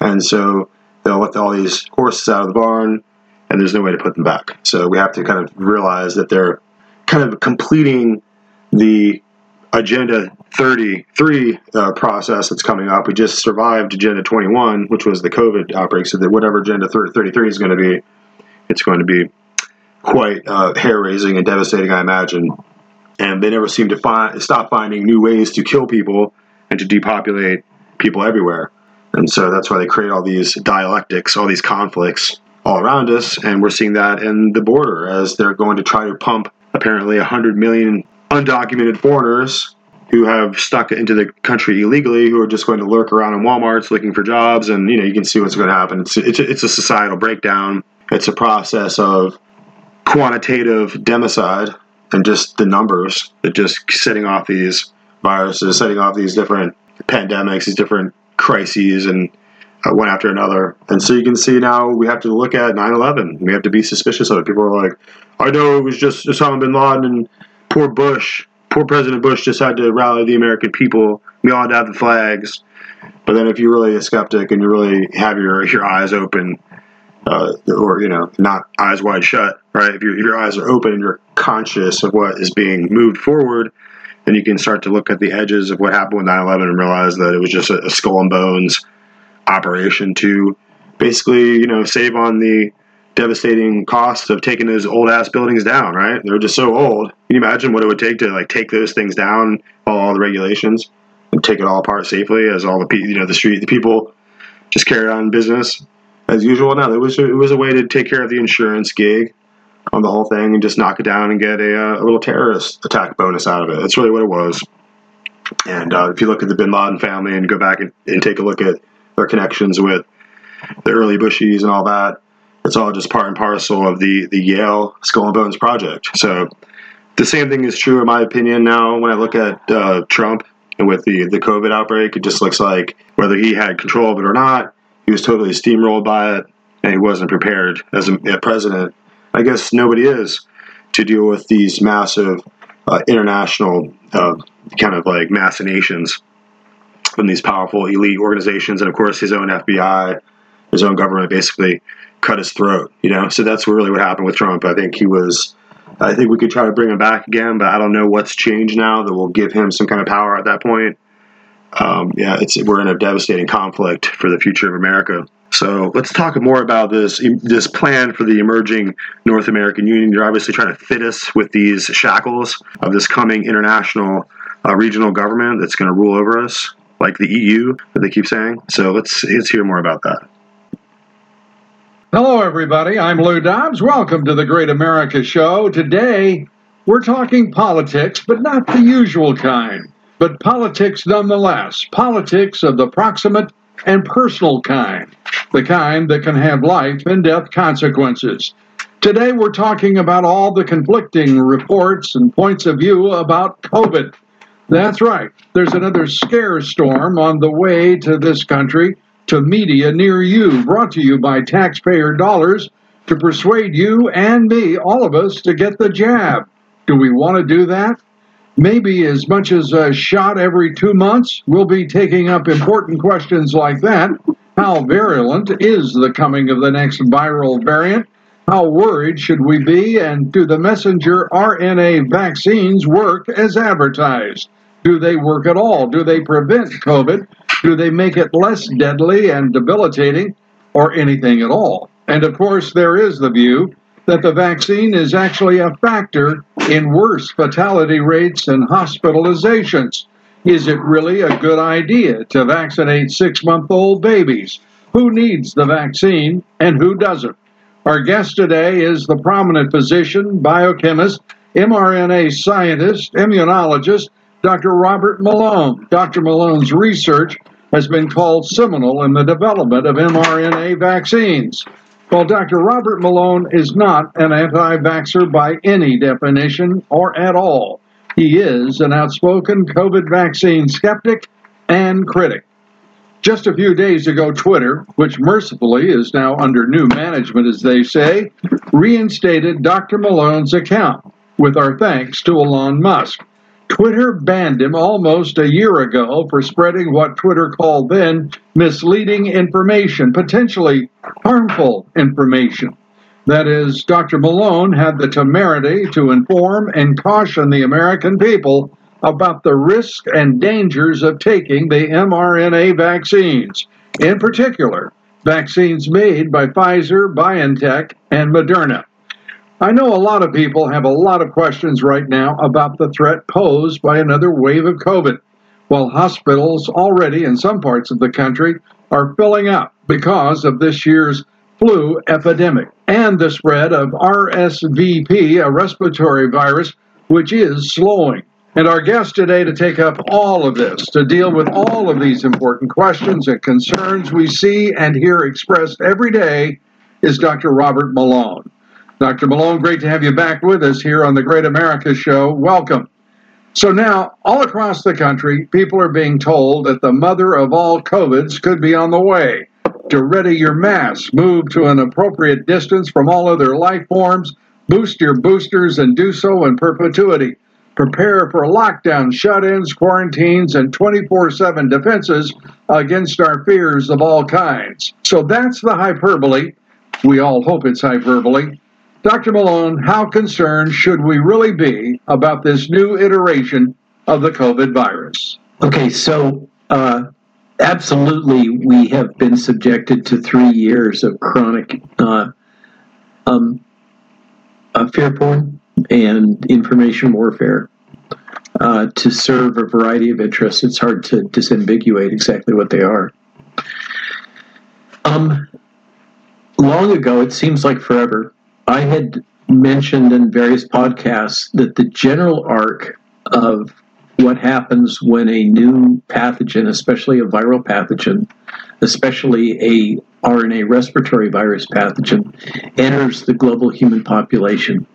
and so they'll let all these horses out of the barn, and there's no way to put them back. So we have to kind of realize that they're kind of completing the Agenda 33 uh, process that's coming up. We just survived Agenda 21, which was the COVID outbreak. So that whatever Agenda 33 is going to be, it's going to be quite uh, hair raising and devastating, I imagine. And they never seem to find, stop finding new ways to kill people and to depopulate people everywhere. And so that's why they create all these dialectics, all these conflicts all around us. And we're seeing that in the border as they're going to try to pump apparently 100 million undocumented foreigners who have stuck into the country illegally, who are just going to lurk around in WalMarts looking for jobs. And, you know, you can see what's going to happen. It's, it's, it's a societal breakdown. It's a process of quantitative democide and just the numbers that just setting off these viruses, setting off these different pandemics, these different crises, and uh, one after another. And so you can see now we have to look at 9 11. We have to be suspicious of it. People are like, I know it was just Osama bin Laden and poor Bush. Poor President Bush just had to rally the American people. We all had to have the flags. But then if you're really a skeptic and you really have your, your eyes open, uh, or, you know, not eyes wide shut, right? If, if your eyes are open and you're conscious of what is being moved forward, then you can start to look at the edges of what happened with 9 11 and realize that it was just a, a skull and bones operation to basically, you know, save on the devastating cost of taking those old ass buildings down, right? They're just so old. Can you imagine what it would take to like take those things down, follow all the regulations, and take it all apart safely as all the pe- you know the street the people just carry on business as usual. No, it was it was a way to take care of the insurance gig on the whole thing and just knock it down and get a, uh, a little terrorist attack bonus out of it. That's really what it was. And uh, if you look at the Bin Laden family and go back and, and take a look at their connections with the early Bushies and all that, it's all just part and parcel of the the Yale Skull and Bones project. So the same thing is true in my opinion now when I look at uh, Trump and with the the COVID outbreak. It just looks like whether he had control of it or not, he was totally steamrolled by it, and he wasn't prepared as a, a president. I guess nobody is to deal with these massive uh, international uh, kind of like machinations from these powerful elite organizations, and of course his own FBI, his own government, basically cut his throat. You know, so that's really what happened with Trump. I think he was. I think we could try to bring him back again, but I don't know what's changed now that will give him some kind of power at that point. Um, yeah, it's we're in a devastating conflict for the future of America. So let's talk more about this this plan for the emerging North American Union. You're obviously trying to fit us with these shackles of this coming international uh, regional government that's going to rule over us, like the EU that they keep saying. So let's let's hear more about that. Hello, everybody. I'm Lou Dobbs. Welcome to the Great America Show. Today, we're talking politics, but not the usual kind, but politics nonetheless. Politics of the proximate and personal kind, the kind that can have life and death consequences. Today, we're talking about all the conflicting reports and points of view about COVID. That's right, there's another scare storm on the way to this country to media near you, brought to you by taxpayer dollars to persuade you and me, all of us, to get the jab. Do we want to do that? Maybe as much as a shot every two months. We'll be taking up important questions like that. How virulent is the coming of the next viral variant? How worried should we be? And do the messenger RNA vaccines work as advertised? Do they work at all? Do they prevent COVID? Do they make it less deadly and debilitating or anything at all? And of course, there is the view that the vaccine is actually a factor in worse fatality rates and hospitalizations. Is it really a good idea to vaccinate six month old babies? Who needs the vaccine and who doesn't? Our guest today is the prominent physician, biochemist, mRNA scientist, immunologist, Dr. Robert Malone. Dr. Malone's research has been called seminal in the development of mRNA vaccines. While Dr. Robert Malone is not an anti vaxxer by any definition or at all, he is an outspoken COVID vaccine skeptic and critic. Just a few days ago, Twitter, which mercifully is now under new management, as they say, reinstated Dr. Malone's account, with our thanks to Elon Musk. Twitter banned him almost a year ago for spreading what Twitter called then misleading information, potentially harmful information. That is, Dr. Malone had the temerity to inform and caution the American people about the risks and dangers of taking the mRNA vaccines, in particular, vaccines made by Pfizer, BioNTech, and Moderna. I know a lot of people have a lot of questions right now about the threat posed by another wave of COVID, while hospitals already in some parts of the country are filling up because of this year's flu epidemic and the spread of RSVP, a respiratory virus, which is slowing. And our guest today to take up all of this, to deal with all of these important questions and concerns we see and hear expressed every day, is Dr. Robert Malone. Dr. Malone, great to have you back with us here on the Great America Show. Welcome. So now, all across the country, people are being told that the mother of all COVIDs could be on the way. To ready your mask, move to an appropriate distance from all other life forms, boost your boosters, and do so in perpetuity. Prepare for lockdown, shut ins, quarantines, and 24 7 defenses against our fears of all kinds. So that's the hyperbole. We all hope it's hyperbole. Dr. Malone, how concerned should we really be about this new iteration of the COVID virus? Okay, so uh, absolutely, we have been subjected to three years of chronic uh, um, uh, fear porn and information warfare uh, to serve a variety of interests. It's hard to disambiguate exactly what they are. Um, long ago, it seems like forever, I had mentioned in various podcasts that the general arc of what happens when a new pathogen, especially a viral pathogen, especially a RNA respiratory virus pathogen, enters the global human population.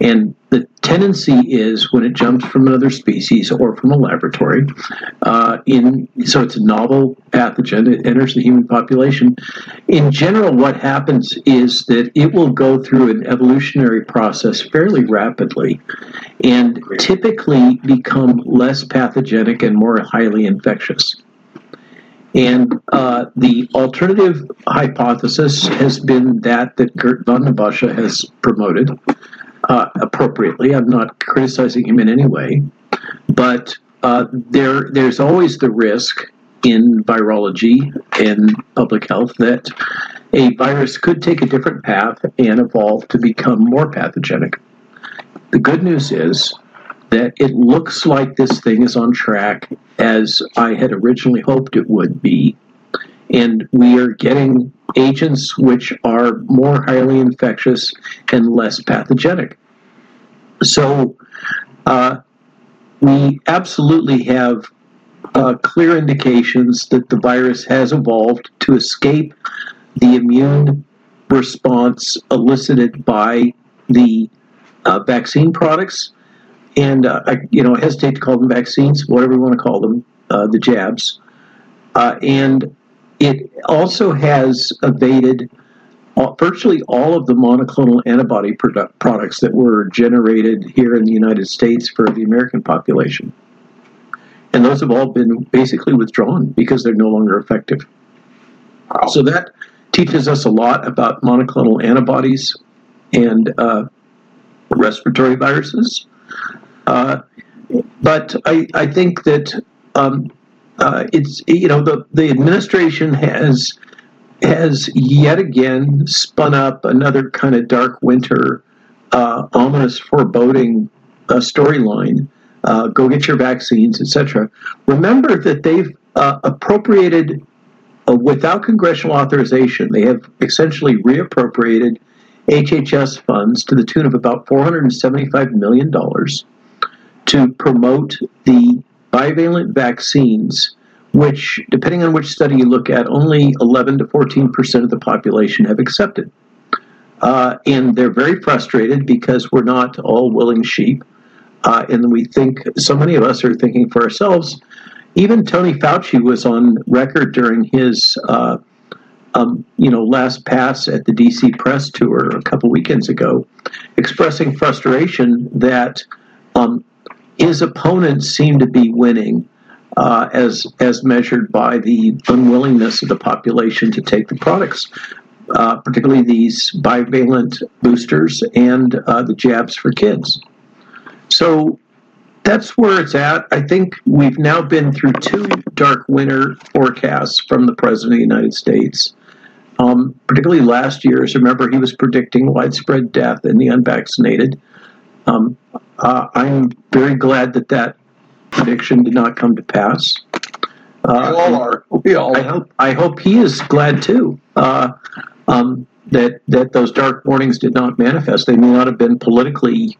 And the tendency is when it jumps from another species or from a laboratory, uh, in so it's a novel pathogen. It enters the human population. In general, what happens is that it will go through an evolutionary process fairly rapidly, and typically become less pathogenic and more highly infectious. And uh, the alternative hypothesis has been that that Geert Vanden Bossche has promoted, uh, appropriately. I'm not criticizing him in any way, but uh, there there's always the risk in virology and public health that a virus could take a different path and evolve to become more pathogenic. The good news is that it looks like this thing is on track as I had originally hoped it would be. And we are getting agents which are more highly infectious and less pathogenic. So uh, we absolutely have uh, clear indications that the virus has evolved to escape the immune response elicited by the uh, vaccine products. And uh, I, you know, hesitate to call them vaccines, whatever you want to call them, uh, the jabs. Uh, and it also has evaded virtually all of the monoclonal antibody produ- products that were generated here in the United States for the American population. And those have all been basically withdrawn because they're no longer effective. So that teaches us a lot about monoclonal antibodies and uh, respiratory viruses. Uh, but I, I think that um, uh, it's you know the the administration has has yet again spun up another kind of dark winter, uh, ominous foreboding uh, storyline. Uh, go get your vaccines, etc. Remember that they've uh, appropriated uh, without congressional authorization. They have essentially reappropriated HHS funds to the tune of about $475 million to promote the bivalent vaccines, which, depending on which study you look at, only 11 to 14 percent of the population have accepted. Uh, and they're very frustrated because we're not all willing sheep. Uh, and we think, so many of us are thinking for ourselves. Even Tony Fauci was on record during his, uh, um, you know, last pass at the DC press tour a couple weekends ago, expressing frustration that um, his opponents seem to be winning uh, as as measured by the unwillingness of the population to take the products, uh, particularly these bivalent boosters and uh, the jabs for kids. So that's where it's at. I think we've now been through two dark winter forecasts from the President of the United States. Um, particularly last year, remember, he was predicting widespread death in the unvaccinated. Um, uh, I'm very glad that that prediction did not come to pass. Uh, we all are. We all I hope. I hope he is glad too. Uh, um, that that those dark warnings did not manifest. They may not have been politically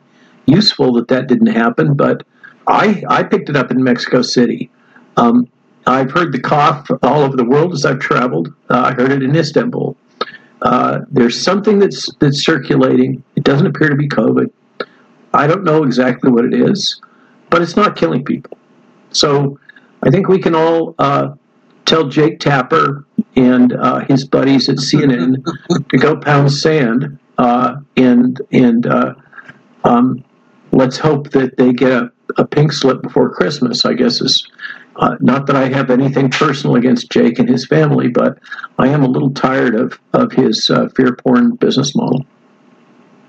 useful that that didn't happen, but I I picked it up in Mexico City. Um, I've heard the cough all over the world as I've traveled. Uh, I heard it in Istanbul. Uh, there's something that's that's circulating. It doesn't appear to be COVID. I don't know exactly what it is, but it's not killing people. So I think we can all uh, tell Jake Tapper and uh, his buddies at CNN to go pound sand uh, and and uh, um, let's hope that they get a, a pink slip before Christmas. I guess is uh, not that I have anything personal against Jake and his family, but I am a little tired of of his uh, fear porn business model.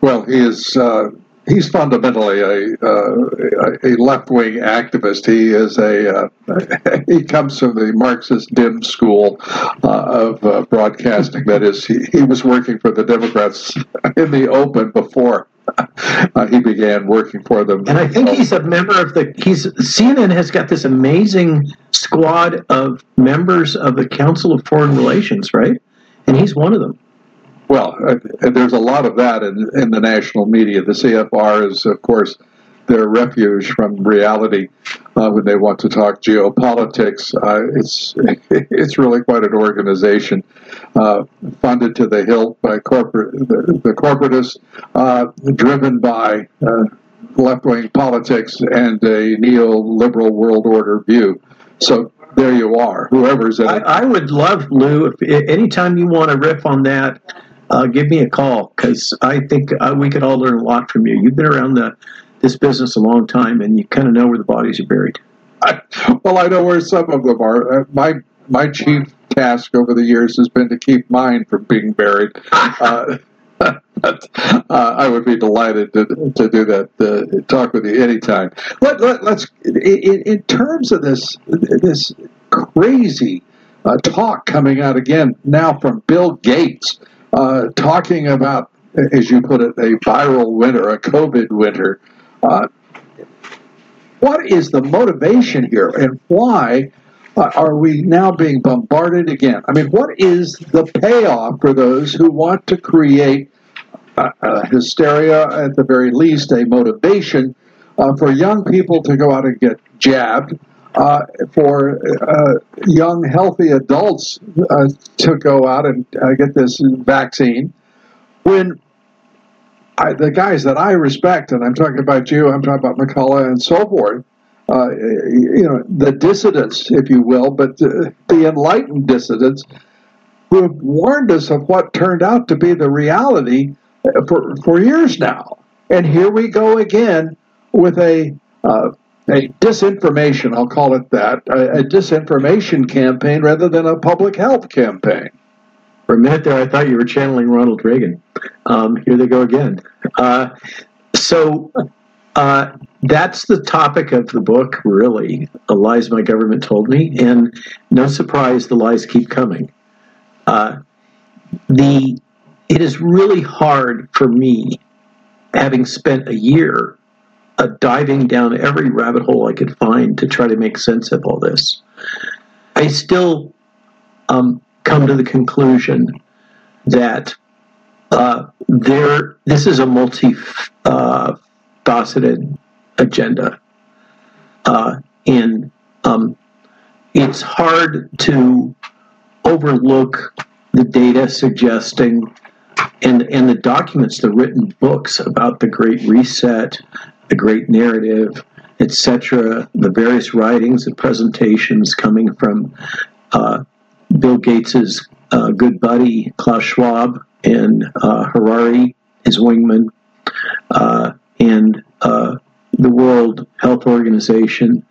Well, he is uh, he's fundamentally a uh, a left wing activist. He is a uh, he comes from the Marxist Dem school uh, of uh, broadcasting. That is, he, he was working for the Democrats in the open before. Uh, he began working for them, and I think he's a member of the. He's CNN has got this amazing squad of members of the Council of Foreign Relations, right? And he's one of them. Well, uh, there's a lot of that in, in the national media. The CFR is, of course, their refuge from reality uh, when they want to talk geopolitics. Uh, it's it's really quite an organization uh, funded to the hilt by corporate the, the corporatists, uh, driven by uh, left wing politics and a neoliberal world order view. So there you are. Whoever's in I. I would love Lou. If anytime you want to riff on that, uh, give me a call because I think uh, we could all learn a lot from you. You've been around the this business a long time, and you kind of know where the bodies are buried. I, well, I know where some of them are. Uh, my my chief task over the years has been to keep mine from being buried. Uh, but, uh, I would be delighted to, to do that. Uh, talk with you anytime. Let, let, let's in, in terms of this this crazy uh, talk coming out again now from Bill Gates, uh, talking about, as you put it, a viral winter, a COVID winter. Uh, what is the motivation here, and why uh, are we now being bombarded again? I mean, what is the payoff for those who want to create uh, uh, hysteria, at the very least, a motivation uh, for young people to go out and get jabbed, uh, for uh, young, healthy adults uh, to go out and uh, get this vaccine, when I, the guys that I respect, and I'm talking about you, I'm talking about McCullough and so forth, uh, you know, the dissidents, if you will, but the, enlightened dissidents who have warned us of what turned out to be the reality for, for years now. And here we go again with a, uh, a disinformation, I'll call it that, a, a disinformation campaign rather than a public health campaign. For a minute there, I thought you were channeling Ronald Reagan. Um, here they go again. Uh, so uh, that's the topic of the book, really. The lies my government told me, and no surprise, the lies keep coming. Uh, the it is really hard for me, having spent a year uh, diving down every rabbit hole I could find to try to make sense of all this. I still um, come to the conclusion that uh, there, this is a multi uh, faceted agenda. Uh, um, it's hard to overlook the data suggesting and, and the documents, the written books about the Great Reset, the Great Narrative, etc., the various writings and presentations coming from uh, Bill Gates's uh, good buddy Klaus Schwab and uh, Harari, his wingman, uh, and uh, the World Health Organization,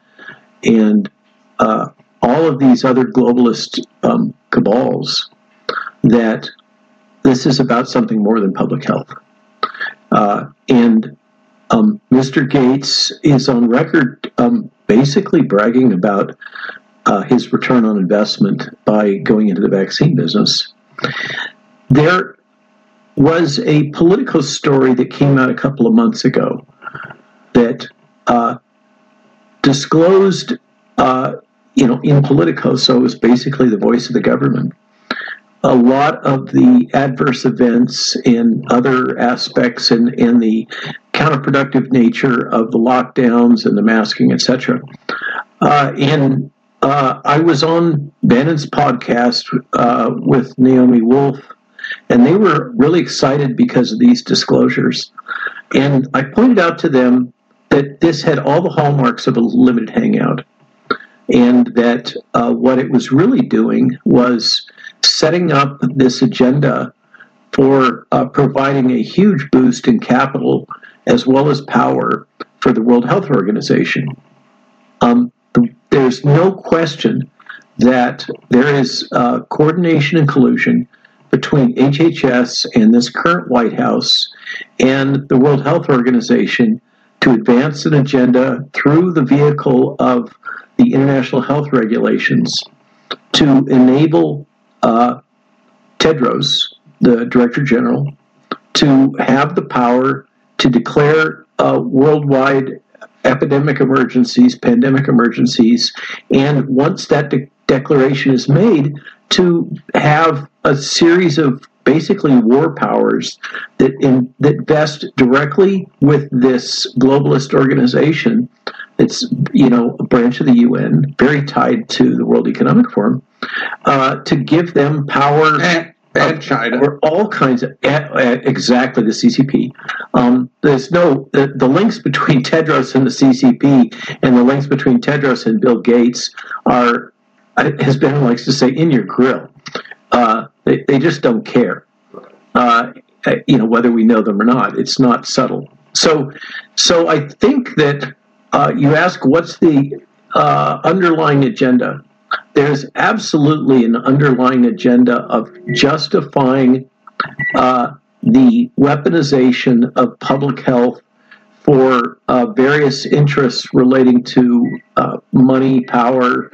and uh, all of these other globalist um, cabals that this is about something more than public health. And um, Mr. Gates is on record um, basically bragging about uh, his return on investment by going into the vaccine business. There was a political story that came out a couple of months ago that uh, disclosed, uh, you know, in Politico, so it was basically the voice of the government. A lot of the adverse events and other aspects and, and the counterproductive nature of the lockdowns and the masking, etc. Uh, and uh, I was on Bannon's podcast uh, with Naomi Wolf, and they were really excited because of these disclosures. And I pointed out to them that this had all the hallmarks of a limited hangout, and that uh, what it was really doing was setting up this agenda for uh, providing a huge boost in capital as well as power for the World Health Organization. Um, there's no question that there is uh, coordination and collusion between HHS and this current White House and the World Health Organization to advance an agenda through the vehicle of the international health regulations to enable uh, Tedros, the Director General, to have the power to declare worldwide epidemic emergencies, pandemic emergencies, and once that de- declaration is made, to have a series of basically war powers that in, that vest directly with this globalist organization. It's you know a branch of the UN, very tied to the World Economic Forum, uh, to give them power. And China. Or all kinds of uh, uh, exactly the CCP. Um, there's no the, the links between Tedros and the CCP, and the links between Tedros and Bill Gates are, as Ben likes to say, in your grill. Uh, they, they just don't care. Uh, you know whether we know them or not. It's not subtle. So, so I think that uh, you ask what's the uh, underlying agenda there's absolutely an underlying agenda of justifying uh, the weaponization of public health for uh, various interests relating to uh, money, power,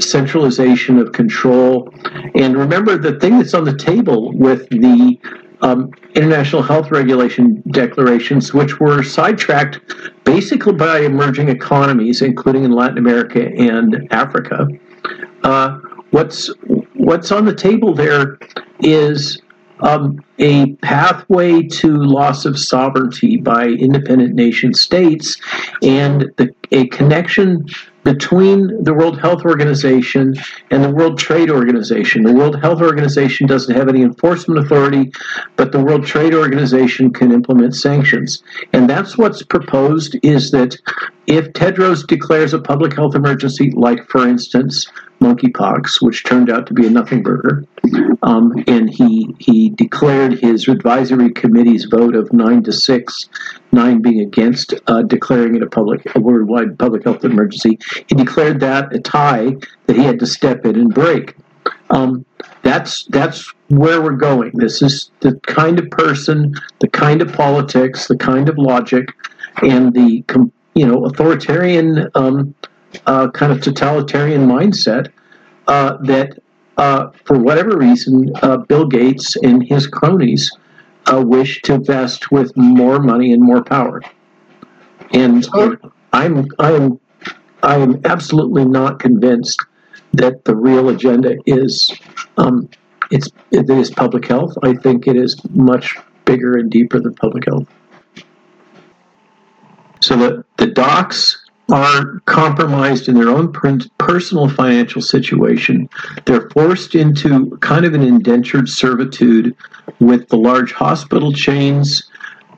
centralization of control. And remember, the thing that's on the table with the um, international health regulation declarations, which were sidetracked basically by emerging economies, including in Latin America and Africa. Uh, what's what's on the table there is um, a pathway to loss of sovereignty by independent nation states and the, a connection between the World Health Organization and the World Trade Organization. The World Health Organization doesn't have any enforcement authority, but the World Trade Organization can implement sanctions. And that's what's proposed is that if Tedros declares a public health emergency, like for instance, monkeypox, which turned out to be a nothing burger, um, and he he declared his advisory committee's vote of nine to six, nine being against uh, declaring it a public a worldwide public health emergency. He declared that a tie that he had to step in and break. Um, that's that's where we're going. This is the kind of person, the kind of politics, the kind of logic, and the you know authoritarian um, uh, kind of totalitarian mindset uh, that, uh, for whatever reason, uh, Bill Gates and his cronies uh, wish to vest with more money and more power. And I'm I'm I am absolutely not convinced that the real agenda is um, it's it is public health. I think it is much bigger and deeper than public health. So the, the docs are compromised in their own personal financial situation. They're forced into kind of an indentured servitude with the large hospital chains.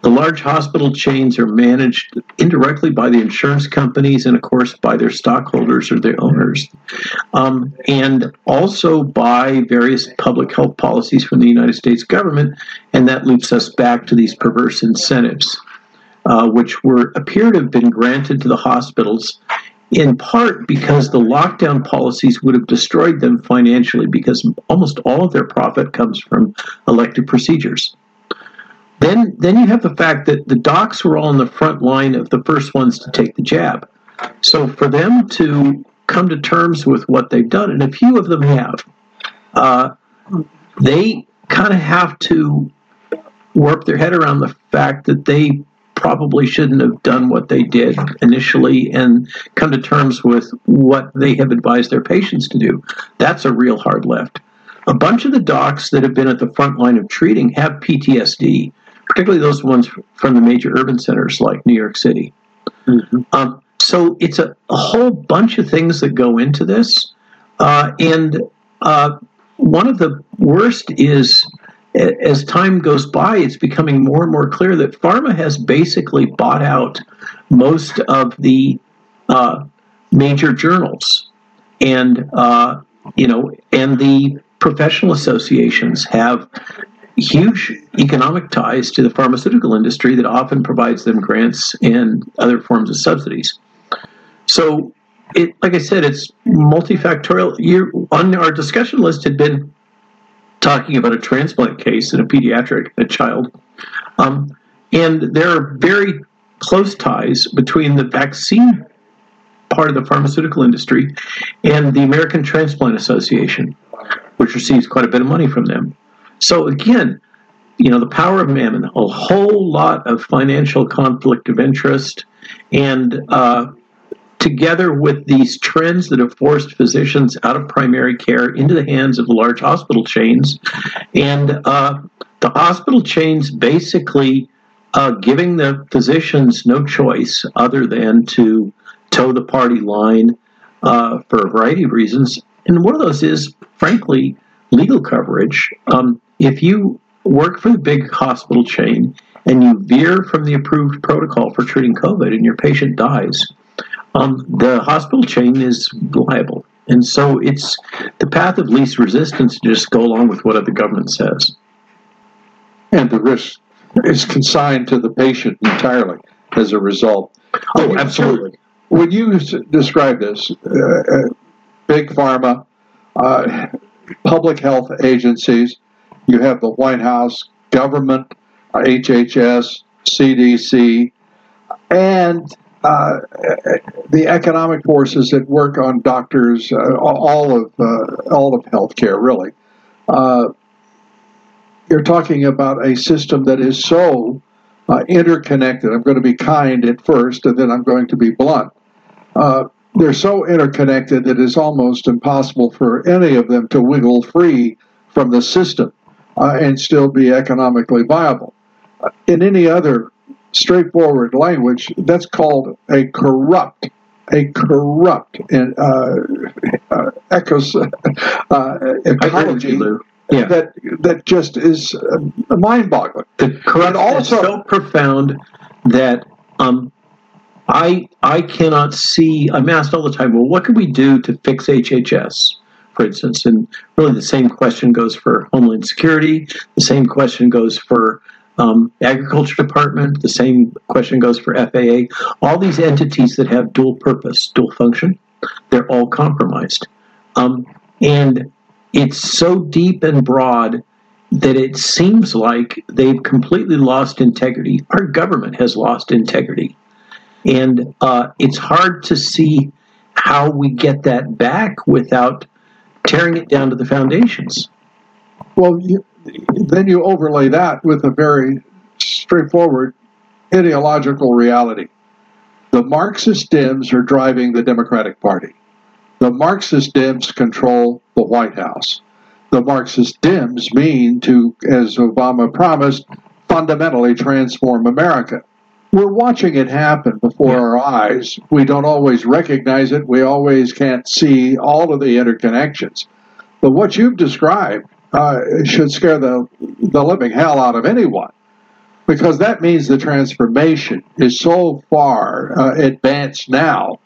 The large hospital chains are managed indirectly by the insurance companies and, of course, by their stockholders or their owners, um, and also by various public health policies from the United States government. And that loops us back to these perverse incentives uh, which were appear to have been granted to the hospitals in part because the lockdown policies would have destroyed them financially because almost all of their profit comes from elective procedures. Then, then you have the fact that the docs were all on the front line of the first ones to take the jab. So for them to come to terms with what they've done, and a few of them have, uh, they kind of have to warp their head around the fact that they probably shouldn't have done what they did initially and come to terms with what they have advised their patients to do. That's a real hard lift. A bunch of the docs that have been at the front line of treating have PTSD, particularly those ones from the major urban centers like New York City. Mm-hmm. Um, so it's a, a, whole bunch of things that go into this. Uh, and uh, one of the worst is as time goes by, it's becoming more and more clear that pharma has basically bought out most of the uh, major journals, and uh, you know, and the professional associations have huge economic ties to the pharmaceutical industry that often provides them grants and other forms of subsidies. So, it, like I said, it's multifactorial. You on our discussion list had been talking about a transplant case in a pediatric, a child. Um, and there are very close ties between the vaccine part of the pharmaceutical industry and the American Transplant Association, which receives quite a bit of money from them. So again, you know, the power of mammon, a whole lot of financial conflict of interest, and uh, together with these trends that have forced physicians out of primary care into the hands of large hospital chains, and uh, the hospital chains basically uh, giving the physicians no choice other than to toe the party line uh, for a variety of reasons. And one of those is, frankly, legal coverage. Um, if you work for the big hospital chain and you veer from the approved protocol for treating COVID and your patient dies, um, the hospital chain is liable. And so it's the path of least resistance to just go along with what the government says. And the risk is consigned to the patient entirely as a result. Oh, absolutely. When you describe this, uh, uh, big pharma, uh, public health agencies, you have the White House, government, HHS, CDC, and uh, the economic forces that work on doctors, uh, all of uh, all of healthcare, really. Uh, you're talking about a system that is so uh, interconnected. I'm going to be kind at first, and then I'm going to be blunt. Uh, they're so interconnected that it's almost impossible for any of them to wiggle free from the system and still be economically viable. in any other straightforward language, that's called a corrupt, a corrupt and uh, uh, ecos, uh, ecology yeah. that that just is uh, mind-boggling. The corrupt also so profound that um, I I cannot see. I'm asked all the time. Well, what can we do to fix HHS? For instance, and really the same question goes for Homeland Security. The same question goes for um, Agriculture Department, the same question goes for FAA. All these entities that have dual purpose, dual function, they're all compromised. Um, and it's so deep and broad that it seems like they've completely lost integrity. Our government has lost integrity. And uh, it's hard to see how we get that back without tearing it down to the foundations. Well, then you overlay that with a very straightforward ideological reality. The Marxist Dems are driving the Democratic Party. The Marxist Dems control the White House. the Marxist Dems mean to, as Obama promised, fundamentally transform America. We're watching it happen before our eyes. We don't always recognize it. We always can't see all of the interconnections. But what you've described uh, should scare the, the living hell out of anyone because that means the transformation is so far uh, advanced now.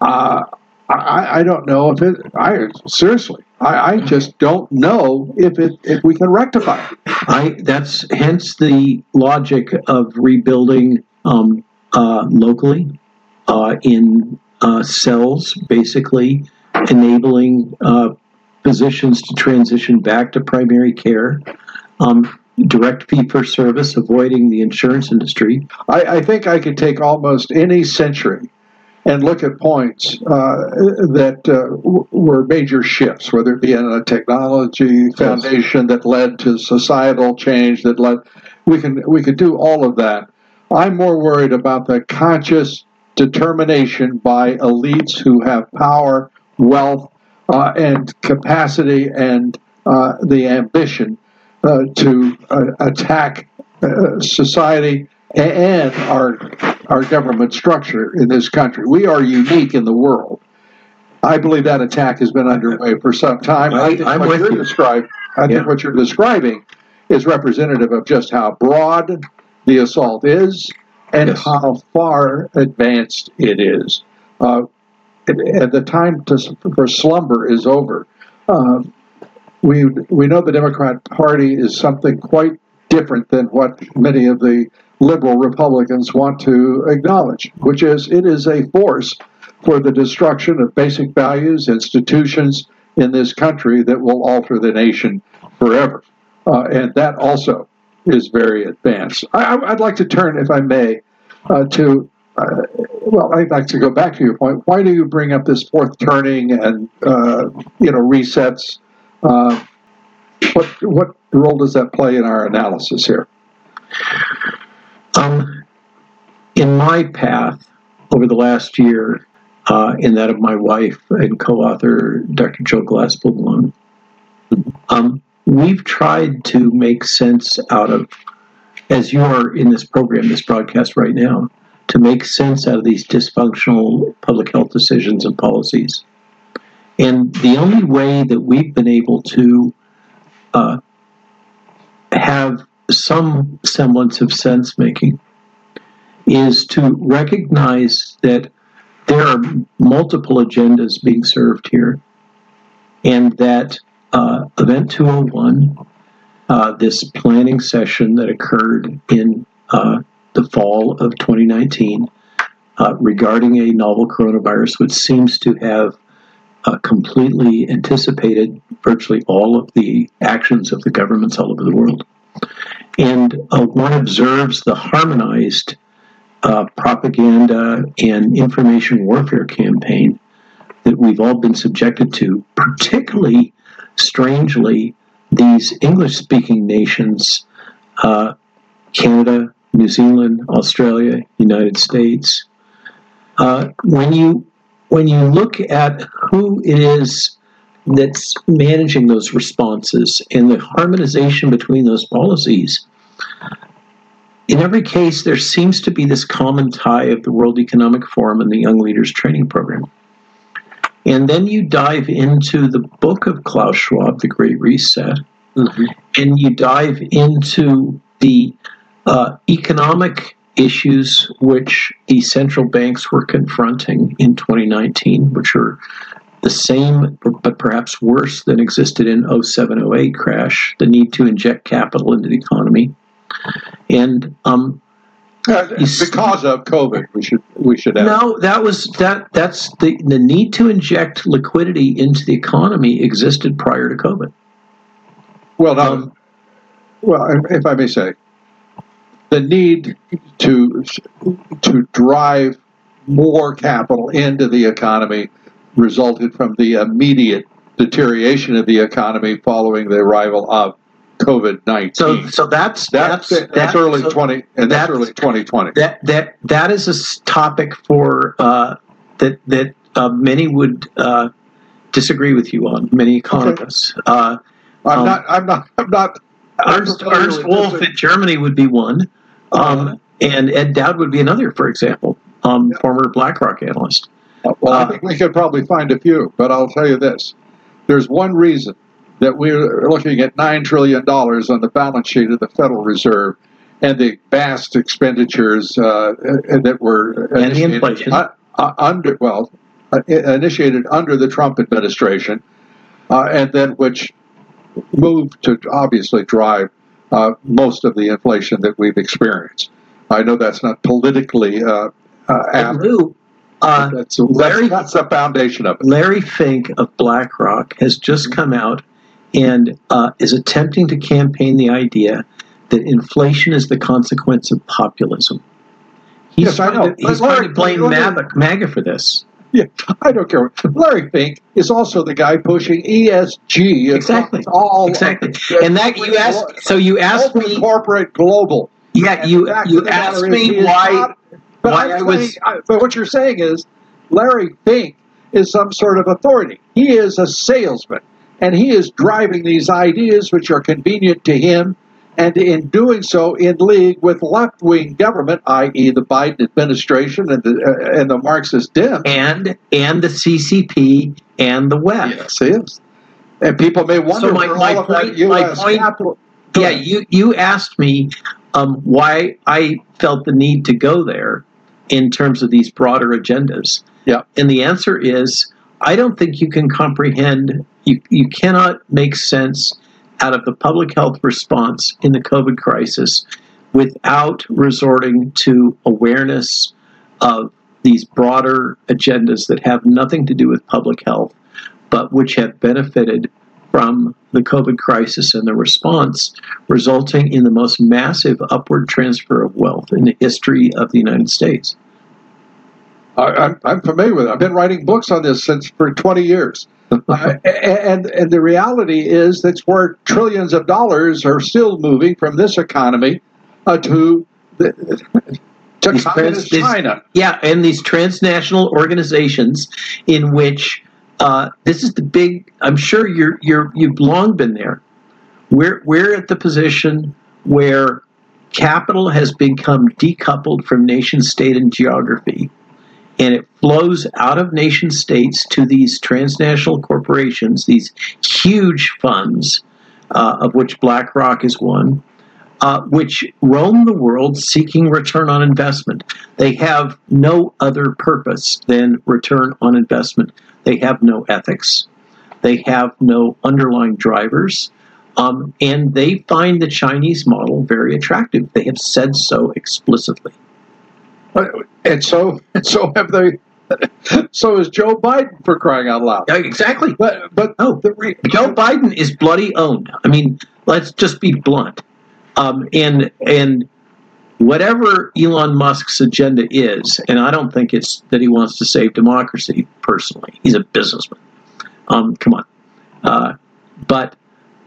Uh, I, I don't know if it. I seriously, I, I just don't know if it if we can rectify it. I that's hence the logic of rebuilding um, uh, locally uh, in uh, cells, basically enabling uh, physicians to transition back to primary care. Um, direct fee for service, avoiding the insurance industry. I, I think I could take almost any century and look at points uh, that uh, w- were major shifts, whether it be in a technology foundation that led to societal change that led. We can we could do all of that. I'm more worried about the conscious determination by elites who have power, wealth, uh, and capacity, and uh, the ambition uh, to uh, attack uh, society and our our government structure in this country. We are unique in the world. I believe that attack has been underway for some time. I, think I'm what you're you. describing, I Yeah. think what you're describing is representative of just how broad the assault is and how far advanced it is. Uh, at the time to, for slumber is over. Um, we we know the Democrat Party is something quite different than what many of the liberal Republicans want to acknowledge, which is it is a force for the destruction of basic values, institutions in this country that will alter the nation forever, uh, and that also is very advanced. I, I'd like to turn, if I may, uh, to uh, well, I'd like to go back to your point. Why do you bring up this fourth turning and uh, you know resets? Uh, what what role does that play in our analysis here? Um, in my path over the last year, uh, in that of my wife and co-author Dr. Jill Glasspool, um, we've tried to make sense out of, as you are in this program, this broadcast right now, to make sense out of these dysfunctional public health decisions and policies. And the only way that we've been able to uh, have some semblance of sense making is to recognize that there are multiple agendas being served here, and that uh, Event 201, uh, this planning session that occurred in uh, the fall of 2019 uh, regarding a novel coronavirus, which seems to have uh, completely anticipated virtually all of the actions of the governments all over the world. And uh, one observes the harmonized uh, propaganda and information warfare campaign that we've all been subjected to, particularly strangely, these English speaking nations, uh, Canada, New Zealand, Australia, United States. Uh, when you when you look at who it is that's managing those responses and the harmonization between those policies, in every case, there seems to be this common tie of the World Economic Forum and the Young Leaders Training Program. And then you dive into the book of Klaus Schwab, The Great Reset, and you dive into the uh, economic issues which the central banks were confronting in 2019, which are the same but perhaps worse than existed in 0708 crash, the need to inject capital into the economy. And um, Uh, because of COVID, we should we should have. no, that was that. That's the the need to inject liquidity into the economy existed prior to COVID. Well, now, well, if I may say, the need to to drive more capital into the economy resulted from the immediate deterioration of the economy following the arrival of COVID nineteen. So, so that's that's that's- that's, that- early so twenty, and that's, that's- early twenty twenty. That that that is a topic for uh, that that uh, many would uh, disagree with you on. Many economists. Uh, I'm Um, not. I'm not. I'm not. Ernst, Ernst Wolff in Germany would be one, um, and Ed Dowd would be another, for example, um, former BlackRock analyst. Well, Uh, I think we could probably find a few, but I'll tell you this: there's one reason that we're looking at nine trillion dollars on the balance sheet of the Federal Reserve, and the vast expenditures uh, that were And the initiated inflation. uh, uh, under well uh, initiated under the Trump administration, uh, and then which moved to obviously drive uh, most of the inflation that we've experienced. I know that's not politically uh, uh, apt. Lou, uh, that's, Larry- that's, the foundation of it. Larry Fink of BlackRock has just come out and uh, is attempting to campaign the idea that inflation is the consequence of populism. He's Yes, trying. To, he's Larry, trying to blame MAGA, MAGA for this. Yeah, I don't care. Larry Fink is also the guy pushing ESG. Exactly. All Exactly. And that you asked. So you asked me. corporate global. Yeah, you you asked me why not- but why I was- saying- I- but what you're saying is Larry Fink is some sort of authority. He is a salesman, and he is driving these ideas which are convenient to him, and in doing so, in league with left-wing government, i.e., the Biden administration and the uh, and the Marxist Dems, and and the CCP and the WEF. Yes, he is. And people may wonder So my, my point, my point, capital. yeah, you you asked me um, why I felt the need to go there in terms of these broader agendas. Yeah, and the answer is I don't think you can comprehend. You you cannot make sense out of the public health response in the COVID crisis without resorting to awareness of these broader agendas that have nothing to do with public health, but which have benefited from the COVID crisis and the response, resulting in the most massive upward transfer of wealth in the history of the United States. I, I'm, I'm familiar with it. I've been writing books on this since for 20 years. Uh, and and the reality is that's where trillions of dollars are still moving from this economy uh, to the, to These trans- these- China. Yeah, and these transnational organizations in which uh, this is the big. I'm sure you're you're you've long been there. We're we're at the position where capital has become decoupled from nation state and geography, and it flows out of nation states to these transnational corporations, these huge funds, uh, of which BlackRock is one, uh, which roam the world seeking return on investment. They have no other purpose than return on investment. They have no ethics. They have no underlying drivers. Um, and they find the Chinese model very attractive. They have said so explicitly. And so, and so have they. So is Joe Biden for crying out loud. exactly. But but oh, Joe Biden is bloody owned. I mean, let's just be blunt. Um, and and whatever Elon Musk's agenda is, and I don't think it's that he wants to save democracy. Personally, he's a businessman. Um, come on, uh, but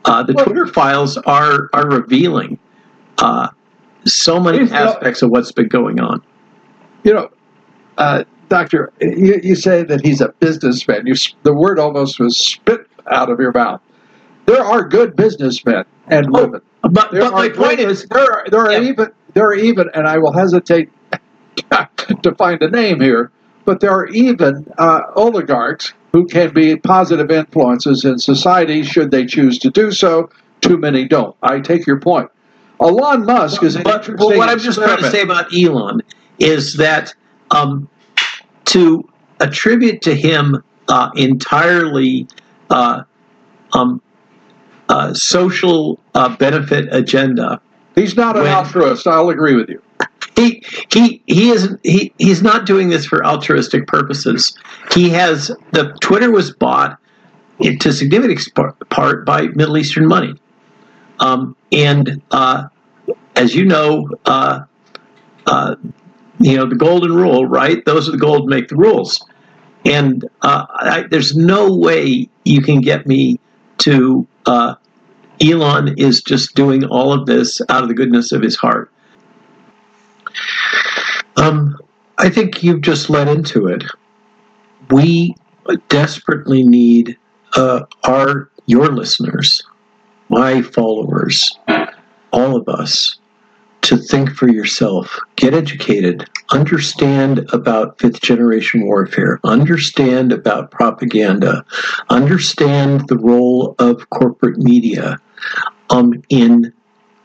uh, the Twitter files are are revealing uh, so many aspects of what's been going on. You know, uh, Doctor, you, you say that he's a businessman. You, the word almost was spit out of your mouth. There are good businessmen and women. Oh, But, There but my point is, there are, there are even there are even, and I will hesitate to find a name here, but there are even uh, oligarchs who can be positive influences in society should they choose to do so. Too many don't. I take your point. Elon Musk is an But interesting well, what I'm just trying to say about Elon is that um, to attribute to him uh, entirely uh, um, uh, social uh, benefit agenda. He's not an altruist. I'll agree with you. He he he isn't he he's not doing this for altruistic purposes. He has the Twitter was bought to significant part by Middle Eastern money, um, and uh, as you know, uh, uh, you know the golden rule, right? Those are the gold make the rules, and uh, I, there's no way you can get me to uh, Elon is just doing all of this out of the goodness of his heart. Um, I think you've just led into it. We desperately need uh, our your listeners my followers, all of us, to think for yourself, get educated, understand about fifth generation warfare, understand about propaganda, understand the role of corporate media um, in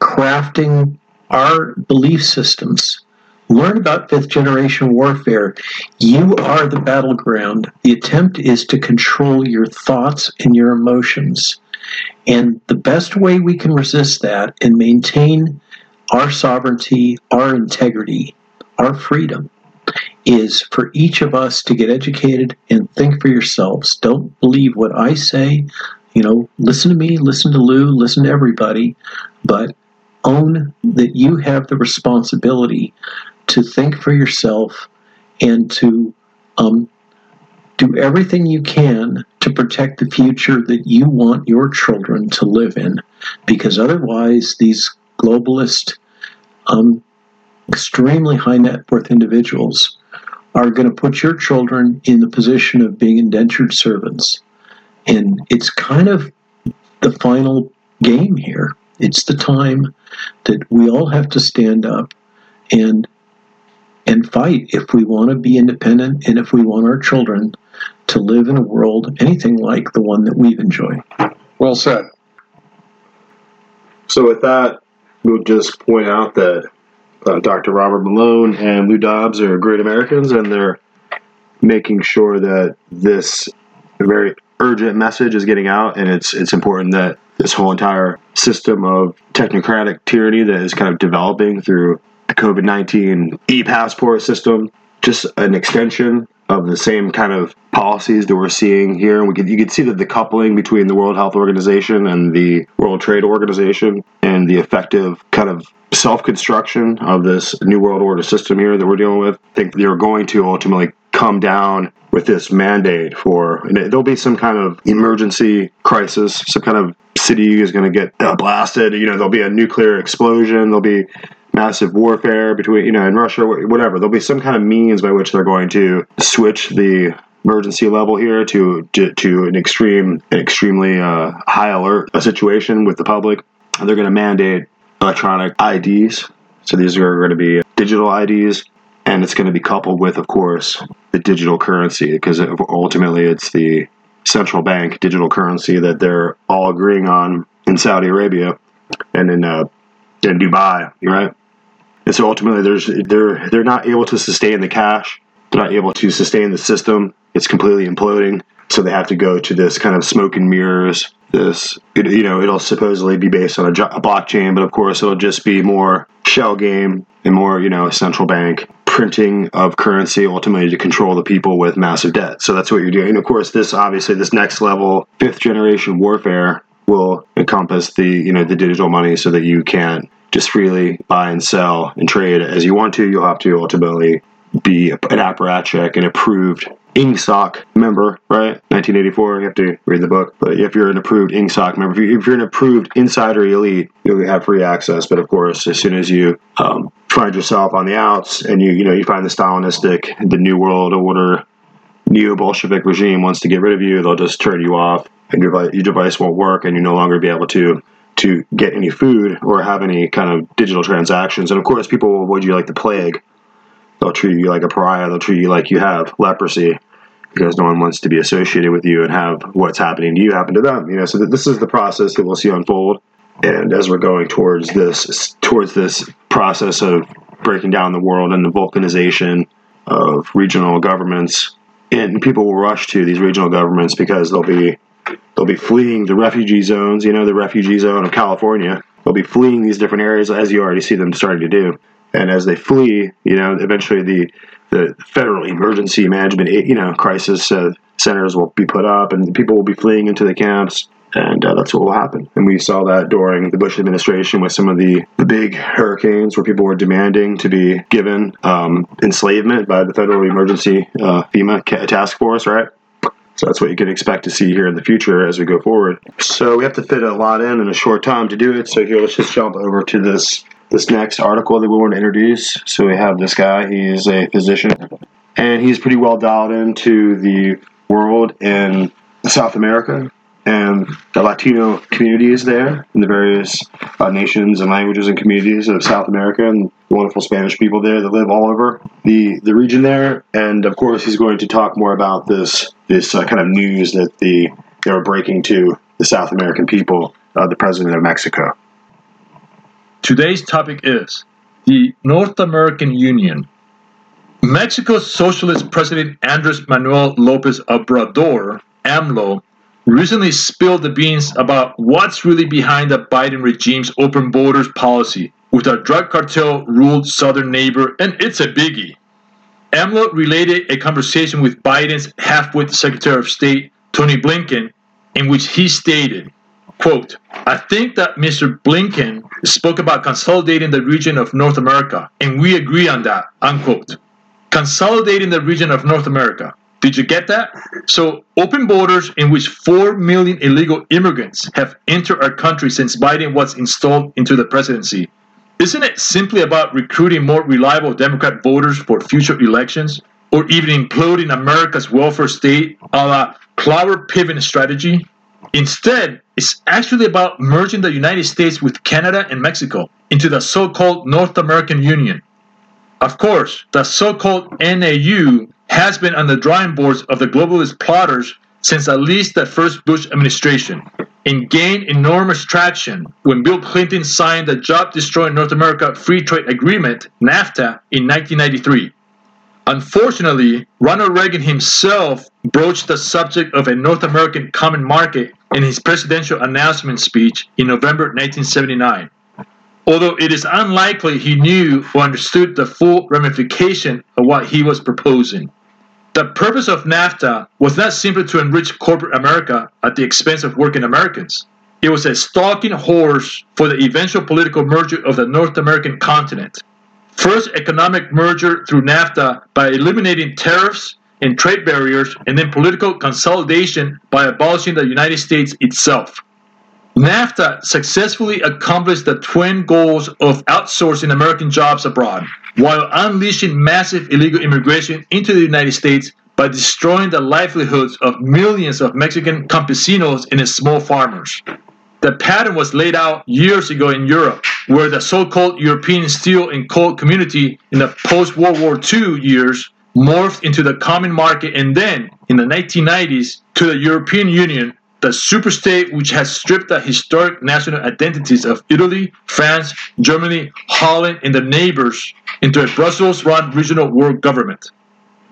crafting our belief systems. Learn about fifth generation warfare. You are the battleground. The attempt is to control your thoughts and your emotions. And the best way we can resist that and maintain our sovereignty, our integrity, our freedom is for each of us to get educated and think for yourselves. Don't believe what I say. You know, listen to me, listen to Lou, listen to everybody, but own that you have the responsibility to think for yourself and to um, do everything you can to protect the future that you want your children to live in. Because otherwise, these globalist, um, extremely high net worth individuals are going to put your children in the position of being indentured servants. And it's kind of the final game here. It's the time that we all have to stand up and and fight if we want to be independent and if we want our children to live in a world anything like the one that we've enjoyed. Well said. So with that, we'll just point out that uh, Dr. Robert Malone and Lou Dobbs are great Americans, and they're making sure that this very urgent message is getting out, and it's it's important that this whole entire system of technocratic tyranny that is kind of developing through the COVID nineteen e passport system, just an extension of the same kind of policies that we're seeing here. And we could you could see that the coupling between the World Health Organization and the World Trade Organization and the effective kind of self construction of this new world order system here that we're dealing with. I think they're going to ultimately come down with this mandate for there'll be some kind of emergency crisis, some kind of city is going to get uh, blasted. You know, there'll be a nuclear explosion. There'll be massive warfare between you know in Russia, whatever. There'll be some kind of means by which they're going to switch the emergency level here to to, to an extreme, an extremely uh, high alert situation with the public. And they're going to mandate electronic IDs. So these are going to be digital IDs, and it's going to be coupled with, of course, the digital currency because ultimately it's the central bank digital currency that they're all agreeing on in Saudi Arabia and in uh, in Dubai, right? And so ultimately, there's they're they're not able to sustain the cash. They're not able to sustain the system. It's completely imploding. So they have to go to this kind of smoke and mirrors. This, it, you know, it'll supposedly be based on a, a blockchain, but of course, it'll just be more shell game and more, you know, central bank printing of currency ultimately to control the people with massive debt. So that's what you're doing. And of course, this obviously this next level, fifth generation warfare will encompass the you know the digital money so that you can just freely buy and sell and trade as you want to. You'll have to ultimately be an apparatchik and approved INGSOC member, right? 1984. You have to read the book, but if you're an approved INGSOC member, if you're an approved insider elite, you'll have free access. But of course, as soon as you um, find yourself on the outs and you you know you find the Stalinistic, the New World Order, neo Bolshevik regime wants to get rid of you, they'll just turn you off, and your your device won't work, and you no longer be able to to get any food or have any kind of digital transactions. And of course, people will avoid you like the plague. They'll treat you like a pariah. They'll treat you like you have leprosy because no one wants to be associated with you and have what's happening to you happen to them. You know, so this is the process that we'll see unfold. And as we're going towards this towards this process of breaking down the world and the vulcanization of regional governments, and people will rush to these regional governments because they'll be they'll be fleeing the refugee zones. You know, the refugee zone of California. They'll be fleeing these different areas as you already see them starting to do. And as they flee, you know, eventually the the federal emergency management, you know, crisis uh, centers will be put up, and people will be fleeing into the camps, and uh, that's what will happen. And we saw that during the Bush administration with some of the the big hurricanes, where people were demanding to be given um, enslavement by the federal emergency uh, FEMA task force, right? So that's what you can expect to see here in the future as we go forward. So we have to fit a lot in in a short time to do it. So here, let's just jump over to this this next article that we want to introduce. So we have this guy. He's a physician, and he's pretty well dialed into the world in South America. And the Latino communities there in the various uh, nations and languages and communities of South America and the wonderful Spanish people there that live all over the, the region there. And of course, he's going to talk more about this this uh, kind of news that the they were breaking to the South American people, uh, the president of Mexico. Today's topic is the North American Union. Mexico's socialist president Andres Manuel Lopez Obrador, AMLO, recently spilled the beans about what's really behind the Biden regime's open borders policy with our drug cartel ruled southern neighbor, and it's a biggie. AMLO related a conversation with Biden's half-wit Secretary of State, Tony Blinken, in which he stated, quote, I think that Mr. Blinken spoke about consolidating the region of North America, and we agree on that, unquote. Consolidating the region of North America. Did you get that? So, open borders in which 4 million illegal immigrants have entered our country since Biden was installed into the presidency. Isn't it simply about recruiting more reliable Democrat voters for future elections? Or even imploding America's welfare state a la Clover strategy? Instead, it's actually about merging the United States with Canada and Mexico into the so called North American Union. Of course, the so called NAU has been on the drawing boards of the globalist plotters since at least the first Bush administration and gained enormous traction when Bill Clinton signed the job destroying North America Free Trade Agreement, NAFTA, in 1993. Unfortunately, Ronald Reagan himself broached the subject of a North American common market in his presidential announcement speech in November 1979. Although it is unlikely he knew or understood the full ramification of what he was proposing. The purpose of NAFTA was not simply to enrich corporate America at the expense of working Americans. It was a stalking horse for the eventual political merger of the North American continent. First, economic merger through NAFTA by eliminating tariffs and trade barriers, and then political consolidation by abolishing the United States itself. NAFTA successfully accomplished the twin goals of outsourcing American jobs abroad while unleashing massive illegal immigration into the United States by destroying the livelihoods of millions of Mexican campesinos and small farmers. The pattern was laid out years ago in Europe, where the so called European steel and coal community in the post World War II years morphed into the common market and then, in the 1990s, to the European Union, the superstate which has stripped the historic national identities of Italy, France, Germany, Holland, and their neighbors into a Brussels run regional world government.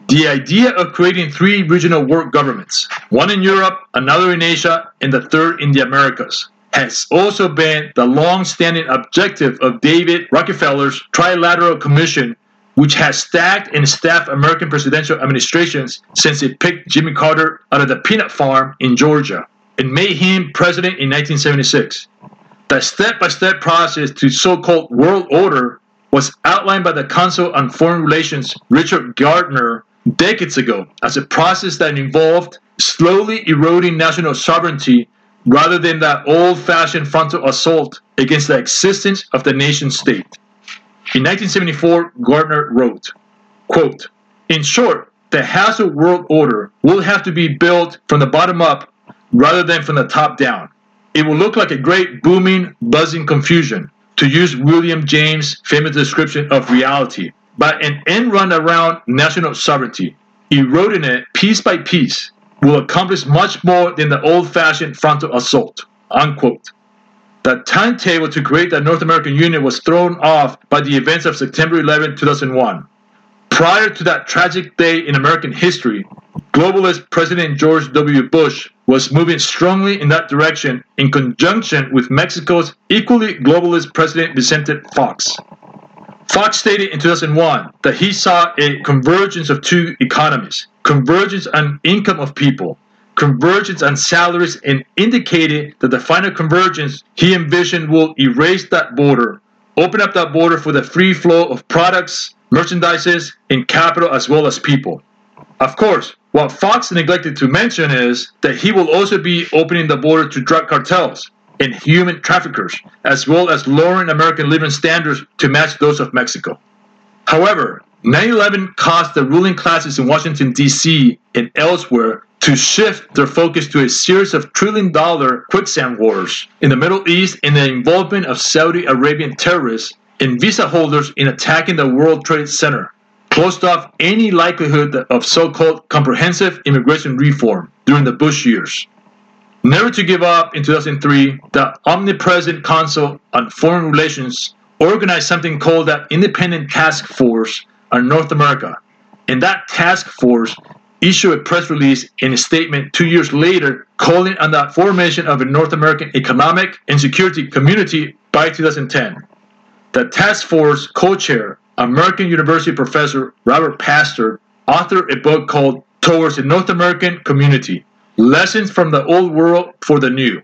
The idea of creating three regional world governments, one in Europe, another in Asia, and the third in the Americas, has also been the long standing objective of David Rockefeller's Trilateral Commission which has stacked and staffed American presidential administrations since it picked Jimmy Carter out of the peanut farm in Georgia and made him president in 1976. The step by step process to so called world order was outlined by the Council on Foreign Relations Richard Gardner decades ago as a process that involved slowly eroding national sovereignty rather than that old fashioned frontal assault against the existence of the nation state. In 1974, Gardner wrote, quote, In short, the Hassel world order will have to be built from the bottom up rather than from the top down. It will look like a great booming, buzzing confusion, to use William James' famous description of reality, but an end run around national sovereignty, eroding it piece by piece, will accomplish much more than the old fashioned frontal assault. Unquote. The timetable to create the North American Union was thrown off by the events of September 11, 2001. Prior to that tragic day in American history, globalist President George W. Bush was moving strongly in that direction in conjunction with Mexico's equally globalist President Vicente Fox. Fox stated in 2001 that he saw a convergence of two economies, convergence on income of people, convergence on salaries, and indicated that the final convergence he envisioned will erase that border, open up that border for the free flow of products, merchandises, and capital as well as people. Of course, what Fox neglected to mention is that he will also be opening the border to drug cartels and human traffickers, as well as lowering American living standards to match those of Mexico. However, 9 11 caused the ruling classes in Washington, D.C. and elsewhere to shift their focus to a series of trillion dollar quicksand wars in the Middle East and the involvement of Saudi Arabian terrorists and visa holders in attacking the World Trade Center, closed off any likelihood of so called comprehensive immigration reform during the Bush years. Never to give up in 2003, the omnipresent Council on Foreign Relations organized something called the Independent Task Force on North America. And that task force issued a press release and a statement two years later calling on the formation of a North American economic and security community by 2010. The task force co-chair, American University professor Robert Pastor, authored a book called Towards a North American Community Lessons from the Old World for the New.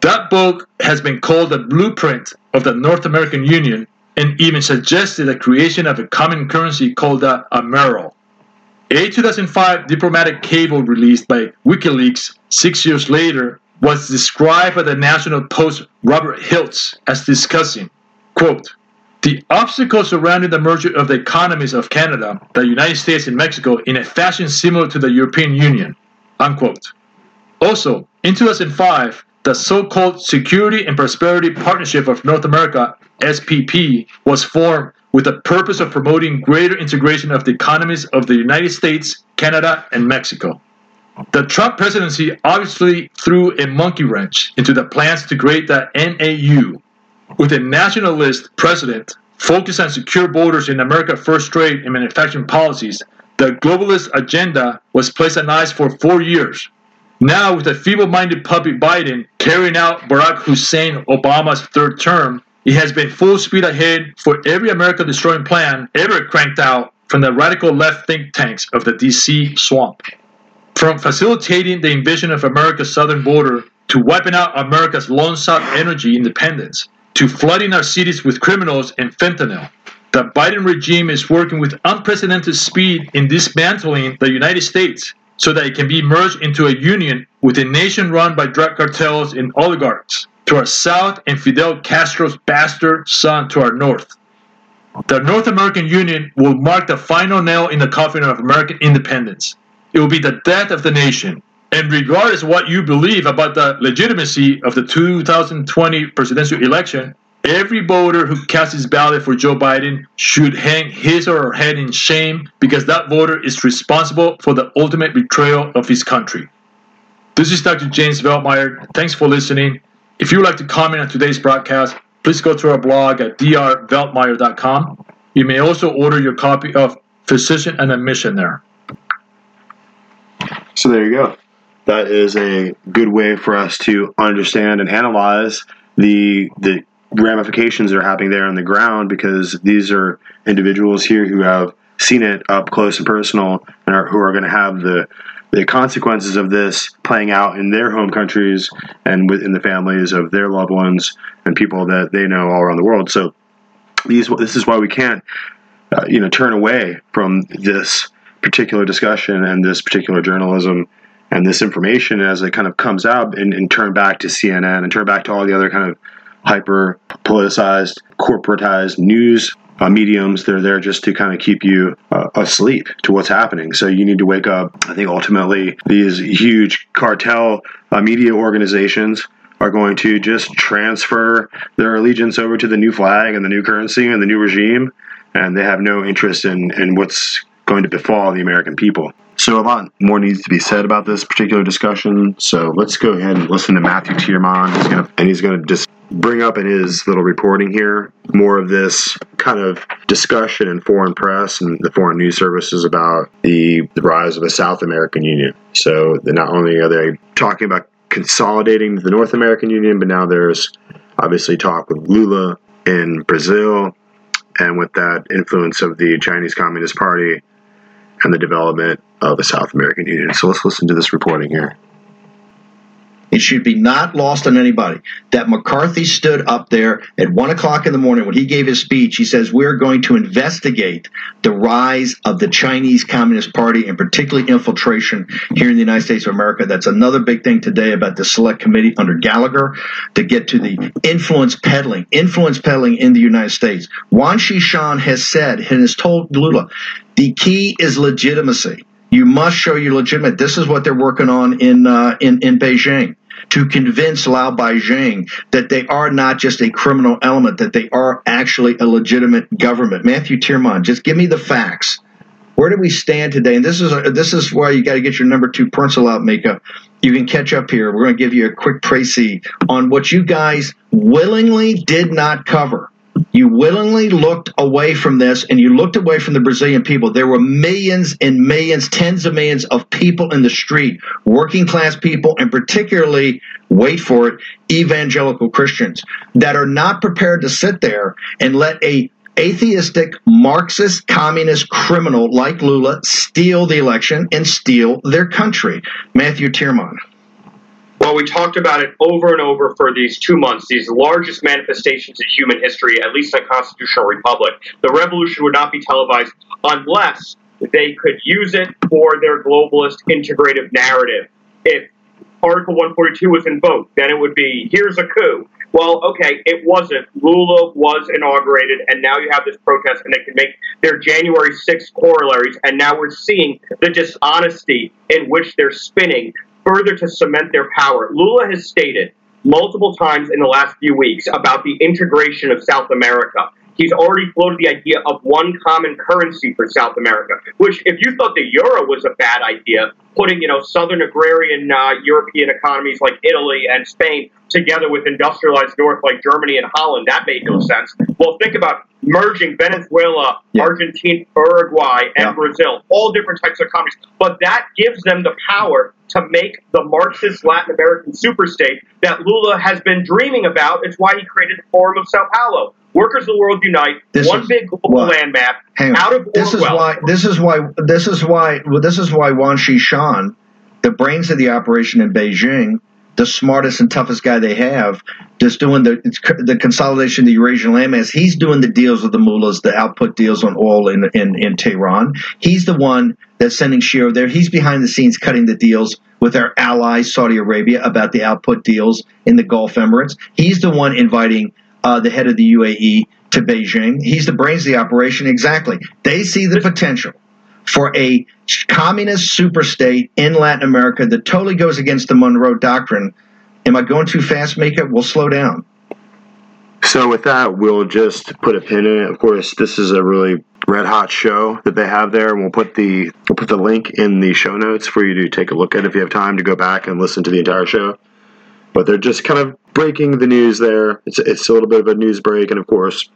That book has been called the blueprint of the North American Union and even suggested the creation of a common currency called the Amero. A 2005 diplomatic cable released by WikiLeaks six years later was described by the National Post Robert Hiltz as discussing, quote, the obstacles surrounding the merger of the economies of Canada, the United States, and Mexico in a fashion similar to the European Union, unquote. Also, in 2005, the so-called Security and Prosperity Partnership of North America, SPP, was formed with the purpose of promoting greater integration of the economies of the United States, Canada, and Mexico. The Trump presidency obviously threw a monkey wrench into the plans to create the NAU, with a nationalist president focused on secure borders in America First trade and manufacturing policies. The globalist agenda was placed on ice for four years. Now, with a feeble minded puppy Biden carrying out Barack Hussein Obama's third term, it has been full speed ahead for every America destroying plan ever cranked out from the radical left think tanks of the DC swamp. From facilitating the invasion of America's southern border to wiping out America's lone south energy independence to flooding our cities with criminals and fentanyl. The Biden regime is working with unprecedented speed in dismantling the United States so that it can be merged into a union with a nation run by drug cartels and oligarchs to our south and Fidel Castro's bastard son to our north. The North American Union will mark the final nail in the coffin of American independence. It will be the death of the nation. And regardless of what you believe about the legitimacy of the 2020 presidential election, every voter who casts his ballot for Joe Biden should hang his or her head in shame because that voter is responsible for the ultimate betrayal of his country. This is Dr. James Veltmeyer. Thanks for listening. If you would like to comment on today's broadcast, please go to our blog at drveltmeyer.com. You may also order your copy of Physician and a Mission there. So there you go. That is a good way for us to understand and analyze the the ramifications that are happening there on the ground because these are individuals here who have seen it up close and personal and are, who are going to have the the consequences of this playing out in their home countries and within the families of their loved ones and people that they know all around the world. So these this is why we can't uh, you know turn away from this particular discussion and this particular journalism and this information as it kind of comes out and, and turn back to CNN and turn back to all the other kind of hyper politicized, corporatized news uh, mediums. They're there just to kind of keep you uh, asleep to what's happening. So you need to wake up. I think ultimately these huge cartel uh, media organizations are going to just transfer their allegiance over to the new flag and the new currency and the new regime, and they have no interest in, in what's going to befall the American people. So a lot more needs to be said about this particular discussion. So let's go ahead and listen to Matthew Tyrmand. He's gonna and he's gonna just bring up in his little reporting here more of this kind of discussion in foreign press and the foreign news services about the, the rise of the South American Union. So not only are they talking about consolidating the North American Union, but now there's obviously talk with Lula in Brazil and with that influence of the Chinese Communist Party and the development of the South American Union. So let's listen to this reporting here. It should be not lost on anybody that McCarthy stood up there at one o'clock in the morning when he gave his speech. He says, We're going to investigate the rise of the Chinese Communist Party and particularly infiltration here in the United States of America. That's another big thing today about the select committee under Gallagher to get to the influence peddling, influence peddling in the United States. Wang Qishan has said and has told Lula, the key is legitimacy. You must show you're legitimate. This is what they're working on in uh, in in Beijing to convince Lao Beijing that they are not just a criminal element, that they are actually a legitimate government. Matthew Tyrmand, just give me the facts. Where do we stand today? And this is this is why you got to get your number two pencil out, Mika. You can catch up here. We're going to give you a quick précis on what you guys willingly did not cover. You willingly looked away from this and you looked away from the Brazilian people. There were millions and millions, tens of millions of people in the street, working class people, and particularly, wait for it, evangelical Christians that are not prepared to sit there and let a atheistic Marxist communist criminal like Lula steal the election and steal their country. Matthew Tyrmand. Well, we talked about it over and over for these two months, these largest manifestations in human history, at least a constitutional republic. The revolution would not be televised unless they could use it for their globalist integrative narrative. If Article 142 was invoked, then it would be here's a coup. Well, okay, it wasn't. Lula was inaugurated, and now you have this protest, and they can make their January 6th corollaries, and now we're seeing the dishonesty in which they're spinning further to cement their power. Lula has stated multiple times in the last few weeks about the integration of South America. He's already floated the idea of one common currency for South America, which, if you thought the euro was a bad idea, putting you know southern agrarian uh, European economies like Italy and Spain together with industrialized North like Germany and Holland, that made no sense. Well, think about merging Venezuela, Argentina, Uruguay, and Brazil, all different types of economies. But that gives them the power to make the Marxist Latin American superstate that Lula has been dreaming about. It's why he created the Forum of Sao Paulo. Workers of the world unite, This one is big global why- land map, out of this is why this is why this is why well, this is why Wang Qishan, the brains of the operation in Beijing, the smartest and toughest guy they have, just doing the the consolidation of the Eurasian landmass. He's doing the deals with the mullahs, the output deals on oil in in, in Tehran. He's the one that's sending Shiro there. He's behind the scenes cutting the deals with our allies, Saudi Arabia, about the output deals in the Gulf Emirates. He's the one inviting uh, the head of the UAE to Beijing. He's the brains of the operation. Exactly. They see the potential for a communist superstate in Latin America that totally goes against the Monroe Doctrine. Am I going too fast, Mika? We'll slow down. So with that, we'll just put a pin in it. Of course, this is a really red hot show that they have there, and we'll put the we'll put the link in the show notes for you to take a look at if you have time to go back and listen to the entire show. But they're just kind of breaking the news there. It's it's a little bit of a news break, and of course,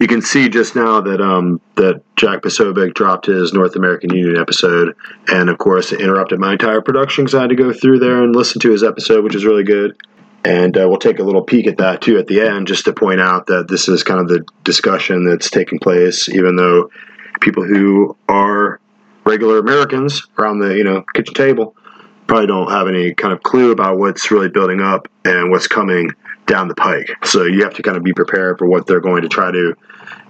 you can see just now that um that Jack Posobiec dropped his North American Union episode, and of course, it interrupted my entire production because I had to go through there and listen to his episode, which is really good. And uh, we'll take a little peek at that too at the end, just to point out that this is kind of the discussion that's taking place, even though people who are regular Americans around the you know kitchen table probably don't have any kind of clue about what's really building up and what's coming down the pike. So you have to kind of be prepared for what they're going to try to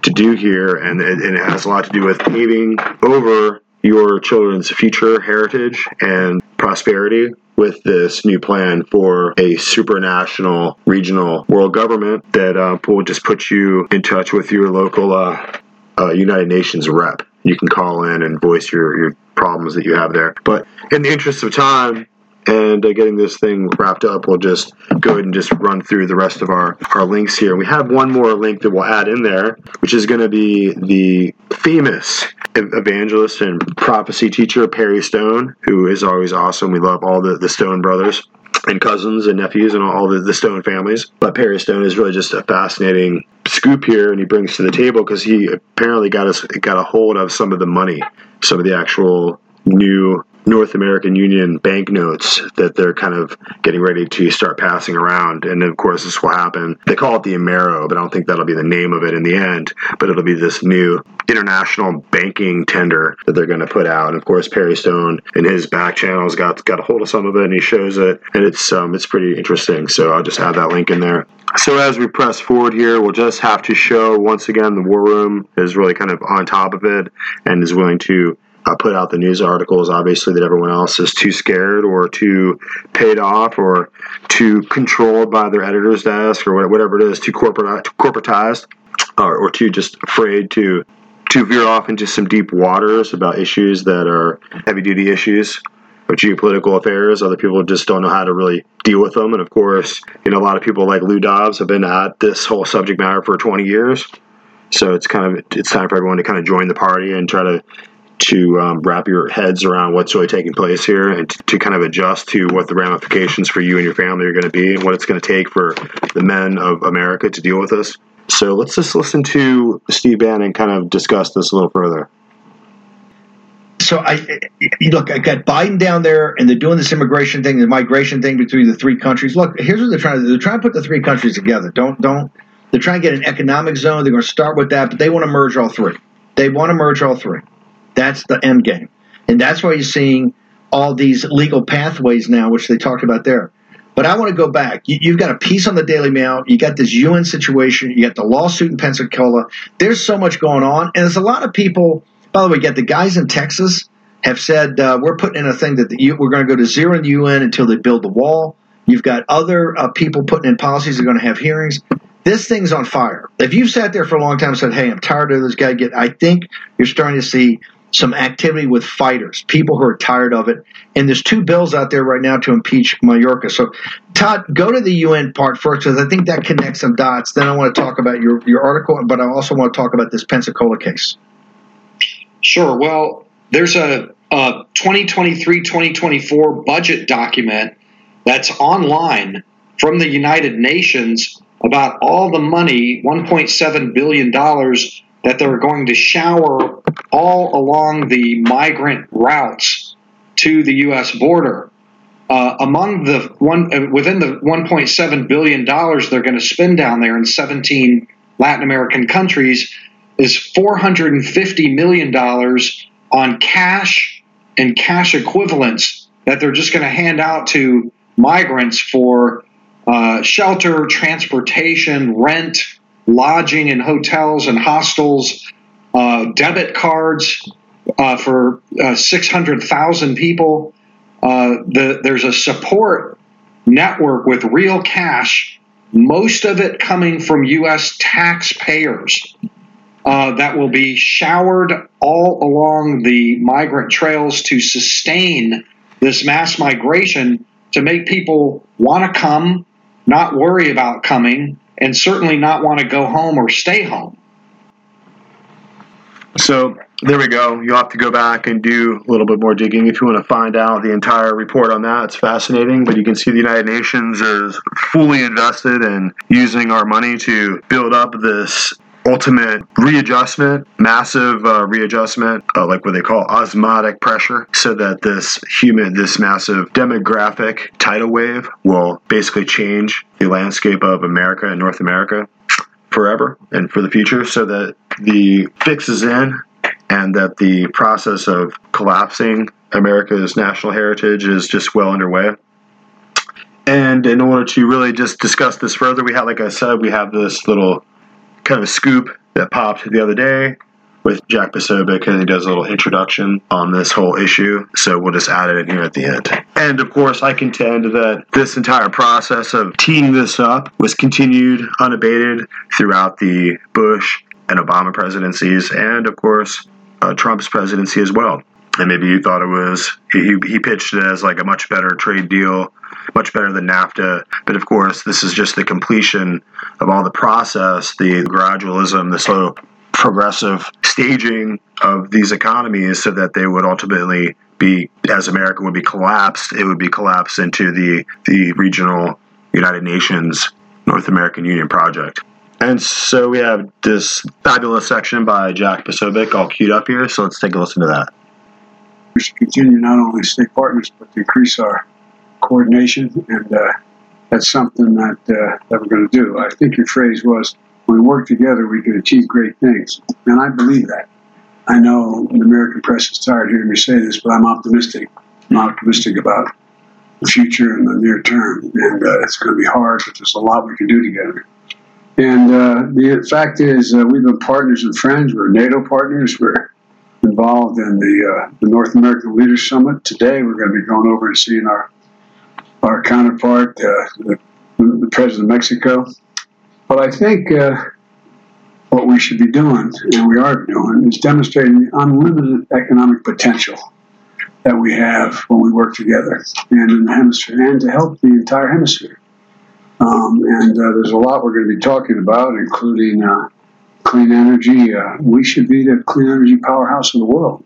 to do here, and and it has a lot to do with paving over your children's future heritage and prosperity with this new plan for a supranational regional world government that uh, will just put you in touch with your local uh, uh, United Nations rep. You can call in and voice your, your problems that you have there. But in the interest of time and uh, getting this thing wrapped up, we'll just go ahead and just run through the rest of our, our links here. We have one more link that we'll add in there, which is going to be the famous evangelist and prophecy teacher, Perry Stone, who is always awesome. We love all the, the Stone brothers and cousins and nephews and all the, the Stone families. But Perry Stone is really just a fascinating scoop here, and he brings to the table because he apparently got us got a hold of some of the money, some of the actual new North American Union banknotes that they're kind of getting ready to start passing around. And of course, this will happen. They call it the Amero, but I don't think that'll be the name of it in the end. But it'll be this new international banking tender that they're going to put out. And of course, Perry Stone in his back channels got got a hold of some of it, and he shows it, and it's um, it's pretty interesting. So I'll just add that link in there. So as we press forward here, we'll just have to show once again the War Room is really kind of on top of it and is willing to uh, put out the news articles, obviously, that everyone else is too scared or too paid off or too controlled by their editor's desk or whatever it is, too corporate, corporatized or, or too just afraid to to veer off into some deep waters about issues that are heavy duty issues or geopolitical affairs. Other people just don't know how to really deal with them. And of course, you know, a lot of people like Lou Dobbs have been at this whole subject matter for 20 years. So it's kind of it's time for everyone to kind of join the party and try to to um, wrap your heads around what's really taking place here and to, to kind of adjust to what the ramifications for you and your family are going to be and what it's going to take for the men of America to deal with this. So let's just listen to Steve Bannon kind of discuss this a little further. So I, look, I got Biden down there, and they're doing this immigration thing, the migration thing between the three countries. Look, here's what they're trying to do: they're trying to put the three countries together. Don't, don't. They're trying to get an economic zone. They're going to start with that, but they want to merge all three. They want to merge all three. That's the end game, and that's why you're seeing all these legal pathways now, which they talked about there. But I want to go back. You, have got a piece on the Daily Mail. You got this UN situation. You got the lawsuit in Pensacola. There's so much going on, and there's a lot of people. By the way, you got the guys in Texas have said uh, we're putting in a thing that the, we're going to go to zero in the UN until they build the wall. You've got other uh, people putting in policies. They're going to have hearings. This thing's on fire. If you've sat there for a long time and said, "Hey, I'm tired of this guy," get. I think you're starting to see some activity with fighters, people who are tired of it. And there's two bills out there right now to impeach Mayorkas. So, Todd, go to the UN part first because I think that connects some dots. Then I want to talk about your, your article, but I also want to talk about this Pensacola case. Sure. Well, there's a, a 2023-2024 budget document that's online from the United Nations about all the money, 1.7 billion dollars that they're going to shower all along the migrant routes to the U.S. border. Uh, among the one uh, within the 1.7 billion dollars they're going to spend down there in 17 Latin American countries is 450 million dollars on cash and cash equivalents that they're just going to hand out to migrants for uh, shelter, transportation, rent, lodging in hotels and hostels, uh, debit cards uh, for uh, 600,000 people. Uh, the, there's a support network with real cash, most of it coming from U.S. taxpayers. Uh, that will be showered all along the migrant trails to sustain this mass migration to make people want to come, not worry about coming, and certainly not want to go home or stay home. So there we go. You'll have to go back and do a little bit more digging if you want to find out the entire report on that. It's fascinating, but you can see the United Nations is fully invested in using our money to build up this ultimate readjustment, massive uh, readjustment, uh, like what they call osmotic pressure, so that this human, this massive demographic tidal wave will basically change the landscape of America and North America forever and for the future, so that the fix is in and that the process of collapsing America's national heritage is just well underway. And in order to really just discuss this further, we have, like I said, we have this little kind of scoop that popped the other day with Jack Posobiec, and he does a little introduction on this whole issue. So we'll just add it in here at the end. And of course, I contend that this entire process of teeing this up was continued unabated throughout the Bush and Obama presidencies, and of course, uh, Trump's presidency as well. And maybe you thought it was, he, he pitched it as like a much better trade deal much better than NAFTA. But of course, this is just the completion of all the process, the gradualism, the slow progressive staging of these economies so that they would ultimately be, as America would be collapsed, it would be collapsed into the, the regional United Nations North American Union project. And so we have this fabulous section by Jack Posobiec all queued up here, so let's take a listen to that. We should continue not only to stay partners, but to increase our coordination, and uh, that's something that uh, that we're going to do. I think your phrase was, "When we work together, we can achieve great things," and I believe that. I know the American press is tired of hearing me say this, but I'm optimistic. I'm optimistic about the future and the near term, and uh, it's going to be hard, but there's a lot we can do together. And uh, the fact is, uh, we've been partners and friends. We're NATO partners. We're involved in the, uh, the North American Leaders Summit. Today, we're going to be going over and seeing our our counterpart, uh, the, the, president of Mexico. But I think uh, what we should be doing, and we are doing, is demonstrating the unlimited economic potential that we have when we work together and in the hemisphere, and to help the entire hemisphere. Um, and uh, there's a lot we're going to be talking about, including uh, clean energy. Uh, we should be the clean energy powerhouse of the world.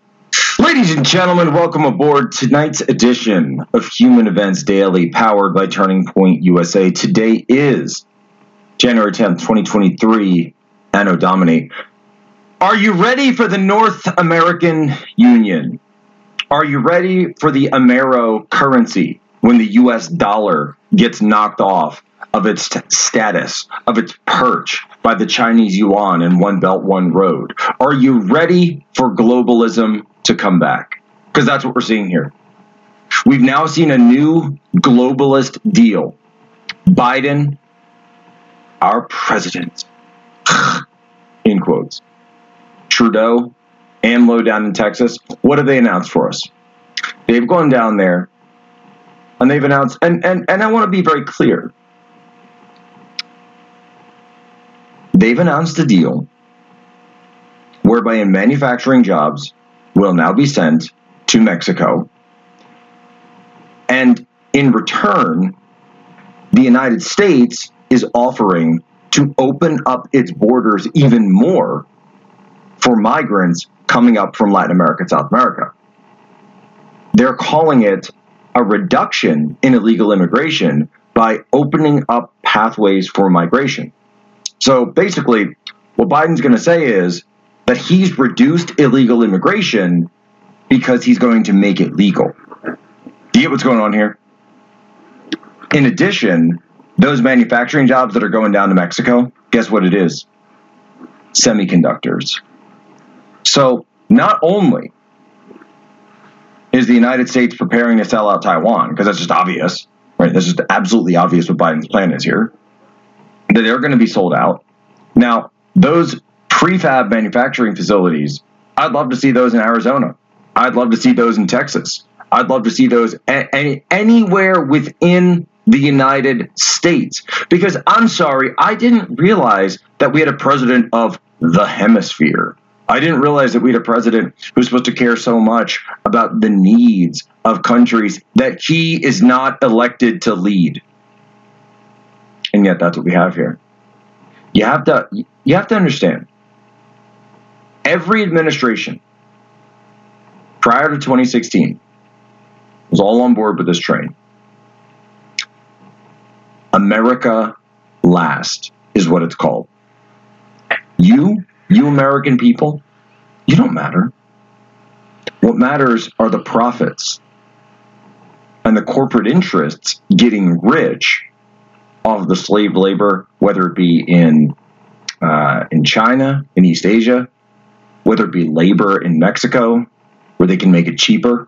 Ladies and gentlemen, welcome aboard tonight's edition of Human Events Daily, powered by Turning Point USA. Today is January 10th, 2023, Anno Domini. Are you ready for the North American Union? Are you ready for the Amero currency when the US dollar gets knocked off of its status, of its perch by the Chinese yuan and One Belt, One Road? Are you ready for globalism to come back? Because that's what we're seeing here. We've now seen a new globalist deal. Biden, our president, in quotes. Trudeau, AMLO down in Texas, what have they announced for us? They've gone down there and they've announced, and, and, and I want to be very clear. They've announced a deal whereby in manufacturing jobs will now be sent to Mexico. And in return, the United States is offering to open up its borders even more for migrants coming up from Latin America and South America. They're calling it a reduction in illegal immigration by opening up pathways for migration. So basically, what Biden's going to say is that he's reduced illegal immigration because he's going to make it legal. Do you get what's going on here? In addition, those manufacturing jobs that are going down to Mexico, guess what it is? Semiconductors. So not only is the United States preparing to sell out Taiwan, because that's just obvious, right? That's just absolutely obvious what Biden's plan is here, that they're going to be sold out. Now, those prefab manufacturing facilities, I'd love to see those in Arizona. I'd love to see those in Texas. I'd love to see those a- a- anywhere within the United States. Because I'm sorry, I didn't realize that we had a president of the hemisphere. I didn't realize that we had a president who's supposed to care so much about the needs of countries that he is not elected to lead. And yet that's what we have here. You have to you have to understand. Every administration prior to 2016 was all on board with this train. America last is what it's called. You, you American people, you don't matter. What matters are the profits and the corporate interests getting rich off the slave labor, whether it be in uh, in China, in East Asia, whether it be labor in Mexico, where they can make it cheaper.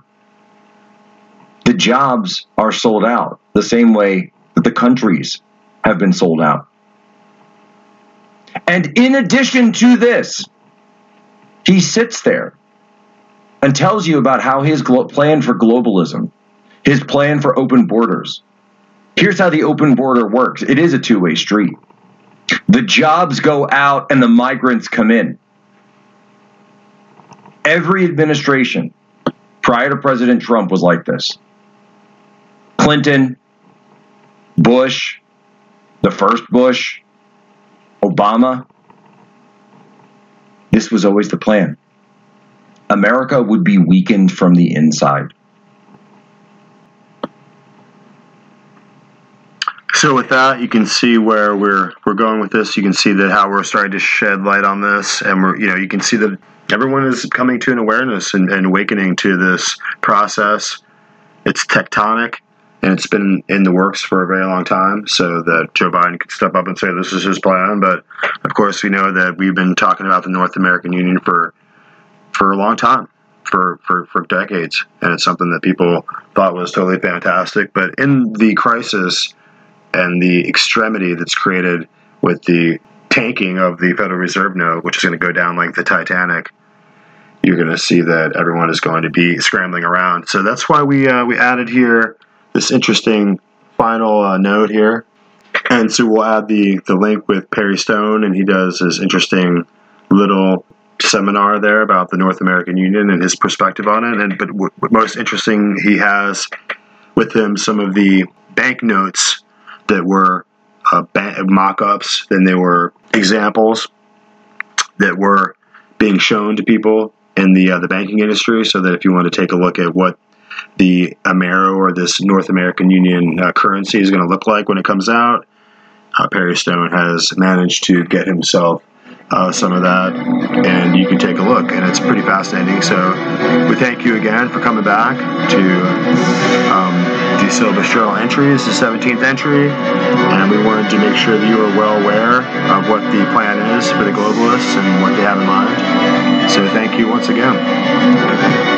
The jobs are sold out the same way that the countries have been sold out. And in addition to this, he sits there and tells you about how his glo- plan for globalism, his plan for open borders. Here's how the open border works it is a two way street. The jobs go out and the migrants come in. Every administration prior to President Trump was like this. Clinton, Bush, the first Bush, Obama. This was always the plan. America would be weakened from the inside. So with that, you can see where we're we're going with this. You can see that how we're starting to shed light on this, and we're you know you can see that everyone is coming to an awareness and, and awakening to this process. It's tectonic, and it's been in the works for a very long time. So that Joe Biden could step up and say this is his plan. But of course, we know that we've been talking about the North American Union for for a long time, for for for decades, and it's something that people thought was totally fantastic. But in the crisis and the extremity that's created with the tanking of the Federal Reserve note, which is going to go down like the Titanic, you're going to see that everyone is going to be scrambling around. So that's why we uh, we added here this interesting final uh, note here. And so we'll add the, the link with Perry Stone, and he does his interesting little seminar there about the North American Union and his perspective on it. And but what most interesting, he has with him some of the banknotes that were uh, ba- mock-ups, then they were examples that were being shown to people in the uh, the banking industry, so that if you want to take a look at what the Amero or this North American Union uh, currency is going to look like when it comes out, uh, Perry Stone has managed to get himself uh, some of that, and you can take a look, and it's pretty fascinating. So we thank you again for coming back to um, the syllabus journal entry. This is the 17th entry, and we wanted to make sure that you are well aware of what the plan is for the globalists and what they have in mind. So thank you once again.